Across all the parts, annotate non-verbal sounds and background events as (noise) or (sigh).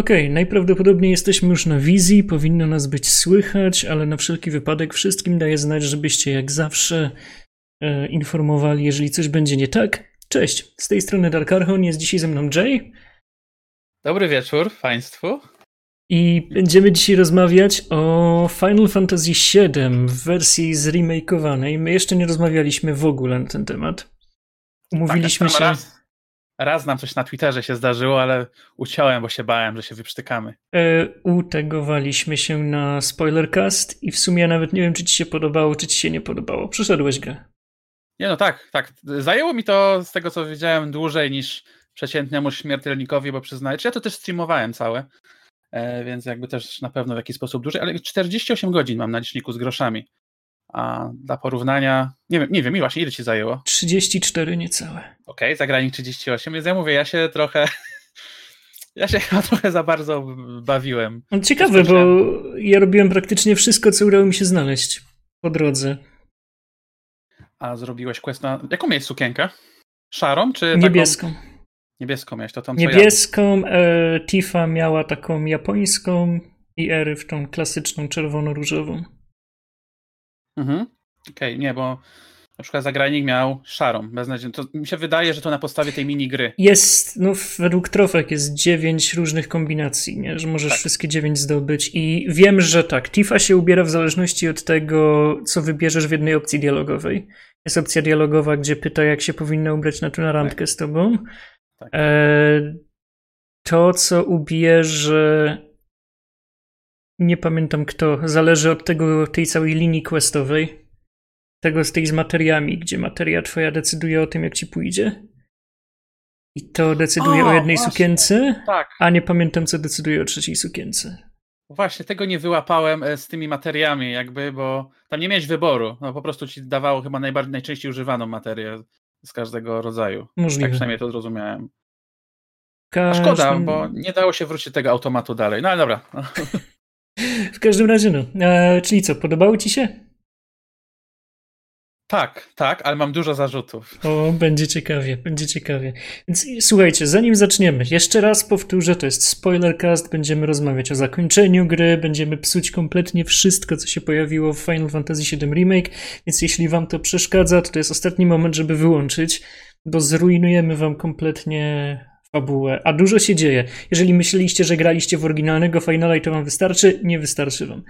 Okej, okay, najprawdopodobniej jesteśmy już na wizji, powinno nas być słychać, ale na wszelki wypadek wszystkim daję znać, żebyście jak zawsze e, informowali, jeżeli coś będzie nie tak. Cześć, z tej strony Dark Archon, jest dzisiaj ze mną Jay. Dobry wieczór Państwu. I będziemy dzisiaj rozmawiać o Final Fantasy VII w wersji zremakeowanej. My jeszcze nie rozmawialiśmy w ogóle na ten temat. Umówiliśmy tak, się. Raz Raz nam coś na Twitterze się zdarzyło, ale uciąłem, bo się bałem, że się wyprztykamy. E, utegowaliśmy się na Spoilercast i w sumie nawet nie wiem, czy ci się podobało, czy ci się nie podobało. Przeszedłeś grę. Nie no tak, tak. Zajęło mi to z tego co wiedziałem dłużej niż przeciętnemu śmiertelnikowi, bo przyznaję, ja to też streamowałem całe, e, więc jakby też na pewno w jakiś sposób dłużej, ale 48 godzin mam na liczniku z groszami. A dla porównania, nie wiem, nie wiem, właśnie ile ci zajęło? 34 niecałe. Okej, okay, zagranik 38, więc ja mówię, ja się trochę (laughs) ja się chyba trochę za bardzo bawiłem. Ciekawe, bo ja robiłem praktycznie wszystko, co udało mi się znaleźć po drodze. A zrobiłeś quest na... Jaką miałeś sukienkę? Szarą czy Niebieską. Taką... Niebieską miałeś, to tą Niebieską, ja... e, Tifa miała taką japońską i Ery w tą klasyczną czerwono-różową. Mhm. Okej, okay, nie, bo na przykład zagranik miał szarą, beznadziejną. To mi się wydaje, że to na podstawie tej mini gry. Jest, no według trofek jest dziewięć różnych kombinacji, nie? że możesz tak. wszystkie dziewięć zdobyć i wiem, że tak, Tifa się ubiera w zależności od tego, co wybierzesz w jednej opcji dialogowej. Jest opcja dialogowa, gdzie pyta, jak się powinna ubrać na, na randkę tak. z tobą. Tak. E, to, co ubierze nie pamiętam kto, zależy od tego, tej całej linii questowej, tego z tej z materiami, gdzie materia twoja decyduje o tym, jak ci pójdzie. I to decyduje o, o jednej właśnie. sukience, tak. a nie pamiętam, co decyduje o trzeciej sukience. Właśnie, tego nie wyłapałem e, z tymi materiami, jakby, bo tam nie miałeś wyboru. No, po prostu ci dawało chyba najbardziej, najczęściej używaną materię z każdego rodzaju. Możliwe. Tak przynajmniej to zrozumiałem. Każdym... Szkoda, bo nie dało się wrócić tego automatu dalej. No ale dobra. (laughs) W każdym razie, no. E, czyli co, podobało ci się? Tak, tak, ale mam dużo zarzutów. O, będzie ciekawie, będzie ciekawie. Więc słuchajcie, zanim zaczniemy, jeszcze raz powtórzę, to jest spoilercast, będziemy rozmawiać o zakończeniu gry, będziemy psuć kompletnie wszystko, co się pojawiło w Final Fantasy VII Remake, więc jeśli wam to przeszkadza, to to jest ostatni moment, żeby wyłączyć, bo zrujnujemy wam kompletnie fabułę, a dużo się dzieje. Jeżeli myśleliście, że graliście w oryginalnego Finala i to wam wystarczy, nie wystarczy wam.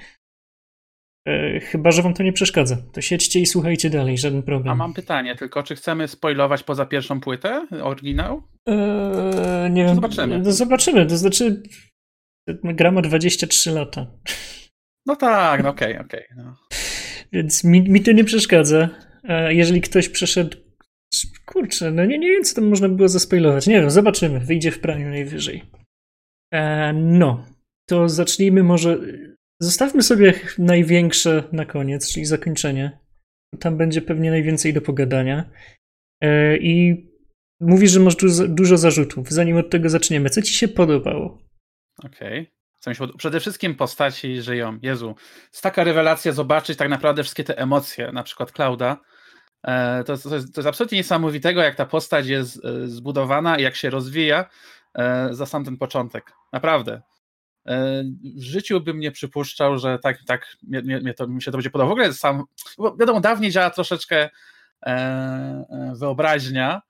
E, chyba, że wam to nie przeszkadza. To siedźcie i słuchajcie dalej, żaden problem. A mam pytanie tylko, czy chcemy spoilować poza pierwszą płytę, oryginał? Eee, nie wiem. Zobaczymy. No, zobaczymy, to znaczy gra ma 23 lata. No tak, no okej, okay, okej. Okay, no. Więc mi, mi to nie przeszkadza. E, jeżeli ktoś przeszedł Kurczę, no nie, nie wiem, co tam można było zaspoilować. Nie wiem, zobaczymy. Wyjdzie w praniu najwyżej. E, no, to zacznijmy może. Zostawmy sobie największe na koniec, czyli zakończenie. Tam będzie pewnie najwięcej do pogadania. E, I mówisz, że masz dużo, dużo zarzutów. Zanim od tego zaczniemy, co ci się podobało? Okej. Okay. Przede wszystkim postaci żyją. Jezu, jest taka rewelacja zobaczyć tak naprawdę wszystkie te emocje, na przykład Klauda, to, to, jest, to jest absolutnie niesamowitego, jak ta postać jest e, zbudowana i jak się rozwija e, za sam ten początek. Naprawdę. W życiu bym nie przypuszczał, że tak, tak mnie, mnie to, mi się to będzie podobało. W ogóle sam, wiadomo, dawniej działa troszeczkę wyobraźnia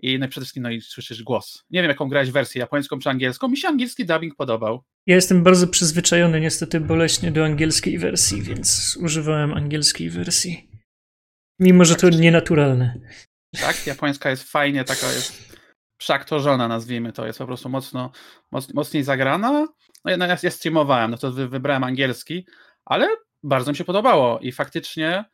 i no przede wszystkim no i słyszysz głos. Nie wiem, jaką grać wersję, japońską czy angielską. Mi się angielski dubbing podobał. Ja jestem bardzo przyzwyczajony niestety boleśnie do angielskiej wersji, więc używałem angielskiej wersji. Mimo, że to nienaturalne. Tak, japońska jest fajnie, taka jest przeaktorzona, nazwijmy to. Jest po prostu mocno, moc, mocniej zagrana. No ja, ja streamowałem, no to wy, wybrałem angielski, ale bardzo mi się podobało i faktycznie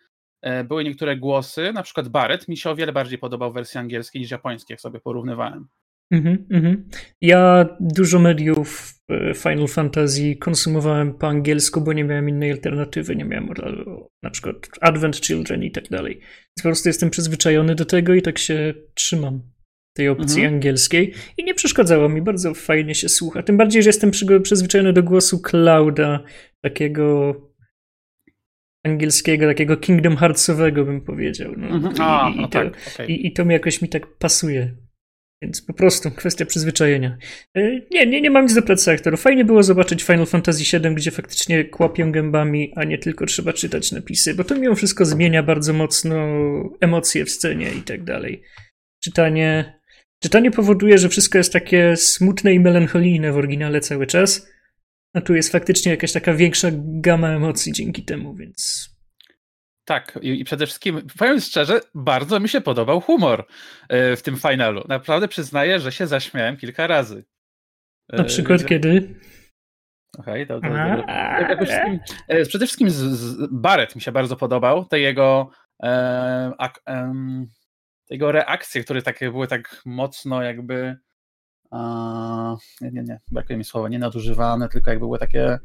e, były niektóre głosy, na przykład Barrett mi się o wiele bardziej podobał w wersji angielskiej niż japońskiej, jak sobie porównywałem. Mhm, mhm. Ja dużo mediów e, Final Fantasy konsumowałem po angielsku, bo nie miałem innej alternatywy, nie miałem na przykład Advent Children i tak dalej. Więc po prostu jestem przyzwyczajony do tego i tak się trzymam tej opcji mhm. angielskiej i nie przeszkadzało mi, bardzo fajnie się słucha. Tym bardziej, że jestem przyzwyczajony do głosu Clouda, takiego angielskiego, takiego Kingdom Heartsowego bym powiedział. No. Mhm. A, I, no i, tak, to, okay. i, I to mi jakoś mi tak pasuje Więc po prostu kwestia przyzwyczajenia. E, nie, nie, nie mam nic do pracy aktorów. Fajnie było zobaczyć Final Fantasy VII, gdzie faktycznie kłapią gębami, a nie tylko trzeba czytać napisy, bo to mimo wszystko zmienia bardzo mocno emocje w scenie i tak dalej. Czytanie, czytanie powoduje, że wszystko jest takie smutne i melancholijne w oryginale cały czas, a tu jest faktycznie jakaś taka większa gama emocji dzięki temu, więc tak, i, przede wszystkim, powiem szczerze, bardzo mi się podobał humor e, w tym finalu. Naprawdę przyznaję, że się zaśmiałem kilka razy. E, Na przykład kiedy? Okej, okay, to, to, to, e, Przede wszystkim z, z Barrett mi się bardzo podobał. Te jego, e, ak, e, jego reakcje, które takie były tak mocno jakby. A, nie, nie, nie, brakuje mi słowa, nie nadużywane, tylko jakby były takie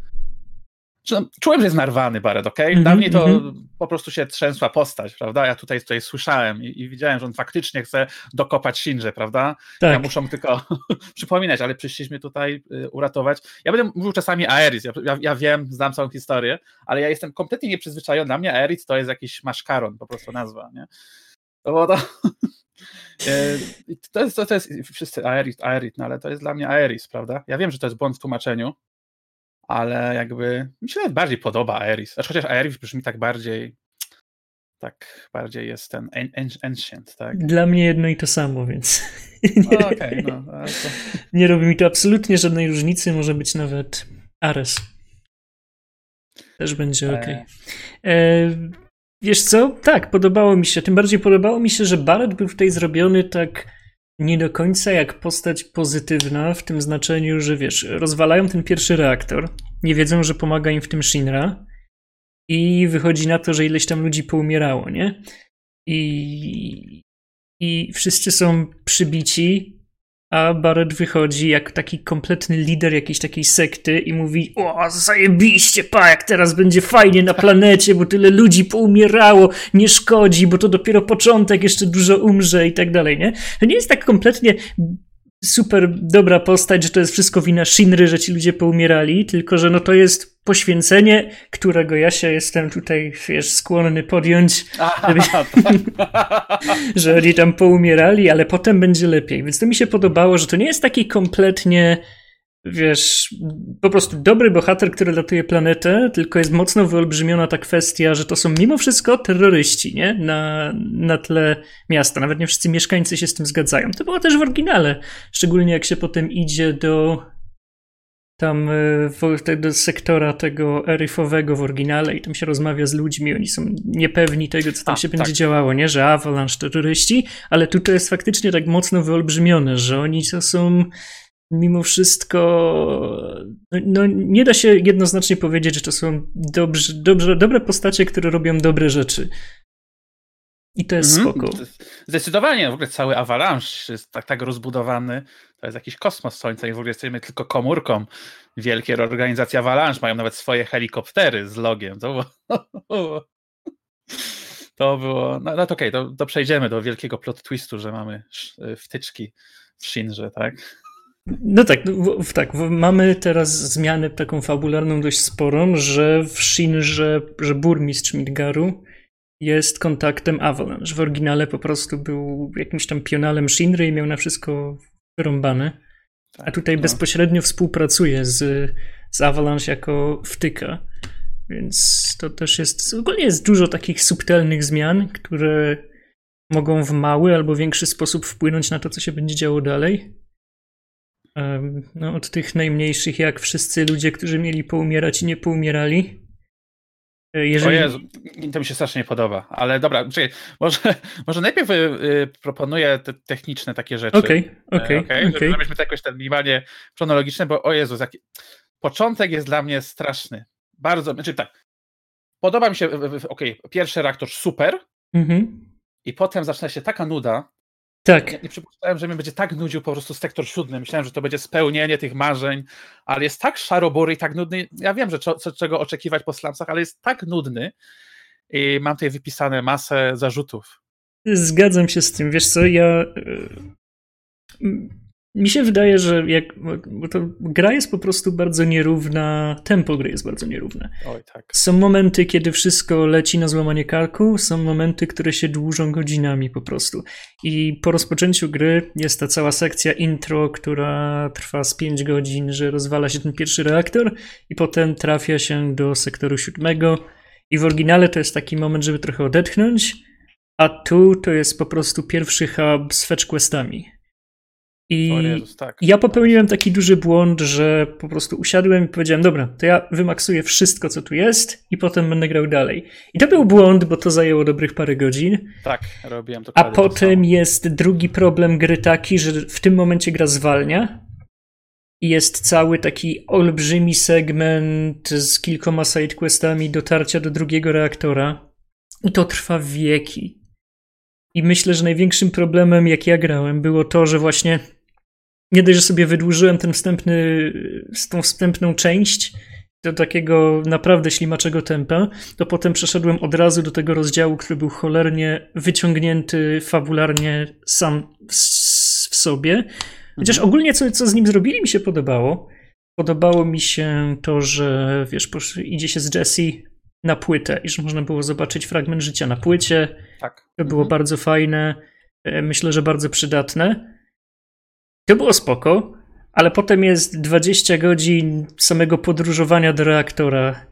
Czułem, że jest narwany Barret, ok? Mm -hmm, Dawniej to mm -hmm. po prostu się trzęsła postać, prawda? Ja tutaj, tutaj słyszałem i, i widziałem, że on faktycznie chce dokopać Shinje, prawda? Tak. Ja muszę tylko (laughs) przypominać, ale przyszliśmy tutaj y, uratować. Ja będę mówił czasami Aeris, ja, ja, ja, wiem, znam całą historię, ale ja jestem kompletnie nieprzyzwyczajony. Dla mnie Aeris to jest jakiś maszkaron, po prostu nazwa, nie? To, to, (laughs) to, jest, to, to jest wszyscy Aeris, Aeris, no ale to jest dla mnie Aeris, prawda? Ja wiem, że to jest błąd w tłumaczeniu, ale jakby mi się nawet bardziej podoba Aeris. Znaczy, chociaż Aeris brzmi tak bardziej tak bardziej jest ten ancient, tak? Dla mnie jedno i to samo, więc (laughs) no, okay, no, to... nie robi mi to absolutnie żadnej różnicy, może być nawet Ares. Też będzie ok. E... E, wiesz co? Tak, podobało mi się. Tym bardziej podobało mi się, że Barret był tutaj zrobiony tak nie do końca jak postać pozytywna, w tym znaczeniu, że wiesz, rozwalają ten pierwszy reaktor, nie wiedzą, że pomaga im w tym Shinra i wychodzi na to, że ileś tam ludzi poumierało, nie? I, i wszyscy są przybici, a Barret wychodzi jak taki kompletny lider jakiejś takiej sekty i mówi o, zajebiście, pa, jak teraz będzie fajnie na planecie, bo tyle ludzi poumierało, nie szkodzi, bo to dopiero początek, jeszcze dużo umrze i tak dalej, nie? To nie jest tak kompletnie super dobra postać, że to jest wszystko wina Shinry, że ci ludzie poumierali, tylko że no to jest poświęcenie, którego ja się jestem tutaj, wiesz, skłonny podjąć, żeby, tak. (laughs) że oni tam poumierali, ale potem będzie lepiej. Więc to mi się podobało, że to nie jest taki kompletnie wiesz, po prostu dobry bohater, który latuje planetę, tylko jest mocno wyolbrzymiona ta kwestia, że to są mimo wszystko terroryści, nie? Na, na tle miasta. Nawet nie wszyscy mieszkańcy się z tym zgadzają. To było też w oryginale. Szczególnie jak się potem idzie do tam e, do sektora tego eryfowego w oryginale i tam się rozmawia z ludźmi, oni są niepewni tego, co tam A, się tak. będzie działało, nie? Że Avalanche terroryści, ale tutaj jest faktycznie tak mocno wyolbrzymione, że oni to są mimo wszystko no, no, nie da się jednoznacznie powiedzieć, że to są dobrze, dobrze, dobre postacie, które robią dobre rzeczy. I to jest -hmm. spoko. Zdecydowanie, w ogóle cały Avalanche jest tak, tak rozbudowany. To jest jakiś kosmos Słońca i w ogóle jesteśmy tylko komórką. Wielkie organizacje Avalanche mają nawet swoje helikoptery z logiem. To było... (laughs) To było... No, no to okej, okay, to, to przejdziemy do wielkiego plot twistu, że mamy wtyczki w Shinrze, tak? No tak, no, tak, mamy teraz zmianę taką fabularną dość sporą, że w Shinrze, że burmistrz Midgaru jest kontaktem Avalanche. W oryginale po prostu był jakimś tam pionalem Shinry i miał na wszystko wyrąbane. Tak, A tutaj no. bezpośrednio współpracuje z, z Avalanche jako wtyka. Więc to też jest. Ogólnie jest dużo takich subtelnych zmian, które mogą w mały albo większy sposób wpłynąć na to, co się będzie działo dalej. No, od tych najmniejszych, jak wszyscy ludzie, którzy mieli poumierać i nie poumierali. E, jeżeli... O Jezu, to mi się strasznie nie podoba, ale dobra, czekaj, może, (laughs) może najpierw y, y, proponuję te techniczne takie rzeczy. Okej, okay, okej. Okay, okay, okay. Żebyśmy to jakoś tak minimalnie chronologiczne, bo o Jezu, jaki... początek jest dla mnie straszny. Bardzo, znaczy tak, podoba mi się, okej, pierwszy reaktor super, mhm. i potem zaczyna się taka nuda, tak. Nie, nie przypuszczałem, że mnie będzie tak nudził po prostu sektor siódmy. Myślałem, że to będzie spełnienie tych marzeń, ale jest tak szarobury i tak nudny. Ja wiem, że co, czego oczekiwać po slamsach, ale jest tak nudny i mam tutaj wypisane masę zarzutów. Zgadzam się z tym. Wiesz co, ja mi się wydaje, że jak, bo to gra jest po prostu bardzo nierówna, tempo gry jest bardzo nierówne. Oj, tak. Są momenty, kiedy wszystko leci na złamanie karku, są momenty, które się dłużą godzinami po prostu. I po rozpoczęciu gry jest ta cała sekcja intro, która trwa z 5 godzin, że rozwala się ten pierwszy reaktor i potem trafia się do sektoru siódmego i w oryginale to jest taki moment, żeby trochę odetchnąć, a tu to jest po prostu pierwszy hub z fetch questami. I Jezus, tak. ja popełniłem taki duży błąd, że po prostu usiadłem i powiedziałem, dobra, to ja wymaksuję wszystko, co tu jest i potem będę grał dalej. I to był błąd, bo to zajęło dobrych parę godzin. Tak, robiłem to. A potem jest drugi problem gry taki, że w tym momencie gra zwalnia i jest cały taki olbrzymi segment z kilkoma sidequestami dotarcia do drugiego reaktora i to trwa wieki. I myślę, że największym problemem, jak ja grałem, było to, że właśnie nie dość, że sobie wydłużyłem ten wstępny, tą wstępną część do takiego naprawdę ślimaczego tempa, to potem przeszedłem od razu do tego rozdziału, który był cholernie wyciągnięty fabularnie sam w, w sobie. Chociaż mhm. ogólnie co, co z nim zrobili mi się podobało. Podobało mi się to, że wiesz, idzie się z Jesse na płytę i że można było zobaczyć fragment życia na płycie. Tak. To było mhm. bardzo fajne. E, myślę, że bardzo przydatne. To było spoko, ale potem jest 20 godzin samego podróżowania do reaktora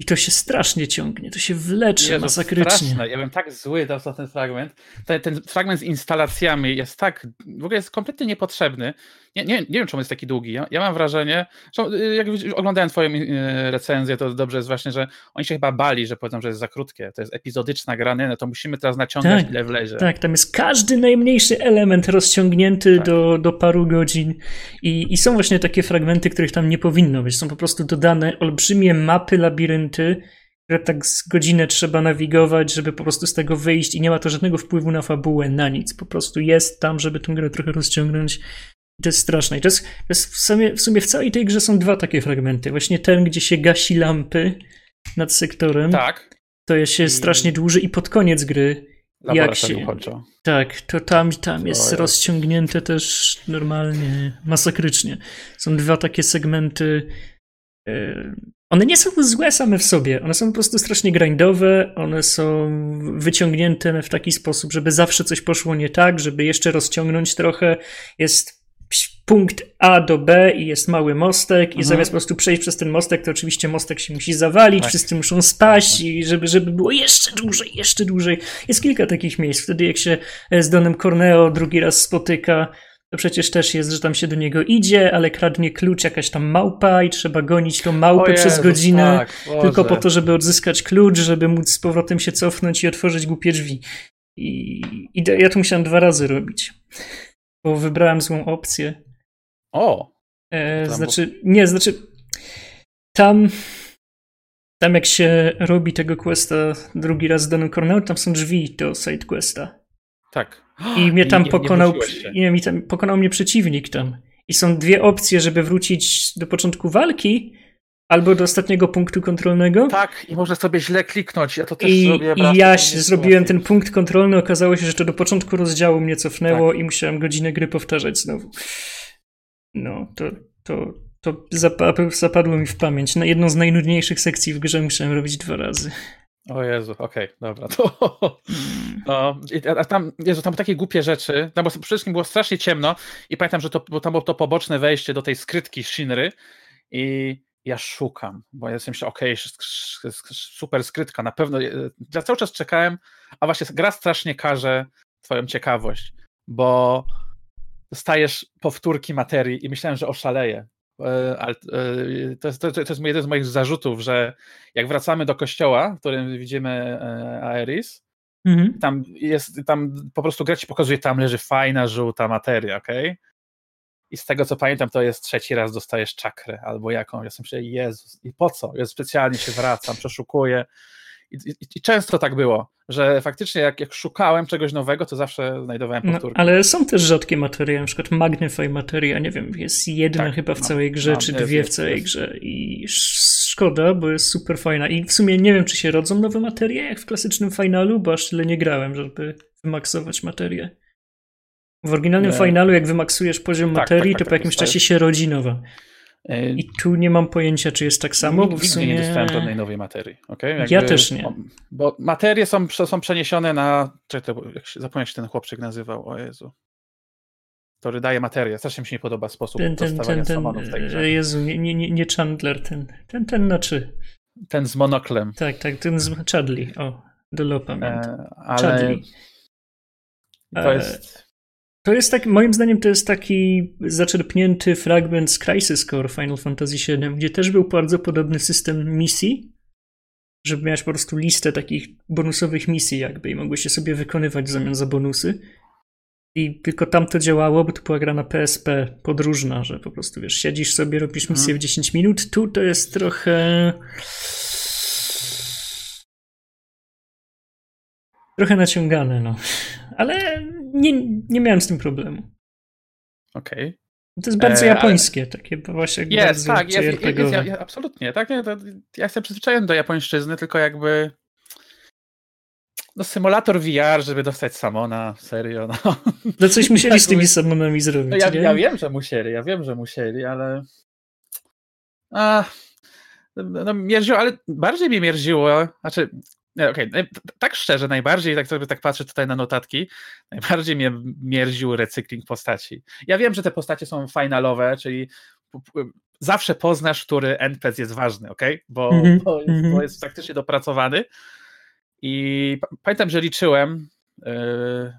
i to się strasznie ciągnie, to się wlecze Jezu, masakrycznie. Straszne. Ja bym tak zły dał za ten fragment. Ten, ten, fragment z instalacjami jest tak, w ogóle jest kompletnie niepotrzebny. Nie, nie, nie wiem, czemu jest taki długi. Ja, ja mam wrażenie, że y, jak oglądałem twoją y, recenzję, to dobrze jest właśnie, że oni się chyba bali, że powiedzą, że jest za krótkie. To jest epizodyczna gra, nie? no to musimy teraz naciągać tak, ile wlezie. Tak, tam jest każdy najmniejszy element rozciągnięty tak. do, do paru godzin I, i są właśnie takie fragmenty, których tam nie powinno być. Są po prostu dodane olbrzymie mapy, labirynty, które tak z godzinę trzeba nawigować, żeby po prostu z tego wyjść i nie ma to żadnego wpływu na fabułę, na nic. Po prostu jest tam, żeby tę grę trochę rozciągnąć to jest straszne. I to jest, to jest w, sumie, w sumie w całej tej grze są dwa takie fragmenty. Właśnie ten, gdzie się gasi lampy nad sektorem. Tak. To jest się strasznie dłuży i pod koniec gry jak się. Tak, to tam, tam jest, jest rozciągnięte też normalnie, masakrycznie. Są dwa takie segmenty. E, one nie są złe same w sobie, one są po prostu strasznie grindowe, one są wyciągnięte w taki sposób, żeby zawsze coś poszło nie tak, żeby jeszcze rozciągnąć trochę. Jest punkt A do B i jest mały mostek i mhm. zamiast po prostu przejść przez ten mostek, to oczywiście mostek się musi zawalić, tak. wszyscy muszą spaść tak. i żeby, żeby było jeszcze dłużej, jeszcze dłużej. Jest kilka takich miejsc. Wtedy jak się z Donem Corneo drugi raz spotyka, to przecież też jest, że tam się do niego idzie, ale kradnie klucz jakaś tam małpa i trzeba gonić tą małpę przez godzinę tak, tylko po to, żeby odzyskać klucz, żeby móc z powrotem się cofnąć i otworzyć głupie drzwi. I, i ja to musiałem dwa razy robić, bo wybrałem złą opcję. O! E, znaczy, nie, znaczy tam tam jak się robi tego questa drugi raz z Donem Cornell, tam są drzwi do side questa. Tak. I mnie tam I nie, pokonał, nie, nie, tam pokonał mnie przeciwnik tam. I są dwie opcje, żeby wrócić do początku walki, albo do ostatniego punktu kontrolnego. Tak, i można sobie źle kliknąć. Ja to też I, I ja zrobiłem ten punkt kontrolny, okazało się, że to do początku rozdziału mnie cofnęło tak. i musiałem godzinę gry powtarzać znowu. No, to, to, to zapadło mi w pamięć. Na jedną z najnudniejszych sekcji w grze musiałem robić dwa razy. O Jezu, okej, okay, dobra. To, no, a tam, Jezu, tam takie głupie rzeczy, bo przede wszystkim było strasznie ciemno i pamiętam, że to, bo tam było to poboczne wejście do tej skrytki Shinry i ja szukam, bo ja sobie myślę, okej, okay, super skrytka, na pewno, ja cały czas czekałem, a właśnie gra strasznie każe twoją ciekawość, bo dostajesz powtórki materii i myślałem, że oszaleję. E, ale e, to jest, to, jest jeden z moich zarzutów, że jak wracamy do kościoła, w którym widzimy e, Aeris, mhm. tam jest, tam po prostu gra ci pokazuje, tam leży fajna, żółta materia, okej? Okay? I z tego co pamiętam, to jest trzeci raz dostajesz czakrę albo jaką. Ja sobie myślę, Jezus, i po co? Ja specjalnie się wracam, przeszukuję. I, i, I, często tak było, że faktycznie jak, jak szukałem czegoś nowego, to zawsze znajdowałem powtórki. No, ale są też rzadkie materie, na przykład Magnify materia, nie wiem, jest jedna tak, chyba w no, całej grze, no, czy jest, dwie jest, w całej jest. grze i szkoda, bo jest super fajna i w sumie nie wiem, czy się rodzą nowe materie, jak w klasycznym finalu, bo aż tyle nie grałem, żeby wymaksować materię. W oryginalnym finalu, jak wymaksujesz poziom tak, materii, tak, tak, to po jakimś czasie się rodzi nowa. E, I tu nie mam pojęcia, czy jest tak samo. Nigdy sumie... nie dostałem żadnej nowej materii. Okay? Jakby, ja też nie. Bo materie są, są przeniesione na. Czekaj, jak się, zapomniałem, jak się ten chłopczyk nazywał. O Jezu. Który daje materię. Strasznie mi się nie podoba sposób ten, ten, dostawania ten, w tej grze. Jezu, nie, nie, nie Chandler, ten, ten, ten na czy. Ten z monoklem. Tak, tak, ten z Chadley. O, do. E, ale Chadley. to jest e, to jest tak, moim zdaniem to jest taki zaczerpnięty fragment z Crisis Core Final Fantasy VII, gdzie też był bardzo podobny system misji, że miałeś po prostu listę takich bonusowych misji jakby i mogłeś się sobie wykonywać w zamian za bonusy. I tylko tam to działało, bo to była gra na PSP podróżna, że po prostu wiesz, siedzisz sobie, robisz misję hmm. w 10 minut. Tu to jest trochę. Trochę naciągane, no. Ale nie, nie miałem z tym problemu. Okej. Okay. To jest bardzo e, japońskie, ale... takie właśnie jest, tak, jest, jest, jest, ja, absolutnie. Tak, ja, ja jestem przyzwyczajony do japońszczyzny, tylko jakby no symulator VR, żeby dostać Samona, serio, no. (laughs) No coś musieli z tymi Samonami zrobić, no ja, ja, wiem, że musieli, ja wiem, że musieli, ale a, no mierziło, ale bardziej mnie mierziło, znaczy Okej, okay. tak szczerze, najbardziej, tak sobie tak patrzę tutaj na notatki, najbardziej mnie mierził recykling postaci. Ja wiem, że te postacie są finalowe, czyli zawsze poznasz, który NPC jest ważny, ok? Bo, mm -hmm. bo, jest, bo mhm. jest faktycznie dopracowany. I pamiętam, że liczyłem yy,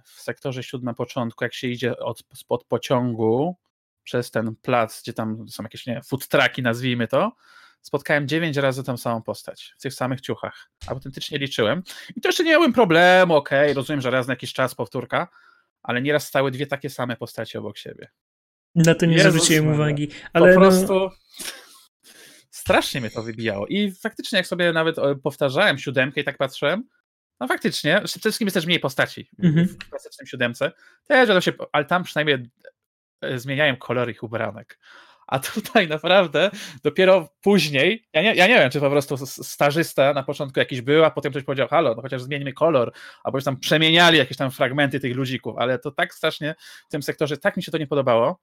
w sektorze siódmym na początku, jak się idzie od, spod pociągu przez ten plac, gdzie tam są jakieś nie, food trucki, nazwijmy to, spotkałem dziewięć razy tą samą postać w tych samych ciuchach. Autentycznie liczyłem. I to jeszcze nie miałem problemu, okej, okay, rozumiem, że raz na jakiś czas powtórka, ale nieraz stały dwie takie same postacie obok siebie. Na to nie Jezus zwróciłem uwagi. Ale po no- prostu no... strasznie mnie to wybijało. I faktycznie, jak sobie nawet e, powtarzałem siódemkę i tak patrzyłem, no faktycznie, przede wszystkim jest też mniej postaci w klasycznym siódemce, też, się, ale tam przynajmniej e, zmieniają kolory ich ubranek. A tutaj naprawdę dopiero później, ja nie, ja nie wiem, czy po prostu starzysta na początku jakiś był, a potem ktoś powiedział, halo, no chociaż zmienimy kolor, albo już tam przemieniali jakieś tam fragmenty tych ludzików, ale to tak strasznie w tym sektorze, tak mi się to nie podobało.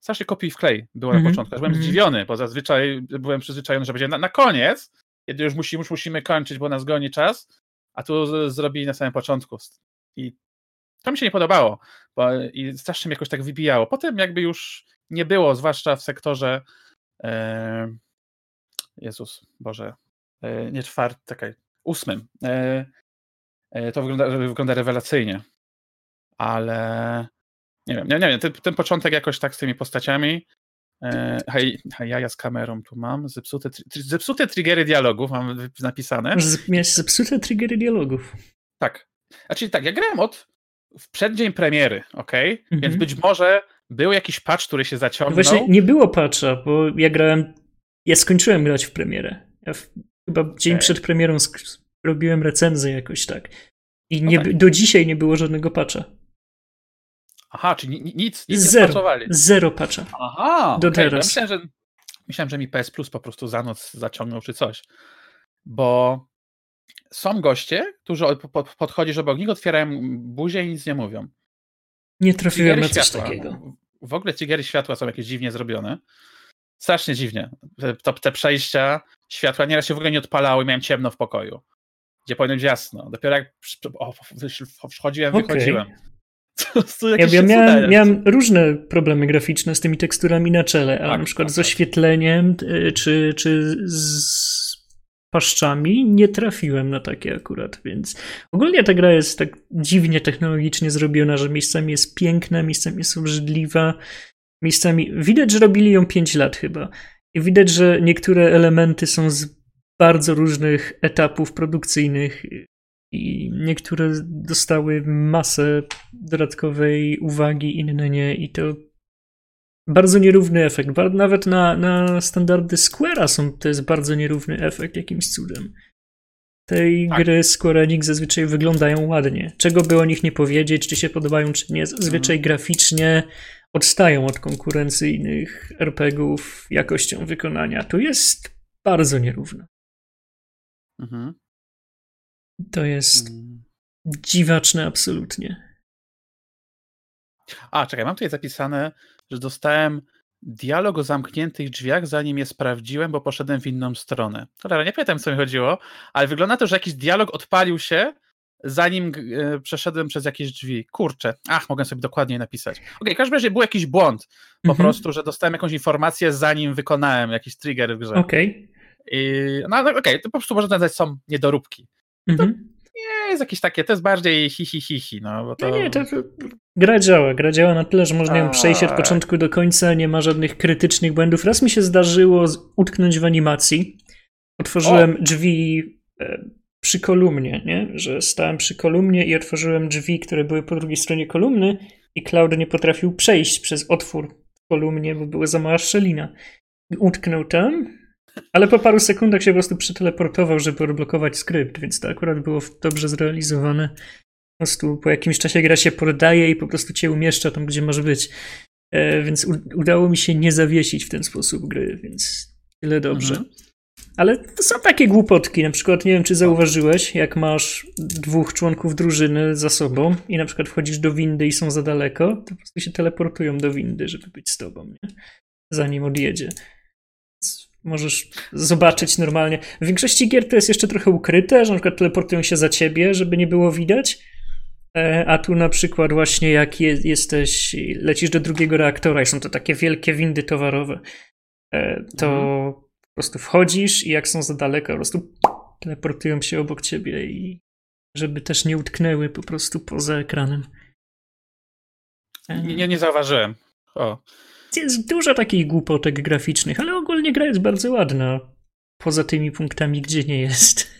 Strasznie kopiuj w klej było mm -hmm. na mhm. początku. Byłem mm -hmm. zdziwiony, bo zazwyczaj byłem przyzwyczajony, że będzie na, na koniec, kiedy już, musi, już musimy kończyć, bo nas goni czas, a tu z, zrobili na samym początku. I to mi się nie podobało, bo i strasznie mnie jakoś tak wybijało. Potem jakby już nie było, zwłaszcza w sektorze e, Jezus, Boże, e, nie czwarty, czekaj, ósmym. E, e, to wygląda, wygląda rewelacyjnie, ale nie wiem, nie, nie wiem, ten, ten początek jakoś tak z tymi postaciami, e, hej, hej, ja z kamerą tu mam, zepsute, zepsute triggery dialogów mam napisane. Miałeś zepsute triggery dialogów. Tak. Znaczy tak, ja grałem od w przeddzień premiery, ok? Mhm. Więc być może był jakiś patch, który się zaciągnął. Właśnie nie było patcha, bo ja grałem, ja skończyłem grać w premierę. Ja w, chyba dzień okay. przed premierą robiłem recenzję jakoś tak. I nie, okay. do dzisiaj nie było żadnego patcha. Aha, czyli nic, nic zero, nie Zero patcha. Aha, do okay. teraz. Ja myślałem, że, myślałem, że mi PS Plus po prostu za noc zaciągnął czy coś. Bo są goście, którzy podchodzisz obok nich, otwierają buzię i nic nie mówią. Nie trafiłem na coś światła. takiego. W ogóle cigiery światła są jakieś dziwnie zrobione. Strasznie dziwnie. To, te przejścia światła nieraz się w ogóle nie odpalały, miałem ciemno w pokoju. Gdzie powinno być jasno. Dopiero jak o, wchodziłem, okay. wychodziłem. (laughs) ja, ja miałem, miałem, różne problemy graficzne z tymi teksturami na czele, ale tak, na przykład tak, z tak. oświetleniem y, czy, czy z paszczami, nie trafiłem na takie akurat, więc ogólnie ta gra jest tak dziwnie technologicznie zrobiona, że miejscami jest piękna, miejscami jest obrzydliwa, miejscami... Widać, że robili ją 5 lat chyba i widać, że niektóre elementy są z bardzo różnych etapów produkcyjnych i niektóre dostały masę dodatkowej uwagi, inne nie i to bardzo nierówny efekt. Nawet na, na standardy Square'a są, to jest bardzo nierówny efekt jakimś cudem. Tej tak. gry Square Enix zazwyczaj wyglądają ładnie. Czego by o nich nie powiedzieć, czy się podobają, czy nie. Zazwyczaj mhm. graficznie odstają od konkurencyjnych RPGów jakością wykonania. Tu jest bardzo nierówno. Mhm. To jest mhm. dziwaczne absolutnie. A, czekaj, mam tutaj zapisane, że dostałem dialog o zamkniętych drzwiach, zanim je sprawdziłem, bo poszedłem w inną stronę. Cholera, nie pamiętam, co mi chodziło, ale wygląda to, że jakiś dialog odpalił się, zanim e, przeszedłem przez jakieś drzwi. Kurczę, ach, mogę sobie dokładniej napisać. Okej, okay, w każdym razie był jakiś błąd, po mhm. prostu, że dostałem jakąś informację, zanim wykonałem jakiś trigger w grze. Okej. Okay. No, no okej, okay, to po prostu można nazwać są niedoróbki. Mhm nie jest jakieś takie, to jest bardziej hi, hi, hi, hi no, bo to... Nie, nie, to, gra działa, gra działa na tyle, że można ją przejść od początku do końca, nie ma żadnych krytycznych błędów. Raz mi się zdarzyło utknąć w animacji, otworzyłem o. drzwi e, przy kolumnie, nie? że stałem przy kolumnie i otworzyłem drzwi, które były po drugiej stronie kolumny i Cloud nie potrafił przejść przez otwór w kolumnie, bo była za mała szczelina. Utknął tam, ale po paru sekundach się po prostu przeteleportował, żeby odblokować skrypt, więc to akurat było dobrze zrealizowane. Po prostu po jakimś czasie gra się poddaje i po prostu cię umieszcza tam, gdzie masz być. E, więc udało mi się nie zawiesić w ten sposób gry, więc tyle dobrze. Mhm. Ale to są takie głupotki. Na przykład, nie wiem, czy zauważyłeś, jak masz dwóch członków drużyny za sobą i na przykład wchodzisz do windy i są za daleko, to po prostu się teleportują do windy, żeby być z tobą, nie? zanim odjedzie możesz zobaczyć normalnie. W większości gier to jest jeszcze trochę ukryte, że na przykład teleportują się za ciebie, żeby nie było widać. E, a tu na przykład właśnie jak je, jesteś, lecisz do drugiego reaktora i są to takie wielkie windy towarowe, e, to mhm. po prostu wchodzisz i jak są za daleko, po prostu teleportują się obok ciebie i żeby też nie utknęły po prostu poza ekranem. Nie, nie zauważyłem. O. Jest dużo takich głupotek graficznych, ale ogólnie gra jest bardzo ładna. Poza tymi punktami, gdzie nie jest.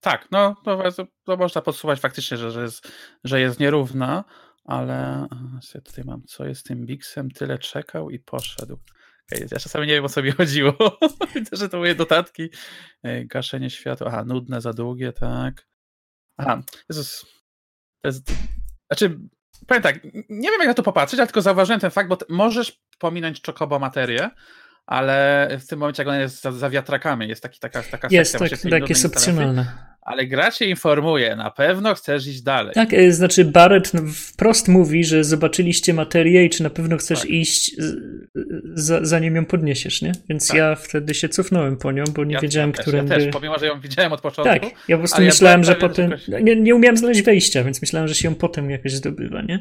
Tak, no to, to można podsumować faktycznie, że, że, jest, że jest nierówna, ale ja tutaj mam, co jest tym Bixem, tyle czekał i poszedł. Ja czasami nie wiem, o co mi chodziło. (laughs) Widzę, że to moje dodatki. Gaszenie światła, aha, nudne, za długie, tak. Aha, Jezus. To jest, znaczy, powiem tak, nie wiem jak na to popatrzeć, ale tylko zauważyłem ten fakt, bo możesz pominąć czokobo materię, ale w tym momencie jak ona jest za, za wiatrakami, jest taki, taka, taka jest, sekcja. Tak, tak jest opcjonalne. Ale gra cię informuje, na pewno chcesz iść dalej. Tak, e, znaczy Barrett no, wprost mówi, że zobaczyliście materię i czy na pewno chcesz tak. iść za, zanim ją podniesiesz, nie? Więc tak. ja wtedy się cofnąłem po nią, bo nie ja, wiedziałem, ja którędy... Ja też, pomimo, że ją widziałem od początku. Tak, ja po prostu myślałem, ja że potem... Nie, nie umiałem znaleźć wejścia, więc myślałem, że się ją potem jakoś zdobywa, nie?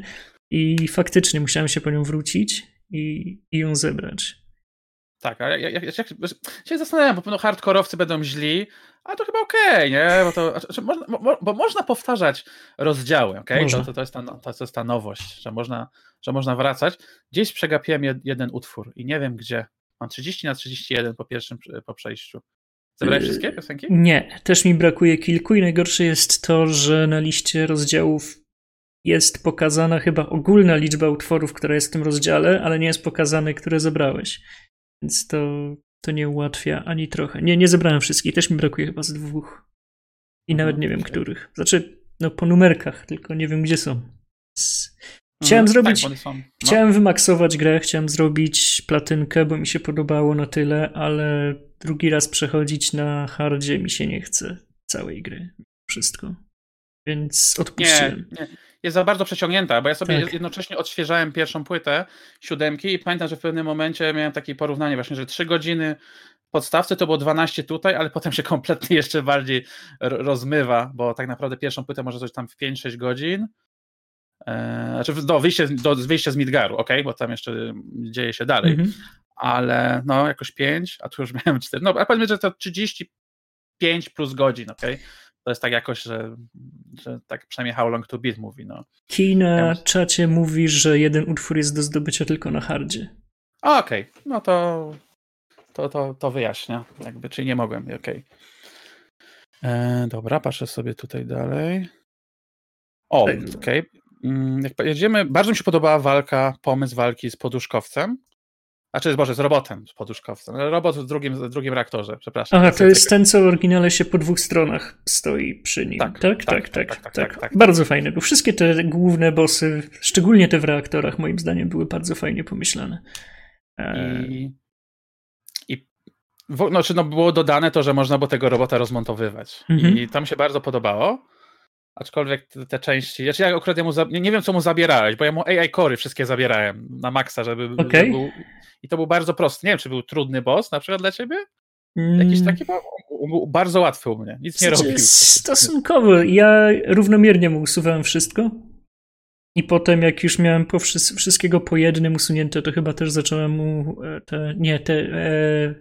I faktycznie musiałem się po nią wrócić i, i ją zebrać. Tak, ale ja, ja, ja, się zastanawiam, bo pewno hardkorowcy będą źli, a to chyba okej, okay, nie? Bo, to, znaczy, można, mo, bo można powtarzać rozdziały, okej? Okay? To, to, to, jest ta, no, to jest ta nowość, że można, że można wracać. Gdzieś przegapiłem jed, jeden utwór i nie wiem gdzie. Mam 30 na 31 po pierwszym po przejściu. Zebrałeś wszystkie piosenki? Nie, też mi brakuje kilku i najgorsze jest to, że na liście rozdziałów jest pokazana chyba ogólna liczba utworów, która jest w tym rozdziale, ale nie jest pokazane, które zebrałeś. Więc to, to nie ułatwia ani trochę. Nie, nie zebrałem wszystkich, też mi brakuje chyba z dwóch. I nawet nie wiem, których. Znaczy, no po numerkach, tylko nie wiem, gdzie są. Chciałem mhm, zrobić. Tak, no. Chciałem wymaksować grę, chciałem zrobić platynkę, bo mi się podobało na tyle, ale drugi raz przechodzić na hardzie mi się nie chce całej gry. Wszystko. Więc odpuściłem. Nie, nie jest za bardzo przeciągnięta, bo ja sobie tak. jednocześnie odświeżałem pierwszą płytę siódemki i pamiętam, że w pewnym momencie miałem takie porównanie właśnie, że 3 godziny w podstawce to było 12 tutaj, ale potem się kompletnie jeszcze bardziej rozmywa, bo tak naprawdę pierwszą płytę może coś tam w 5-6 godzin. Eee, znaczy do wyjścia, do wyjścia z Midgaru, ok, bo tam jeszcze dzieje się dalej, mm -hmm. ale no jakoś 5, a tu już (laughs) miałem 4, no a powiedzmy, że to 35 plus godzin, ok, to jest tak jakoś, że, że tak przynajmniej How Long to Beat mówi. No. Key na ja czacie mówi, że jeden utwór jest do zdobycia tylko na hardzie. Okej, okay. no to, to, to, to wyjaśnia, jakby, czyli nie mogłem, okej. Okay. E, dobra, patrzę sobie tutaj dalej. O, okej. Okay. Mm, jak jedziemy, bardzo mi się podobała walka, pomysł walki z poduszkowcem. Znaczy, Boże, z robotem, z poduszkowcem. Robot w drugim, w drugim reaktorze, przepraszam. Aha, to jest ten, co w oryginale się po dwóch stronach stoi przy nim. Tak, tak, tak. tak, tak, tak, tak Bardzo fajne. Bo wszystkie te główne bossy, szczególnie te w reaktorach, moim zdaniem, były bardzo fajnie pomyślane. I, i znaczy, no, było dodane to, że można było tego robota rozmontowywać. I tam się bardzo podobało. Aczkolwiek te, te części. Znaczy ja akurat ja mu za, nie, nie, wiem, co mu zabierałeś, bo ja mu AI Cory wszystkie zabierałem na maksa, żeby. Okay. żeby był, I to był bardzo prosty. Nie wiem, czy był trudny boss na przykład dla ciebie? Jakiś mm. taki był bardzo łatwy u mnie. Nic nie robił. Stosunkowo. Ja równomiernie mu usuwałem wszystko. I potem, jak już miałem po wszystkiego po jednym usunięte, to chyba też zacząłem mu e, te. Nie, te. E,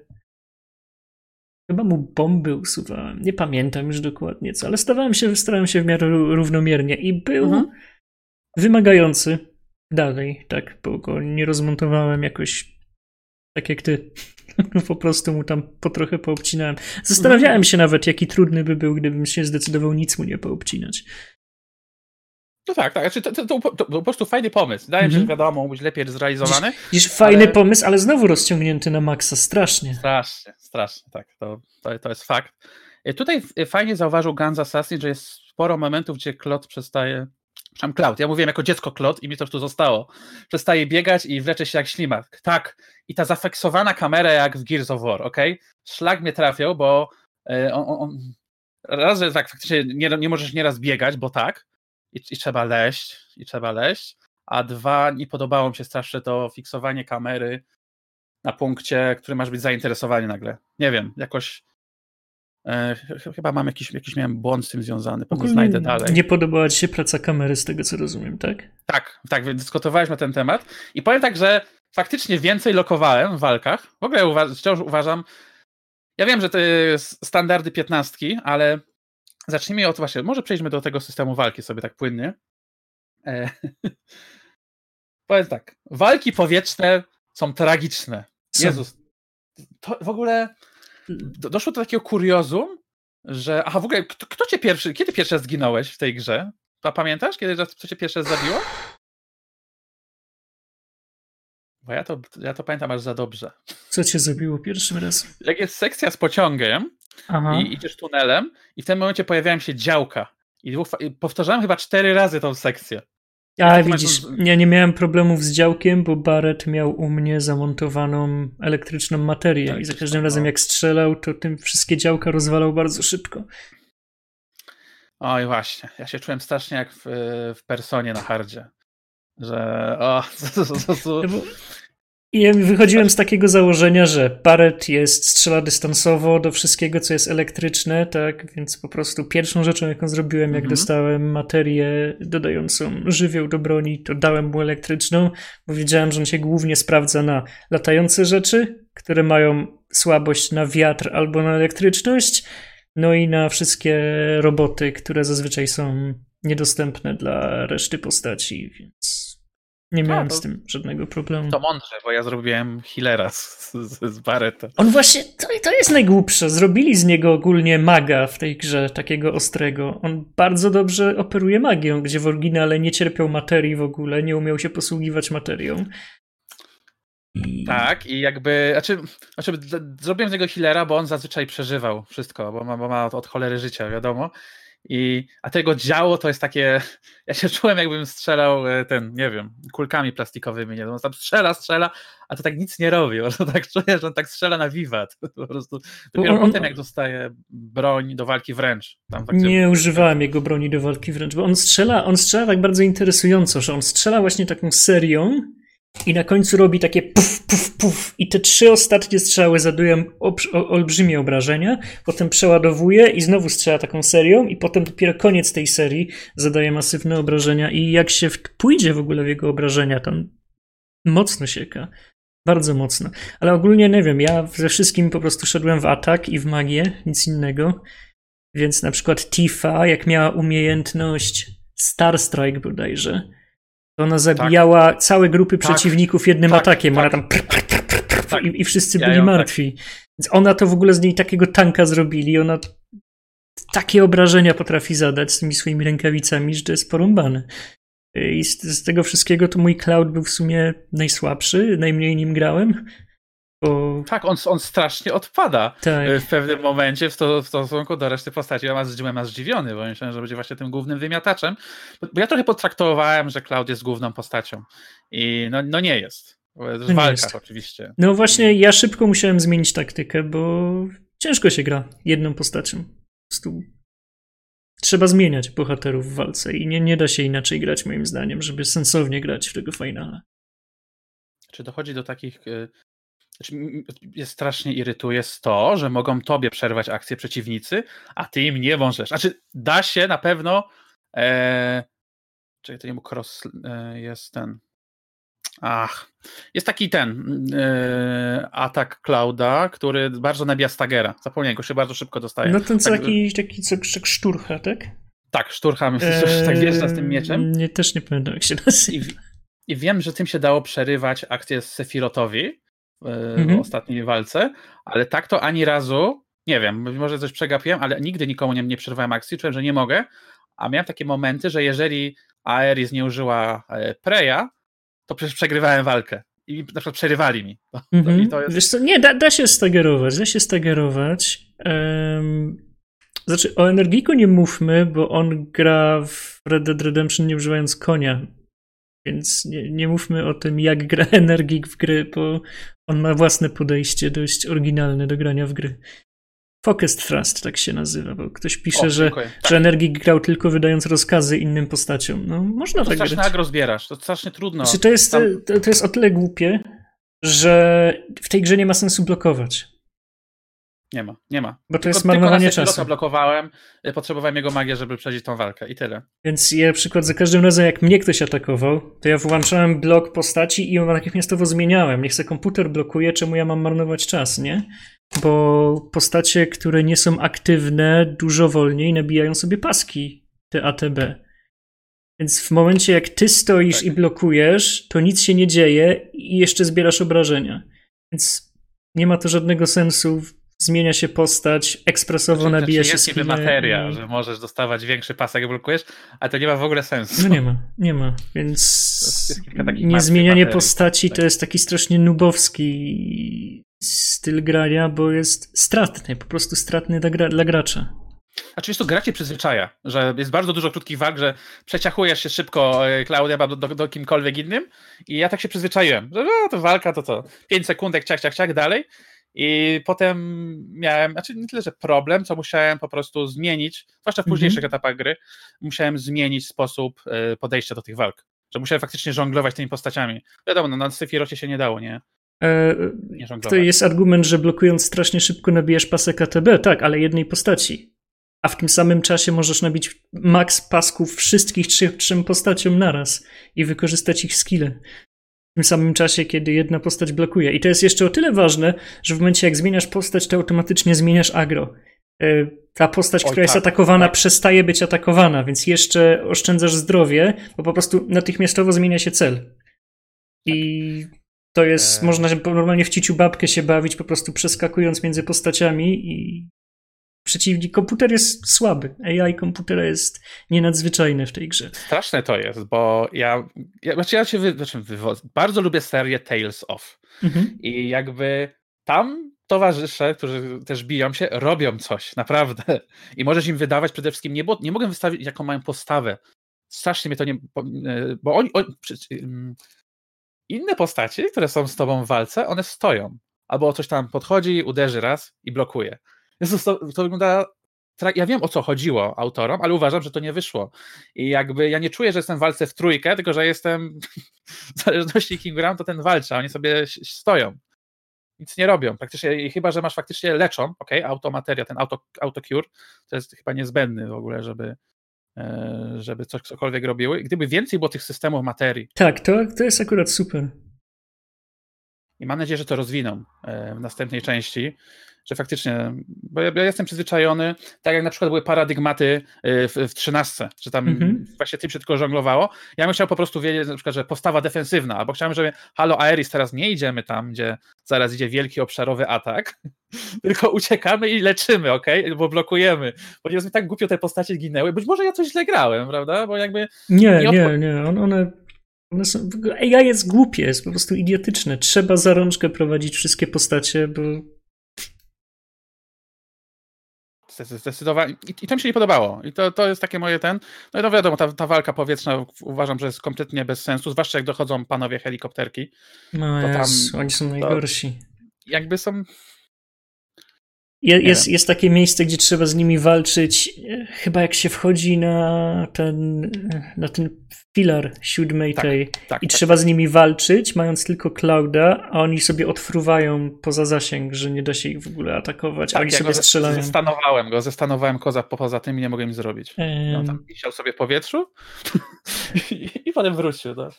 chyba mu bomby usuwałem. Nie pamiętam już dokładnie co, ale starałem się, starałem się w miarę równomiernie i był mhm. wymagający dalej, tak, bo go nie rozmontowałem jakoś tak jak ty. (laughs) po prostu mu tam po trochę poobcinałem. Zastanawiałem mhm. się nawet, jaki trudny by był, gdybym się zdecydował nic mu nie poobcinać. No tak, tak. Znaczy, to, to, to, to, po prostu fajny pomysł. Wydaje mi się, że mhm. wiadomo, być lepiej zrealizowany. Dziś, fajny ale... pomysł, ale znowu rozciągnięty na maksa, strasznie. Strasznie, strasznie, tak. To, to, to jest fakt. E, tutaj fajnie zauważył Guns Assassin, że jest sporo momentów, gdzie Klot przestaje. Przepraszam, Cloud. Ja mówiłem jako dziecko Klot i mi to już tu zostało. Przestaje biegać i wlecze się jak ślimak. Tak. I ta zafeksowana kamera jak w Gears of War, ok? Szlak mnie trafiał, bo e, on, on, raz, że tak, faktycznie nie, nie możesz nieraz biegać, bo tak, i, i trzeba leść, i trzeba leść, a dwa, nie podobało mi się strasznie to fiksowanie kamery na punkcie, który masz być zainteresowany nagle. Nie wiem, jakoś e, chyba mam jakiś, jakiś miałem błąd z tym związany, pewnie znajdę dalej. Nie podobała ci się praca kamery, z tego co rozumiem, tak? Tak, tak, więc dyskutowaliśmy na ten temat i powiem tak, że faktycznie więcej lokowałem w walkach. W ogóle uwa wciąż uważam, ja wiem, że to jest standardy piętnastki, ale Zacznijmy od właśnie, może przejdźmy do tego systemu walki sobie tak płynnie. E, (laughs) powiem tak, walki powietrzne są tragiczne. Są. Jezus, to w ogóle do, doszło do takiego kuriozum, że, aha, w ogóle, kto, kto cię pierwszy, kiedy pierwszy raz zginąłeś w tej grze? Pamiętasz, kiedy co cię pierwszy raz zabiło? Bo ja to, ja to pamiętam aż za dobrze. Co cię zabiło pierwszym raz? Jak jest sekcja z pociągiem, Aha. i idziesz tunelem i w tym momencie pojawiają się działka. I, i powtarzałem chyba cztery razy tą sekcję. A widzisz, ja nie miałem problemów z działkiem, bo Barrett miał u mnie zamontowaną elektryczną materię tak, i za każdym razem jak strzelał, to tym wszystkie działka rozwalał bardzo szybko. Oj właśnie, ja się czułem strasznie jak w, w Personie na hardzie, że o, to, to, to, i ja wychodziłem z takiego założenia, że Barrett jest, strzela dystansowo do wszystkiego, co jest elektryczne, tak? Więc po prostu pierwszą rzeczą, jaką zrobiłem, jak mhm. dostałem materię dodającą żywioł do broni, to dałem mu elektryczną, bo wiedziałem, że on się głównie sprawdza na latające rzeczy, które mają słabość na wiatr albo na elektryczność, no i na wszystkie roboty, które zazwyczaj są niedostępne dla reszty postaci, więc nie miałem no, z tym żadnego problemu. To mądrze, bo ja zrobiłem healera z, z, z Barretta. On właśnie, to, to jest najgłupsze. Zrobili z niego ogólnie maga w tej grze, takiego ostrego. On bardzo dobrze operuje magią, gdzie w oryginale nie cierpiał materii w ogóle, nie umiał się posługiwać materią. I... Tak, i jakby, znaczy, znaczy zrobiłem z niego healera, bo on zazwyczaj przeżywał wszystko, bo ma, bo ma od, od cholery życia, wiadomo. I, a tego działo to jest takie. (laughs) Ja się czułem, jakbym strzelał e, ten, nie wiem, kulkami plastikowymi. Nie? On tam strzela, strzela, a to tak nic nie robi. (laughs) On tak czuję, że on tak strzela na wiwat. (laughs) Po prostu. Dopiero on, potem, jak dostaje broń do walki wręcz. nie używałem jego broni do walki wręcz, bo on strzela, on strzela tak bardzo interesująco, że on strzela właśnie taką serią i na końcu robi takie puf, puf, puf. I te trzy ostatnie strzały zadają olbrzymie obrażenia. Potem przeładowuje i znowu strzela taką serią. I potem dopiero koniec tej serii zadaje masywne obrażenia. I jak się pójdzie w ogóle w jego obrażenia, tam mocno sieka. Bardzo mocno. Ale ogólnie nie wiem, ja ze wszystkim po prostu szedłem w atak i w magię, nic innego. Więc na przykład Tifa, jak miała umiejętność Star Strike bodajże, ona zabijała tak. całe grupy tak. przeciwników jednym tak. atakiem. Ona tak. tam prr, prr, prr, i, i, wszyscy ja byli tak. martwi. Więc ona to w ogóle z niej takiego tanka zrobili. Ona takie obrażenia potrafi zadać z tymi swoimi rękawicami, że to jest porąbane. I z, z, tego wszystkiego to mój Cloud był w sumie najsłabszy, najmniej nim grałem. Tak, on, on strasznie odpada tak. w pewnym momencie w, to, w stosunku do reszty postaci. Ja byłem aż zdziwiony, bo myślałem, że będzie właśnie tym głównym wymiataczem. Bo ja trochę potraktowałem, że Cloud jest główną postacią. I no, no nie jest. W walkach oczywiście. No właśnie, ja szybko musiałem zmienić taktykę, bo ciężko się gra jedną postacią. trzeba zmieniać bohaterów w walce i nie, nie da się inaczej grać moim zdaniem, żeby sensownie grać w tego finala. Czy dochodzi do takich y, znaczy, jest strasznie irytuje to, że mogą tobie przerwać akcję przeciwnicy, a ty im nie możesz. Znaczy, da się na pewno. E, czekaj, to nie był cross. E, jest ten. Ach, jest taki ten e, atak Clouda, który bardzo nabija Stagera. Zapomniałem go, się bardzo szybko dostaje. No ten co tak, taki, taki co, szturcha, tak? Tak, szturcha, eee, tak wjeżdża z tym mieczem. Nie, też nie pamiętam jak się nazywa. I, I, wiem, że tym się dało przerywać akcję z Sefirotowi, mhm. ostatniej walce, ale tak to ani razu, nie wiem, może coś przegapiłem, ale nigdy nikomu nie, nie przerwałem akcji, czułem, że nie mogę, a miałem takie momenty, że jeżeli Aeris nie użyła e, Preya, to przecież przegrywałem walkę i na przykład przerywali mi. To, mhm. to jest... Wiesz co, nie, da, da się stagerować, da się stagerować. Um, znaczy, o Energiku nie mówmy, bo on gra w Red Dead Redemption nie używając konia. Więc nie, nie mówmy o tym, jak gra (laughs) Energik w gry, bo on ma własne podejście dość oryginalne do grania w gry. Focused Thrust tak się nazywa, bo ktoś pisze, o, że, tak. że Energik grał tylko wydając rozkazy innym postaciom. No, można to tak strasznie agro zbierasz, to strasznie trudno. Znaczy, to, jest, Tam... to, to jest o tyle głupie, że w tej grze nie ma sensu blokować. Nie ma, nie ma. Bo to jest tylko, marnowanie tylko czasu. blokowałem, y, potrzebowałem jego magię, żeby przejść tą walkę i tyle. Więc ja na przykład za każdym razem, jak mnie ktoś atakował, to ja włączałem blok postaci i ją natychmiastowo zmieniałem. Niech se komputer blokuje, czemu ja mam marnować czas, nie? Bo postacie, które nie są aktywne, dużo wolniej nabijają sobie paski, te ATB. Więc w momencie, jak ty stoisz tak. i blokujesz, to nic się nie dzieje i jeszcze zbierasz obrażenia. Więc nie ma to żadnego sensu zmienia się postać, ekspresowo znaczy, nabija się Jest niby materia, że możesz dostawać większy pasek, jak blokujesz, ale to nie ma w ogóle sensu. No nie ma, nie ma, więc nie zmienianie postaci tak. to jest taki strasznie nubowski styl grania, bo jest stratny, po prostu stratny dla, gra dla gracza. A czy to gra cię przyzwyczaja, że jest bardzo dużo krótkich walk, że przeciachujesz się szybko e, Klaudia do, do, do kimkolwiek innym i ja tak się przyzwyczaiłem, że no, to walka to co, 5 sekundek, ciach, ciach, ciach, dalej i potem miałem, znaczy nie tyle, że problem, co musiałem po prostu zmienić, zwłaszcza w mhm. późniejszych mm -hmm. etapach gry, musiałem zmienić sposób e, podejścia do tych walk. Że musiałem faktycznie żonglować tymi postaciami. Wiadomo, no, na Sephirocie się nie dało, nie? E, nie to jest argument, że blokując strasznie szybko nabijasz pasek ATB, tak, ale jednej postaci. A w tym samym czasie możesz nabić maks pasków wszystkich trzech, trzem postaciom naraz i wykorzystać ich skille w tym samym czasie, kiedy jedna postać blokuje. I to jest jeszcze o tyle ważne, że w momencie jak zmieniasz postać, to automatycznie zmieniasz agro. E, ta postać, Oj, która tak, jest atakowana, tak. przestaje być atakowana, więc jeszcze oszczędzasz zdrowie, bo po prostu natychmiastowo zmienia się cel. I to jest, e... można normalnie w ciciu babkę się bawić, po prostu przeskakując między postaciami i przeciwnik. Komputer jest słaby. AI komputera jest nienadzwyczajne w tej grze. Straszne to jest, bo ja, ja, znaczy ja się wy, znaczy bardzo lubię serię Tales of. Mhm. I jakby tam towarzysze, którzy też biją się, robią coś, naprawdę. I możesz im wydawać przede wszystkim, nie, bo, nie mogę wystawić, jaką mają postawę. Strasznie mnie to nie. Bo oni. oni inne postacie, które są z tobą w walce, one stoją. Albo coś tam podchodzi, uderzy raz i blokuje. Jezus, to, to wygląda ja wiem o co chodziło autorom, ale uważam, że to nie wyszło. I jakby ja nie czuję, że jestem w walce w trójkę, tylko że jestem (laughs) w zależności kim gram, to ten walczy, a oni sobie stoją. Nic nie robią. Praktycznie, chyba, że masz faktycznie leczą, ok, automateria, ten auto, autocure, to jest chyba niezbędny w ogóle, żeby, e, żeby coś, cokolwiek robiły. Gdyby więcej było tych systemów materii. Tak, to, to jest akurat super. I mam nadzieję, że to rozwiną e, w następnej części, że faktycznie, bo ja, ja, jestem przyzwyczajony, tak jak na przykład były paradygmaty y, w, w 13, że tam mm -hmm. właśnie tym się tylko żonglowało. Ja bym chciał po prostu wiedzieć, na przykład, że postawa defensywna, albo chciałem, żeby halo Aeris, teraz nie idziemy tam, gdzie zaraz idzie wielki obszarowy atak, (laughs) tylko uciekamy i leczymy, ok? Bo blokujemy. Ponieważ mi tak głupio te postacie ginęły. Być może ja coś źle grałem, prawda? Bo jakby... Nie, nie, nie. nie. one... One są, AI jest głupie, jest po prostu idiotyczne. Trzeba za rączkę prowadzić wszystkie postacie, bo Zdecydowanie. I, I to mi się nie podobało. I to, to jest takie moje ten. No i no wiadomo, ta, ta walka powietrzna uważam, że jest kompletnie bez sensu, zwłaszcza jak dochodzą panowie helikopterki. No to tam, oni są najgorsi. Jakby są. Je, jest, jest takie miejsce, gdzie trzeba z nimi walczyć, e, chyba jak się wchodzi na ten, na ten filar siódmej Tak, tej tak, i tak. trzeba z nimi walczyć, mając tylko Clouda, a oni sobie odfruwają poza zasięg, że nie da się ich w ogóle atakować, a Tak, oni ja sobie go ze- strzelają. Zestanowałem go, zestanowałem go za, poza tym i nie mogłem nic zrobić. No, Em, tam wisiał sobie w powietrzu (laughs) i, i potem wrócił. Tak.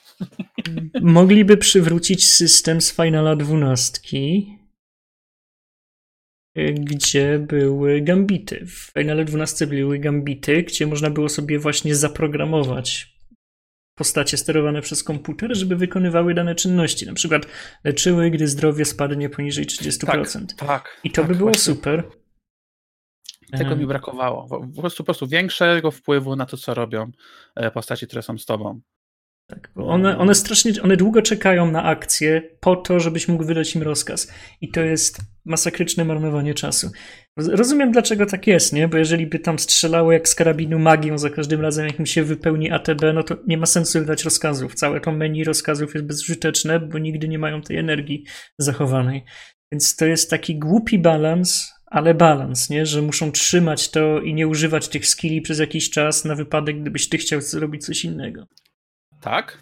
Mogliby przywrócić system z Finala 12, y, gdzie były gambity. W Finale 12 były gambity, gdzie można było sobie właśnie zaprogramować postacie sterowane przez komputer, żeby wykonywały dane czynności. Na przykład leczyły, gdy zdrowie spadnie poniżej 30%. tak. I to tak, by było właśnie super. Tego mi brakowało. Po po prostu, po prostu większego wpływu na to, co robią e, postaci, które są z tobą. Tak, bo one, one strasznie, one długo czekają na akcję po to, żebyś mógł wydać im rozkaz. I to jest masakryczne marnowanie czasu. Roz- Rozumiem, dlaczego tak jest, nie? Bo jeżeli by tam strzelało jak z karabinu magią za każdym razem, jak mi się wypełni ATB, no to nie ma sensu wydać rozkazów. Całe to menu rozkazów jest bezużyteczne, bo nigdy nie mają tej energii zachowanej. Więc to jest taki głupi balans, ale balans, nie? Że muszą trzymać to i nie używać tych skilli przez jakiś czas na wypadek, gdybyś ty chciał zrobić coś innego. Tak,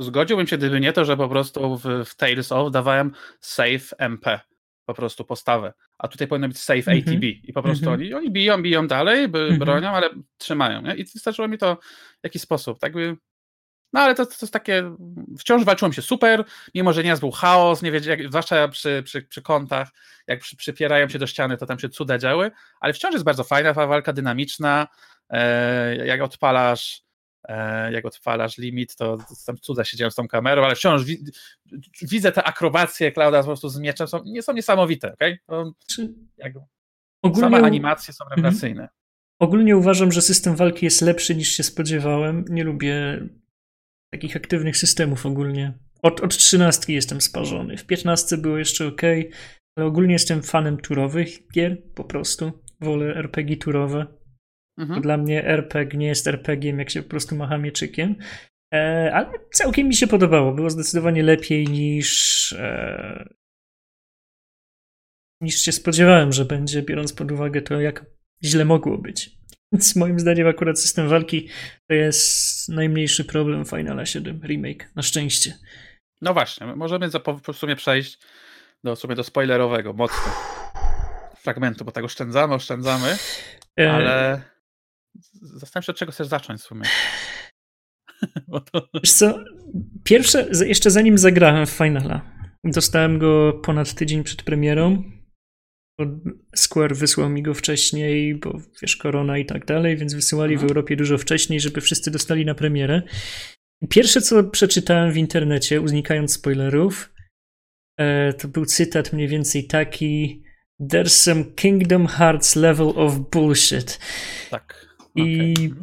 zgodziłbym się, gdyby nie to, że po prostu w, w Tales of dawałem save MP, po prostu postawę. A tutaj powinno być save Mhm. ATB. I po prostu Mhm. oni, oni biją, biją dalej, by, Mhm. bronią, ale trzymają. Nie? I wystarczyło mi to w jakiś sposób. Tak by... No ale to, to jest takie. Wciąż walczyłem się super, mimo że nieraz był chaos, nie wiedział, jak, zwłaszcza przy, przy, przy kątach, jak przy, przypierają się do ściany, to tam się cuda działy, ale wciąż jest bardzo fajna walka, dynamiczna. E, jak odpalasz jak odpalasz limit, to, tam cuda się dzieją z tą kamerą, ale wciąż wi widzę te akrobacje Klauda po prostu z mieczem, są, nie są niesamowite, okej? Czy Jak, Ogólnie, same animacje są rewelacyjne. ogólnie uważam, że system walki jest lepszy niż się spodziewałem. Nie lubię takich aktywnych systemów ogólnie. Od, od 13 jestem sparzony. W 15 było jeszcze ok, ale ogólnie jestem fanem turowych gier, po prostu. Wolę RPG turowe. Mhm. Dla mnie RPG nie jest RPG-iem, jak się po prostu macha mieczykiem. E, ale całkiem mi się podobało. Było zdecydowanie lepiej niż. E, niż się spodziewałem, że będzie, biorąc pod uwagę to, jak źle mogło być. Więc moim zdaniem akurat system walki to jest najmniejszy problem Finala 7 Remake. Na szczęście. No właśnie, możemy po, sumie przejść do, w sumie do spoilerowego, mocno fragmentu, bo tak oszczędzamy, oszczędzamy, E, ale zastanawiam się, od czego chcesz zacząć w sumie. (laughs) To... Wiesz co, pierwsze, jeszcze zanim zagrałem w Finala, dostałem go ponad tydzień przed premierą. Square wysłał mi go wcześniej, bo wiesz, korona i tak dalej, więc wysyłali w Mhm. Europie dużo wcześniej, żeby wszyscy dostali na premierę. Pierwsze, co przeczytałem w internecie, unikając spoilerów, e, to był cytat mniej więcej taki There's some Kingdom Hearts level of bullshit. Tak. I okej.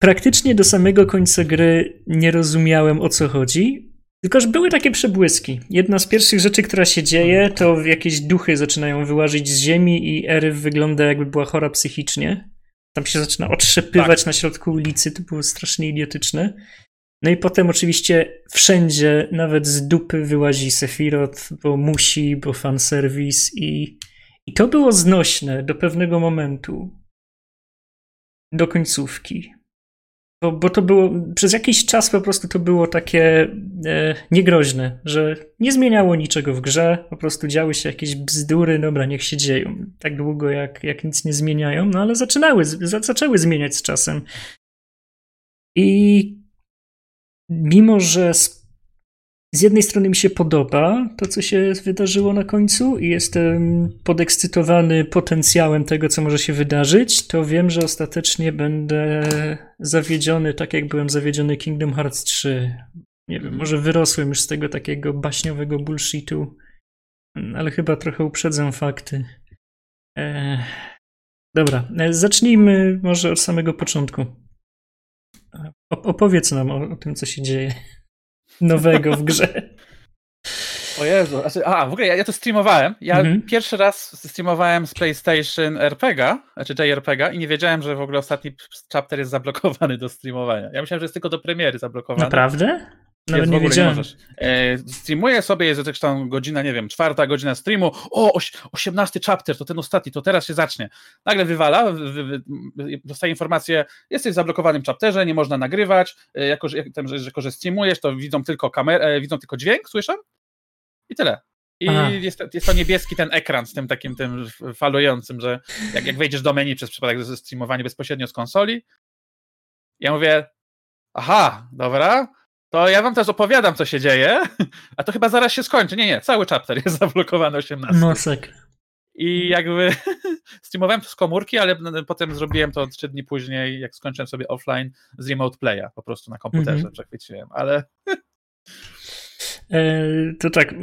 praktycznie do samego końca gry nie rozumiałem o co chodzi. Tylko, że były takie przebłyski. Jedna z pierwszych rzeczy, która się dzieje, to jakieś duchy zaczynają wyłazić z ziemi i Eryf wygląda jakby była chora psychicznie. Tam się zaczyna otrzepywać Tak. na środku ulicy, to było strasznie idiotyczne. No i potem oczywiście wszędzie, nawet z dupy wyłazi Sephiroth, bo musi, bo fanserwis i, i to było znośne do pewnego momentu. Do końcówki. Bo, bo to było, przez jakiś czas po prostu to było takie e, niegroźne, że nie zmieniało niczego w grze, po prostu działy się jakieś bzdury, dobra, niech się dzieją. Tak długo jak, jak nic nie zmieniają, no ale zaczynały, za, zaczęły zmieniać z czasem. I mimo, że z, jednej strony mi się podoba to, co się wydarzyło na końcu i jestem podekscytowany potencjałem tego, co może się wydarzyć, to wiem, że ostatecznie będę zawiedziony, tak jak byłem zawiedziony Kingdom Hearts 3. Nie wiem, może wyrosłem już z tego takiego baśniowego bullshitu, ale chyba trochę uprzedzam fakty. Eee, dobra, e, zacznijmy może od samego początku. O, opowiedz nam o, o tym, co się dzieje nowego w grze. O Jezu, znaczy, a w ogóle ja, ja to streamowałem. Ja Mhm. pierwszy raz streamowałem z PlayStation RPGa, znaczy JRPGa i nie wiedziałem, że w ogóle ostatni chapter jest zablokowany do streamowania. Ja myślałem, że jest tylko do premiery zablokowany. Naprawdę? Nawet jest, nie wiedziałem. Nie e, streamuję sobie, jest zresztą tam godzina, nie wiem, czwarta godzina streamu, o, oś, 18 chapter, to ten ostatni, to teraz się zacznie. Nagle wywala, wy, wy, dostaje informację, jesteś w zablokowanym chapterze, nie można nagrywać, e, jako, że, że, że, że streamujesz, to widzą tylko kamerę, e, widzą tylko dźwięk, słyszę? I tyle. I jest, jest, to niebieski ten ekran z tym takim tym falującym, że jak, jak wejdziesz do menu przez przypadek ze streamowania bezpośrednio z konsoli, ja mówię, aha, dobra, to ja wam też opowiadam, co się dzieje, (laughs) a to chyba zaraz się skończy. Nie, nie, cały chapter jest (laughs) zablokowany 18. Nosek. I jakby (laughs) streamowałem to z komórki, ale potem zrobiłem to trzy dni później, jak skończyłem sobie offline z remote playa, po prostu na komputerze -hmm. przechwyciłem, ale E, to tak,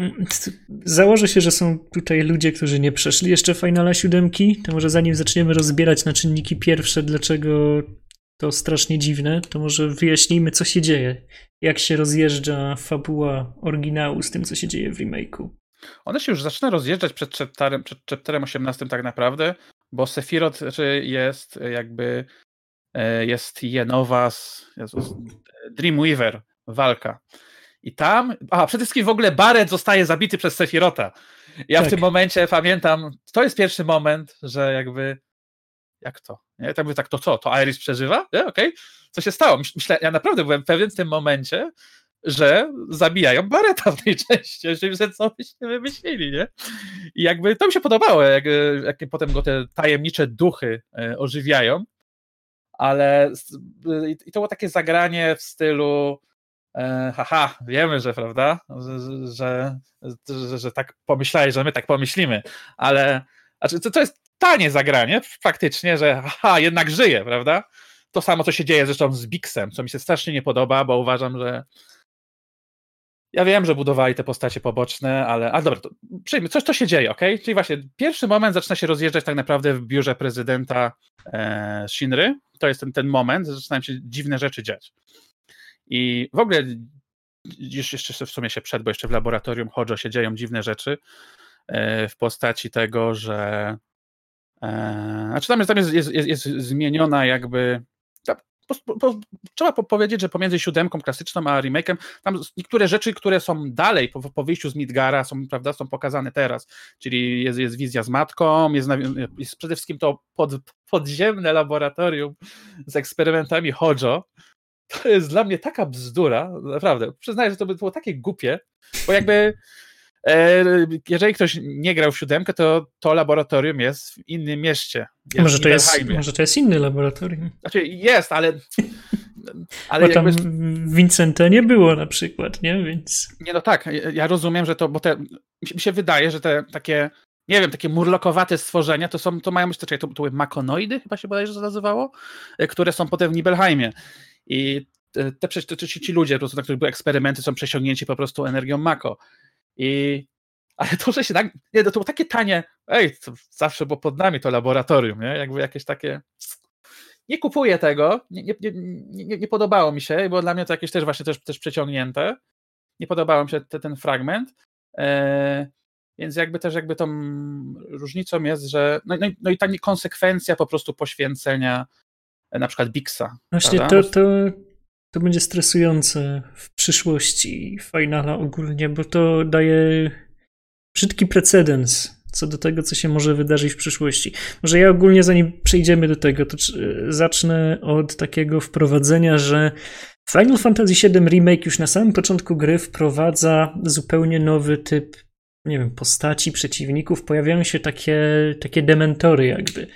założę się, że są tutaj ludzie, którzy nie przeszli jeszcze Finala siódemki, to może zanim zaczniemy rozbierać na czynniki pierwsze, dlaczego to strasznie dziwne, to może wyjaśnijmy, co się dzieje, jak się rozjeżdża fabuła oryginału z tym, co się dzieje w remake'u. One się już zaczyna rozjeżdżać przed chapterem, przed chapterem 18 tak naprawdę, bo Sephiroth jest jakby e, jest Jenowas, Jezus, Dreamweaver, walka. I tam, a przede wszystkim w ogóle Barret zostaje zabity przez Sefirota. Ja tak. w tym momencie pamiętam, to jest pierwszy moment, że jakby, jak to? Nie? Tak, tak to co? To Iris przeżywa? Okej, okay. co się stało? Myślę, ja naprawdę byłem pewien w tym momencie, że zabijają Bareta w tej części, że co byście wymyślili, nie? I jakby to mi się podobało, jak, jak potem go te tajemnicze duchy e, ożywiają, ale i to było takie zagranie w stylu e, haha, wiemy, że prawda, że, że, że, że, tak pomyślałeś, że my tak pomyślimy, ale znaczy, to, to jest tanie zagranie faktycznie, że haha, jednak żyje, prawda? To samo, co się dzieje zresztą z Bixem, co mi się strasznie nie podoba, bo uważam, że ja wiem, że budowali te postacie poboczne, ale. A dobra, to przyjmij, coś to się dzieje, ok? Czyli właśnie pierwszy moment zaczyna się rozjeżdżać tak naprawdę w biurze prezydenta e, Shinry. To jest ten, ten moment, zaczynają się dziwne rzeczy dziać. I w ogóle już jeszcze w sumie się przed, bo jeszcze w laboratorium Hojo się dzieją dziwne rzeczy e, w postaci tego, że e, znaczy tam jest, tam jest, jest, jest, jest zmieniona jakby po, po, trzeba powiedzieć, że pomiędzy siódemką klasyczną a remake'em, tam niektóre rzeczy, które są dalej po, po wyjściu z Midgara, są, prawda, są pokazane teraz. Czyli jest, jest wizja z matką, jest, jest przede wszystkim to pod, podziemne laboratorium z eksperymentami Hojo, to jest dla mnie taka bzdura, naprawdę. Przyznaję, że to by było takie głupie, bo jakby jeżeli ktoś nie grał w siódemkę, to to laboratorium jest w innym mieście. Jest może, to jest, może to jest inny laboratorium. Znaczy jest, ale... ale bo tam jakby... Vincente nie było na przykład, nie? Więc... Nie, no tak, ja rozumiem, że to, bo te, mi się wydaje, że te takie nie wiem, takie murlokowate stworzenia, to są, to mają być, to, to były makonoidy, chyba się bodajże nazywało, e, które są potem w Nibelheimie. I te, te, te, ci ludzie, po prostu, na których były eksperymenty, są przesiągnięci po prostu energią Mako. I ale to, że się tak, nie, to było takie tanie, ej, zawsze było pod nami to laboratorium, nie? Jakby jakieś takie, nie kupuję tego, nie, nie, nie, nie podobało mi się, bo dla mnie to jakieś też właśnie też, też przeciągnięte, nie podobał mi się te, ten fragment, e, więc jakby też jakby tą różnicą jest, że no, no, no i ta konsekwencja po prostu poświęcenia na przykład Bixa. Właśnie to, to, to będzie stresujące w przyszłości Finala ogólnie, bo to daje brzydki precedens co do tego, co się może wydarzyć w przyszłości. Może ja ogólnie, zanim przejdziemy do tego, to zacznę od takiego wprowadzenia, że Final Fantasy VII Remake już na samym początku gry wprowadza zupełnie nowy typ, nie wiem, postaci, przeciwników. Pojawiają się takie, takie dementory jakby.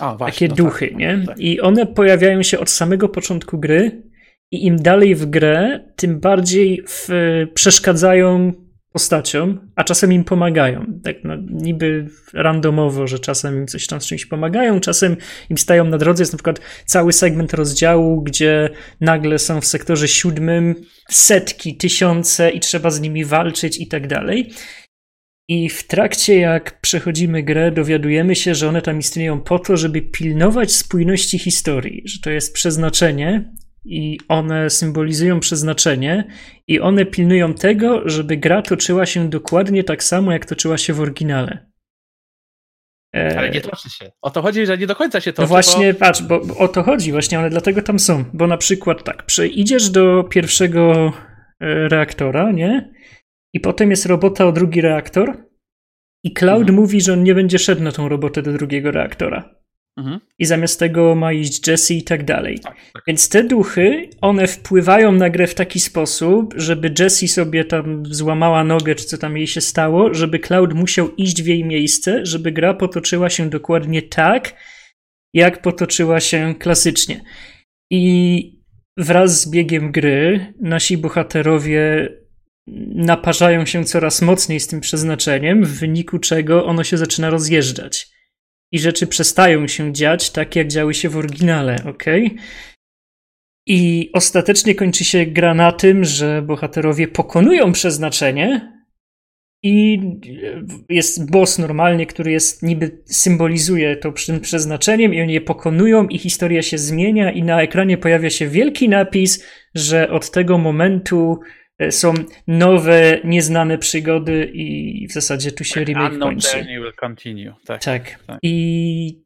Właśnie, takie no duchy, tak, nie? Tak. I one pojawiają się od samego początku gry i im dalej w grę, tym bardziej w, przeszkadzają postaciom, a czasem im pomagają. Tak no, niby randomowo, że czasem im coś tam z czymś pomagają, czasem im stają na drodze. Jest na przykład cały segment rozdziału, gdzie nagle są w sektorze siódmym setki, tysiące i trzeba z nimi walczyć i tak dalej. I w trakcie, jak przechodzimy grę, dowiadujemy się, że one tam istnieją po to, żeby pilnować spójności historii, że to jest przeznaczenie i one symbolizują przeznaczenie i one pilnują tego, żeby gra toczyła się dokładnie tak samo, jak toczyła się w oryginale. E, ale nie toczy się. O to chodzi, że nie do końca się toczy. No właśnie, bo... patrz, bo, bo o to chodzi właśnie, ale dlatego tam są. Bo na przykład tak, idziesz do pierwszego e, reaktora, nie? I potem jest robota o drugi reaktor. I Cloud mhm. mówi, że on nie będzie szedł na tą robotę do drugiego reaktora. Mhm. I zamiast tego ma iść Jesse i tak dalej. Tak, tak. Więc te duchy, one wpływają na grę w taki sposób, żeby Jessie sobie tam złamała nogę, czy co tam jej się stało, żeby Cloud musiał iść w jej miejsce, żeby gra potoczyła się dokładnie tak, jak potoczyła się klasycznie. I wraz z biegiem gry nasi bohaterowie naparzają się coraz mocniej z tym przeznaczeniem, w wyniku czego ono się zaczyna rozjeżdżać. I rzeczy przestają się dziać tak, jak działy się w oryginale, ok? I ostatecznie kończy się gra na tym, że bohaterowie pokonują przeznaczenie, i jest boss normalnie, który jest niby symbolizuje to przeznaczeniem i oni je pokonują i historia się zmienia i na ekranie pojawia się wielki napis, że od tego momentu są nowe, nieznane przygody i w zasadzie tu się tak, remake kończy. Will continue. Tak, tak. tak. I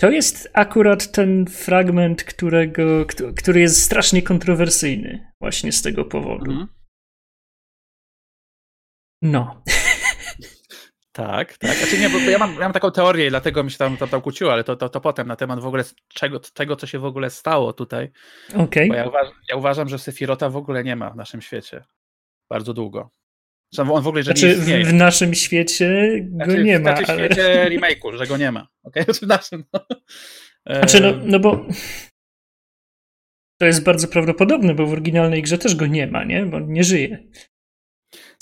to jest akurat ten fragment, którego, który jest strasznie kontrowersyjny właśnie z tego powodu. Mhm. No. Tak, tak. Znaczy nie, bo ja mam, ja mam taką teorię, dlatego mi się tam, tam, tam kłóciło, ale to, to, to potem na temat w ogóle czego, tego, co się w ogóle stało tutaj. Okej. Okay. Ja, uważ, ja uważam, że Sefirota w ogóle nie ma w naszym świecie. Bardzo długo. On w ogóle, że znaczy, nie w naszym świecie go znaczy, nie ma. Znaczy w ale... świecie remake'u, że go nie ma. (laughs) Okay? Znaczy w naszym, no. Znaczy, no, no bo to jest bardzo prawdopodobne, bo w oryginalnej grze też go nie ma, nie? Bo on nie żyje.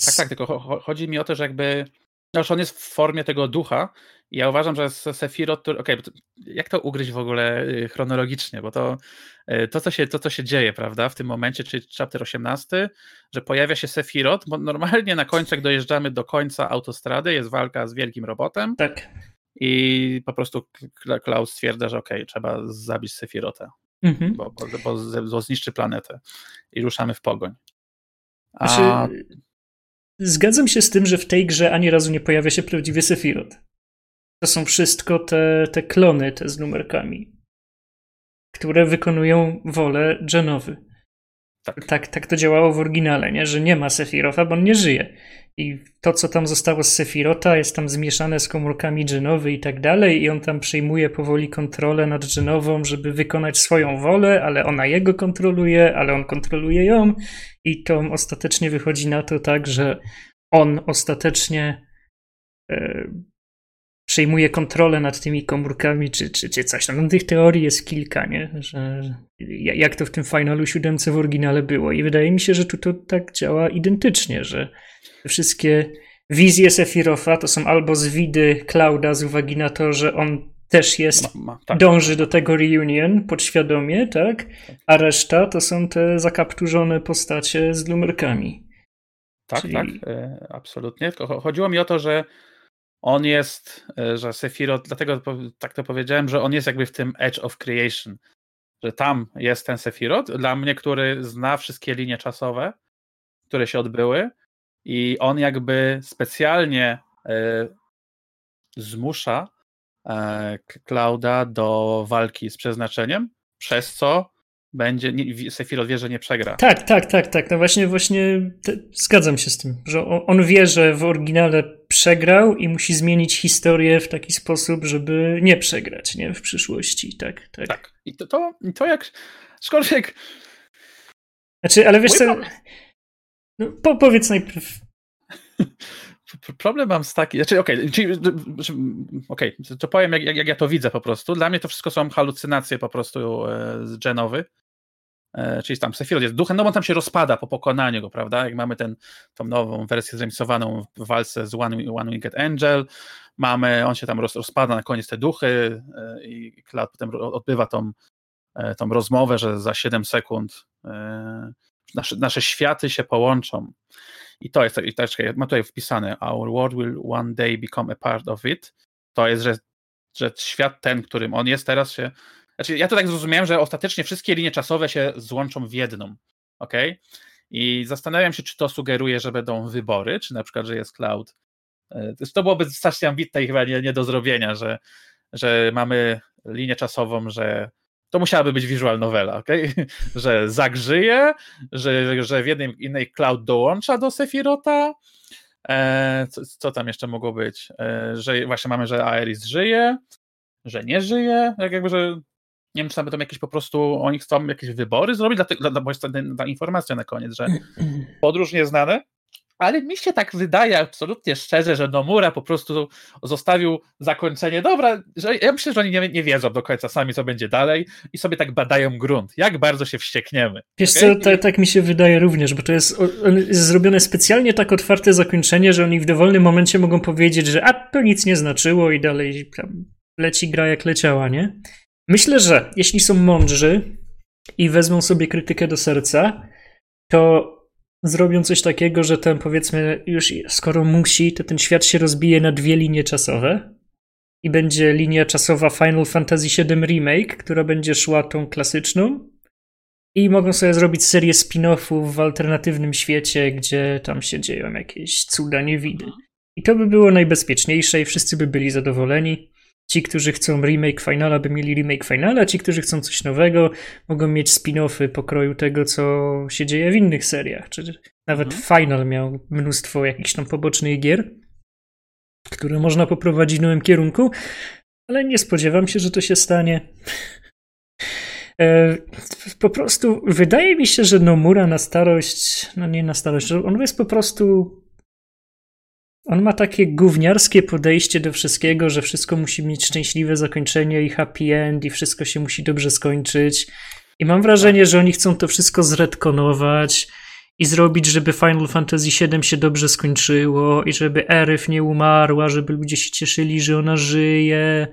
Tak, tak, tylko chodzi mi o to, że jakby no, on jest w formie tego ducha i ja uważam, że Sephiroth, okej, okay, jak to ugryźć w ogóle y, chronologicznie, bo to, y, to, co się, to, co się dzieje, prawda, w tym momencie, czyli chapter 18, że pojawia się Sephiroth, bo normalnie na końcu, jak dojeżdżamy do końca autostrady, jest walka z wielkim robotem. Tak. I po prostu Klaus stwierdza, że okej, okay, trzeba zabić Sephirotha, mhm. bo, bo, bo, bo, zniszczy planetę. I ruszamy w pogoń. A... Znaczy, Zgadzam się z tym, że w tej grze ani razu nie pojawia się prawdziwy Sephiroth. To są wszystko te, te klony, te z numerkami, które wykonują wolę Jenowy. Tak. tak. tak to działało w oryginale, nie? że nie ma Sephirotha, bo on nie żyje. I to, co tam zostało z Sephirota, jest tam zmieszane z komórkami Genowy i tak dalej, i on tam przejmuje powoli kontrolę nad Genową, żeby wykonać swoją wolę, ale ona jego kontroluje, ale on kontroluje ją, i to ostatecznie wychodzi na to tak, że on ostatecznie e, przejmuje kontrolę nad tymi komórkami, czy, czy, czy coś tam. No, tych teorii jest kilka, nie? Że, jak to w tym Finalu 7 w oryginale było. I wydaje mi się, że tu to tak działa identycznie, że wszystkie wizje Sephirofa to są albo z widy Clouda z uwagi na to, że on też jest, ma, ma, tak. dąży do tego reunion podświadomie, tak? A reszta to są te zakapturzone postacie z numerkami. Tak, Czyli... tak, e, absolutnie. Tylko chodziło mi o to, że on jest, e, że Sephiroth, dlatego tak to powiedziałem, że on jest jakby w tym Edge of Creation, że tam jest ten Sephiroth, dla mnie, który zna wszystkie linie czasowe, które się odbyły i on jakby specjalnie e, zmusza e, Klauda do walki z przeznaczeniem, przez co będzie, Sephiroth wie, że nie przegra. Tak, tak, tak, tak. No właśnie, właśnie te, zgadzam się z tym, że on wie, że w oryginale przegrał i musi zmienić historię w taki sposób, żeby nie przegrać, nie? W przyszłości, tak, tak. Tak. I to, to, to jak, aczkolwiek... Znaczy, ale wiesz co... No, po, powiedz najpierw... (laughs) Problem mam z taki, znaczy okej, okay, okay, to powiem jak, jak, ja to widzę po prostu. Dla mnie to wszystko są halucynacje po prostu e, z Genowy. E, czyli tam Sephiroth jest duchem, no bo on tam się rozpada po pokonaniu go, prawda? Jak mamy ten, tą nową wersję zremisowaną w walce z One, One Winged Angel, mamy, on się tam roz, rozpada na koniec te duchy e, i Cloud potem odbywa tą, tą rozmowę, że za 7 sekund nasze, nasze światy się połączą. I to jest, i to, czekaj, ma tutaj wpisane, our world will one day become a part of it. To jest, że, że świat ten, którym on jest teraz się, znaczy ja to tak zrozumiałem, że ostatecznie wszystkie linie czasowe się złączą w jedną, ok? I zastanawiam się, czy to sugeruje, że będą wybory, czy na przykład, że jest cloud. E, to byłoby strasznie ambitne i chyba nie, nie do zrobienia, że, że mamy linię czasową, że to musiałaby być visual novela, okay? (laughs) że Zak żyje, że, że w jednej innej Cloud dołącza do Sefirota, e, co, co, tam jeszcze mogło być, e, że właśnie mamy, że Aeris żyje, że nie żyje, jak jakby, że nie wiem, czy tam będą jakieś po prostu, oni chcą jakieś wybory zrobić, dla, dla, dla, dla informacja na koniec, że (laughs) podróż nieznane, ale mi się tak wydaje absolutnie szczerze, że Nomura po prostu zostawił zakończenie. Dobra, że ja myślę, że oni nie, nie wiedzą do końca sami, co będzie dalej i sobie tak badają grunt. Jak bardzo się wściekniemy. Wiesz okay? co, tak, tak mi się wydaje również, bo to jest, jest zrobione specjalnie tak otwarte zakończenie, że oni w dowolnym momencie mogą powiedzieć, że a to nic nie znaczyło i dalej leci gra jak leciała, nie? Myślę, że jeśli są mądrzy i wezmą sobie krytykę do serca, to zrobią coś takiego, że ten powiedzmy już skoro musi, to ten świat się rozbije na dwie linie czasowe i będzie linia czasowa Final Fantasy VII Remake, która będzie szła tą klasyczną i mogą sobie zrobić serię spin-offów w alternatywnym świecie, gdzie tam się dzieją jakieś cuda niewidy. I to by było najbezpieczniejsze i wszyscy by byli zadowoleni. Ci, którzy chcą remake Finala, by mieli remake Finala, ci, którzy chcą coś nowego, mogą mieć spin-offy pokroju tego, co się dzieje w innych seriach. Czy nawet mhm. Final miał mnóstwo jakichś tam pobocznych gier, które można poprowadzić w nowym kierunku, ale nie spodziewam się, że to się stanie. E, po prostu wydaje mi się, że Nomura na starość, no nie na starość, on jest po prostu on ma takie gówniarskie podejście do wszystkiego, że wszystko musi mieć szczęśliwe zakończenie i happy end i wszystko się musi dobrze skończyć. I mam wrażenie, że oni chcą to wszystko zredkonować i zrobić, żeby Final Fantasy VII się dobrze skończyło i żeby Eryf nie umarła, żeby ludzie się cieszyli, że ona żyje.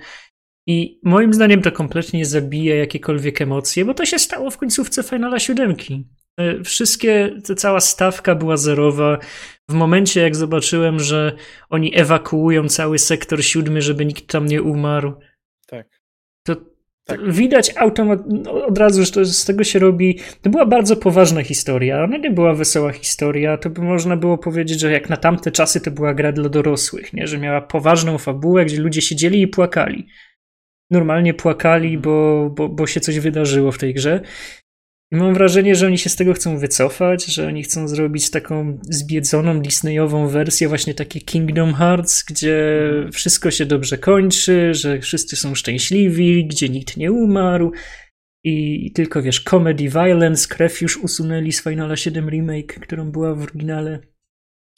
I moim zdaniem to kompletnie zabija jakiekolwiek emocje, bo to się stało w końcówce Finala siódemki. E, wszystkie, ta cała stawka była zerowa. W momencie, jak zobaczyłem, że oni ewakuują cały sektor siódmy, żeby nikt tam nie umarł, tak. to tak. widać automat no, od razu, że to, z tego się robi. To była bardzo poważna historia. Ona nie była wesoła historia. To by można było powiedzieć, że jak na tamte czasy to była gra dla dorosłych, nie? że miała poważną fabułę, gdzie ludzie siedzieli i płakali. Normalnie płakali, bo, bo, bo się coś wydarzyło w tej grze. I mam wrażenie, że oni się z tego chcą wycofać, że oni chcą zrobić taką zbiedzoną Disneyową wersję, właśnie takie Kingdom Hearts, gdzie wszystko się dobrze kończy, że wszyscy są szczęśliwi, gdzie nikt nie umarł. I, tylko wiesz, comedy, violence, krew już usunęli z Finala 7 Remake, którą była w oryginale.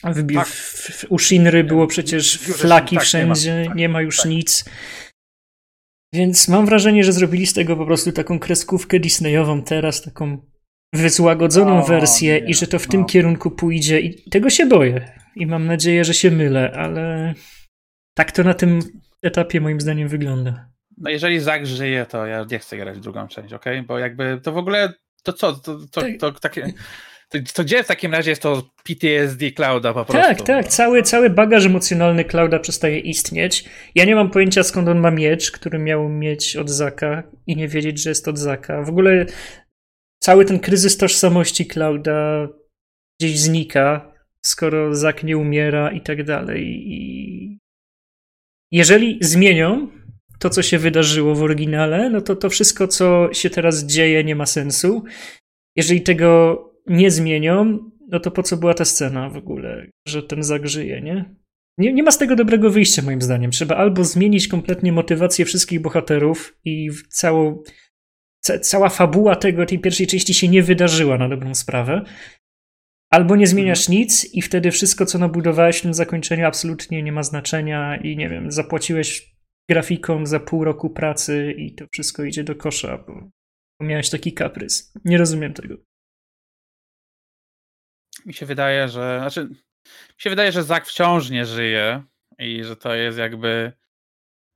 W, tak. w, u Shinry było przecież flaki tak, wszędzie, nie ma, tak, nie ma już tak. nic. Więc mam wrażenie, że zrobili z tego po prostu taką kreskówkę Disneyową teraz, taką wyzłagodzoną wersję nie, i że to w no. tym kierunku pójdzie i tego się boję. I mam nadzieję, że się mylę, ale tak to na tym etapie moim zdaniem wygląda. No jeżeli Zak żyje, to ja nie chcę grać w drugą część, ok? Bo jakby to w ogóle, to co, to, to, tak. to takie... To, to, gdzie w takim razie jest to PTSD Clouda po prostu? Tak, tak. Cały, cały bagaż emocjonalny Clouda przestaje istnieć. Ja nie mam pojęcia skąd on ma miecz, który miał mieć od Zaka i nie wiedzieć, że jest od Zaka. W ogóle cały ten kryzys tożsamości Clouda gdzieś znika, skoro Zak nie umiera i tak dalej. I jeżeli zmienią to, co się wydarzyło w oryginale, no to to wszystko, co się teraz dzieje, nie ma sensu. Jeżeli tego nie zmienią, no to po co była ta scena w ogóle, że ten zagrzyje, nie? Nie, nie ma z tego dobrego wyjścia, moim zdaniem. Trzeba albo zmienić kompletnie motywację wszystkich bohaterów i całą, ca, cała fabuła tego, tej pierwszej części się nie wydarzyła na dobrą sprawę, albo nie zmieniasz mhm. nic i wtedy wszystko, co nabudowałeś w tym zakończeniu absolutnie nie ma znaczenia i nie wiem, zapłaciłeś grafikom za pół roku pracy i to wszystko idzie do kosza, bo miałeś taki kaprys. Nie rozumiem tego mi się wydaje, że. Znaczy, mi się wydaje, że Zak wciąż nie żyje i że to jest jakby.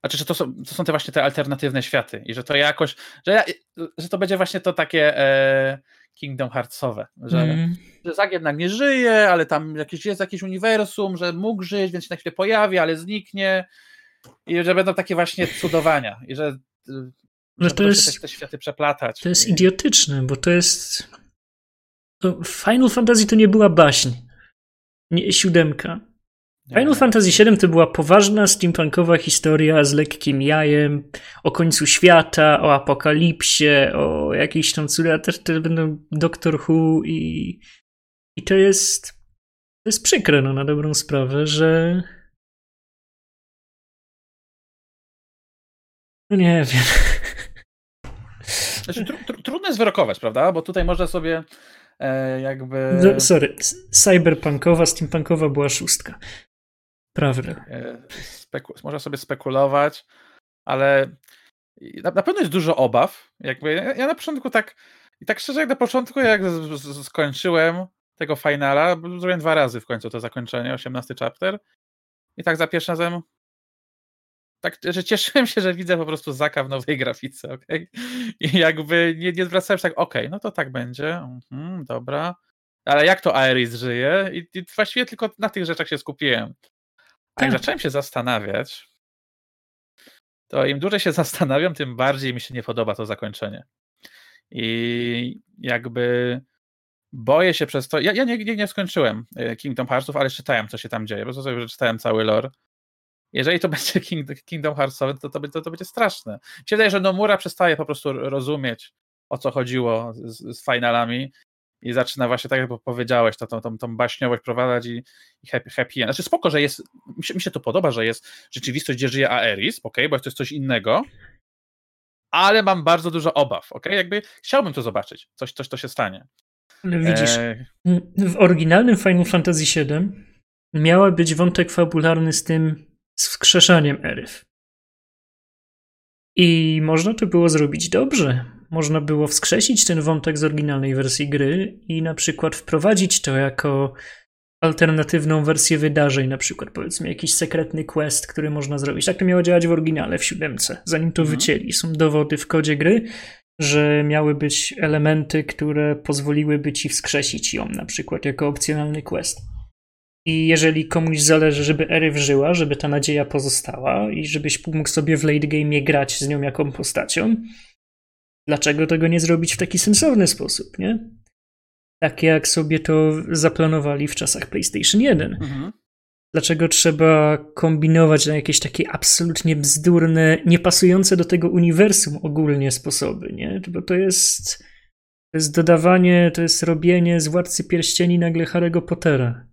Znaczy, że to są, to są te właśnie te alternatywne światy i że to jakoś. Że, że to będzie właśnie to takie e, Kingdom Heartsowe, że, mm. że Zak jednak nie żyje, ale tam jakieś, jest jakieś uniwersum, że mógł żyć, więc się na chwilę pojawi, ale zniknie. I że będą takie właśnie cudowania. I że. że to jest, te światy przeplatać. To jest idiotyczne, bo to jest Final Fantasy to nie była baśń. Nie, siódemka. Final Fantasy VII to była poważna steampunkowa historia z lekkim jajem o końcu świata, o apokalipsie, o jakiejś tam cudach. Też, też będą Doctor Who i, i to jest to jest przykre, no na dobrą sprawę, że no nie wiem. Znaczy, tr tr trudno jest wyrokować, prawda? Bo tutaj można sobie jakby... No, sorry, cyberpunkowa, steampunkowa była szóstka. Prawda. E, można sobie spekulować, ale na, na, pewno jest dużo obaw. Jakby ja, ja na początku tak, i tak szczerze, jak na początku, jak z, z, skończyłem tego finala, zrobiłem dwa razy w końcu to zakończenie, 18 chapter. I tak za pierwszym razem tak, że cieszyłem się, że widzę po prostu Zaka w nowej grafice, ok? I jakby nie, nie zwracałem się tak, ok, no to tak będzie, mhm, dobra. Ale jak to Aeris żyje? I, I, właściwie tylko na tych rzeczach się skupiłem. A jak tak. zacząłem się zastanawiać, to im dłużej się (laughs) zastanawiam, tym bardziej mi się nie podoba to zakończenie. I jakby boję się przez to. Ja, ja nie, nie, nie skończyłem e, Kingdom Heartsów, ale czytałem, co się tam dzieje. Po prostu sobie czytałem cały lore. Jeżeli to (laughs) będzie Kingdom Heartsowy, to, to, to, to będzie straszne. Mi się wydaje, że Nomura przestaje po prostu rozumieć, o co chodziło z, z finalami i zaczyna właśnie, tak jak powiedziałeś, tą, tą, tą baśniowość prowadzać i, i happy, happy end. Znaczy spoko, że jest, mi się, mi się to podoba, że jest rzeczywistość, gdzie żyje Aeris, ok, bo to jest coś innego, ale mam bardzo dużo obaw, ok, jakby chciałbym to zobaczyć, coś, coś to się stanie. Ale widzisz, e... w oryginalnym Final Fantasy VII miała być wątek fabularny z tym z wskrzeszaniem Eryf. I można to było zrobić dobrze można było wskrzesić ten wątek z oryginalnej wersji gry i na przykład wprowadzić to jako alternatywną wersję wydarzeń, na przykład powiedzmy jakiś sekretny quest, który można zrobić. Tak to miało działać w oryginale, w siódemce, zanim to mhm. wycięli. Są dowody w kodzie gry, że miały być elementy, które pozwoliłyby ci wskrzesić ją, na przykład jako opcjonalny quest. I jeżeli komuś zależy, żeby Ery wżyła, żeby ta nadzieja pozostała i żebyś mógł sobie w late game grać z nią jaką postacią, Dlaczego tego nie zrobić w taki sensowny sposób, nie? Tak jak sobie to zaplanowali w czasach PlayStation 1. Mhm. Dlaczego trzeba kombinować na jakieś takie absolutnie bzdurne, niepasujące do tego uniwersum ogólnie sposoby, nie? Bo to jest, to jest dodawanie, to jest robienie z Władcy Pierścieni nagle Harry'ego Pottera.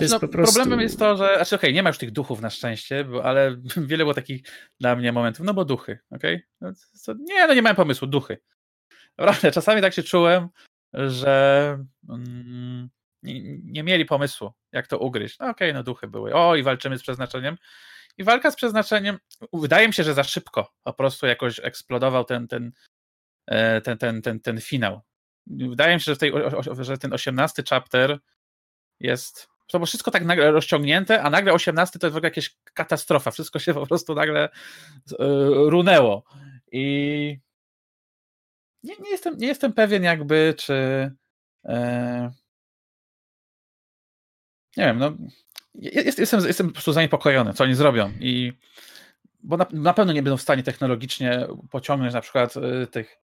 Jest no, prostu... Problemem jest to, że. Znaczy, okej, okay, nie ma już tych duchów na szczęście, bo, ale (laughs) wiele było takich dla mnie momentów. No bo duchy, okej? Okay? No, nie, no nie miałem pomysłu, duchy. Naprawdę, czasami tak się czułem, że mm, nie, nie, mieli pomysłu, jak to ugryźć. No okej, okay, no duchy były. O, i walczymy z przeznaczeniem. I walka z przeznaczeniem, wydaje mi się, że za szybko po prostu jakoś eksplodował ten, ten, e, ten, ten, ten, ten finał. Wydaje mi się, że, tej, że ten osiemnasty chapter jest to było wszystko tak nagle rozciągnięte, a nagle 18 to jest w ogóle jakaś katastrofa. Wszystko się po prostu nagle yy, runęło. I nie, nie, jestem, nie jestem pewien jakby, czy yy, nie wiem, no jest, jestem, jestem po prostu zaniepokojony, co oni zrobią i bo na, na pewno nie będą w stanie technologicznie pociągnąć na przykład y, tych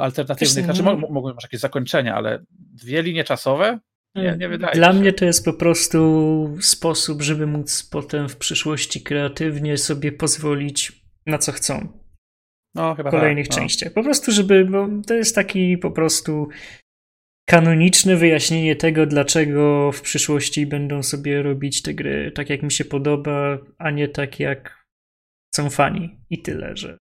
alternatywnych, znaczy mogą może jakieś zakończenia, ale dwie linie czasowe nie, nie wydaje Dla się. mnie to jest po prostu sposób, żeby móc potem w przyszłości kreatywnie sobie pozwolić na co chcą. No, chyba w kolejnych tak, no. częściach. Po prostu, żeby, bo to jest taki po prostu kanoniczne wyjaśnienie tego, dlaczego w przyszłości będą sobie robić te gry tak, jak mi się podoba, a nie tak, jak chcą fani. I tyle, że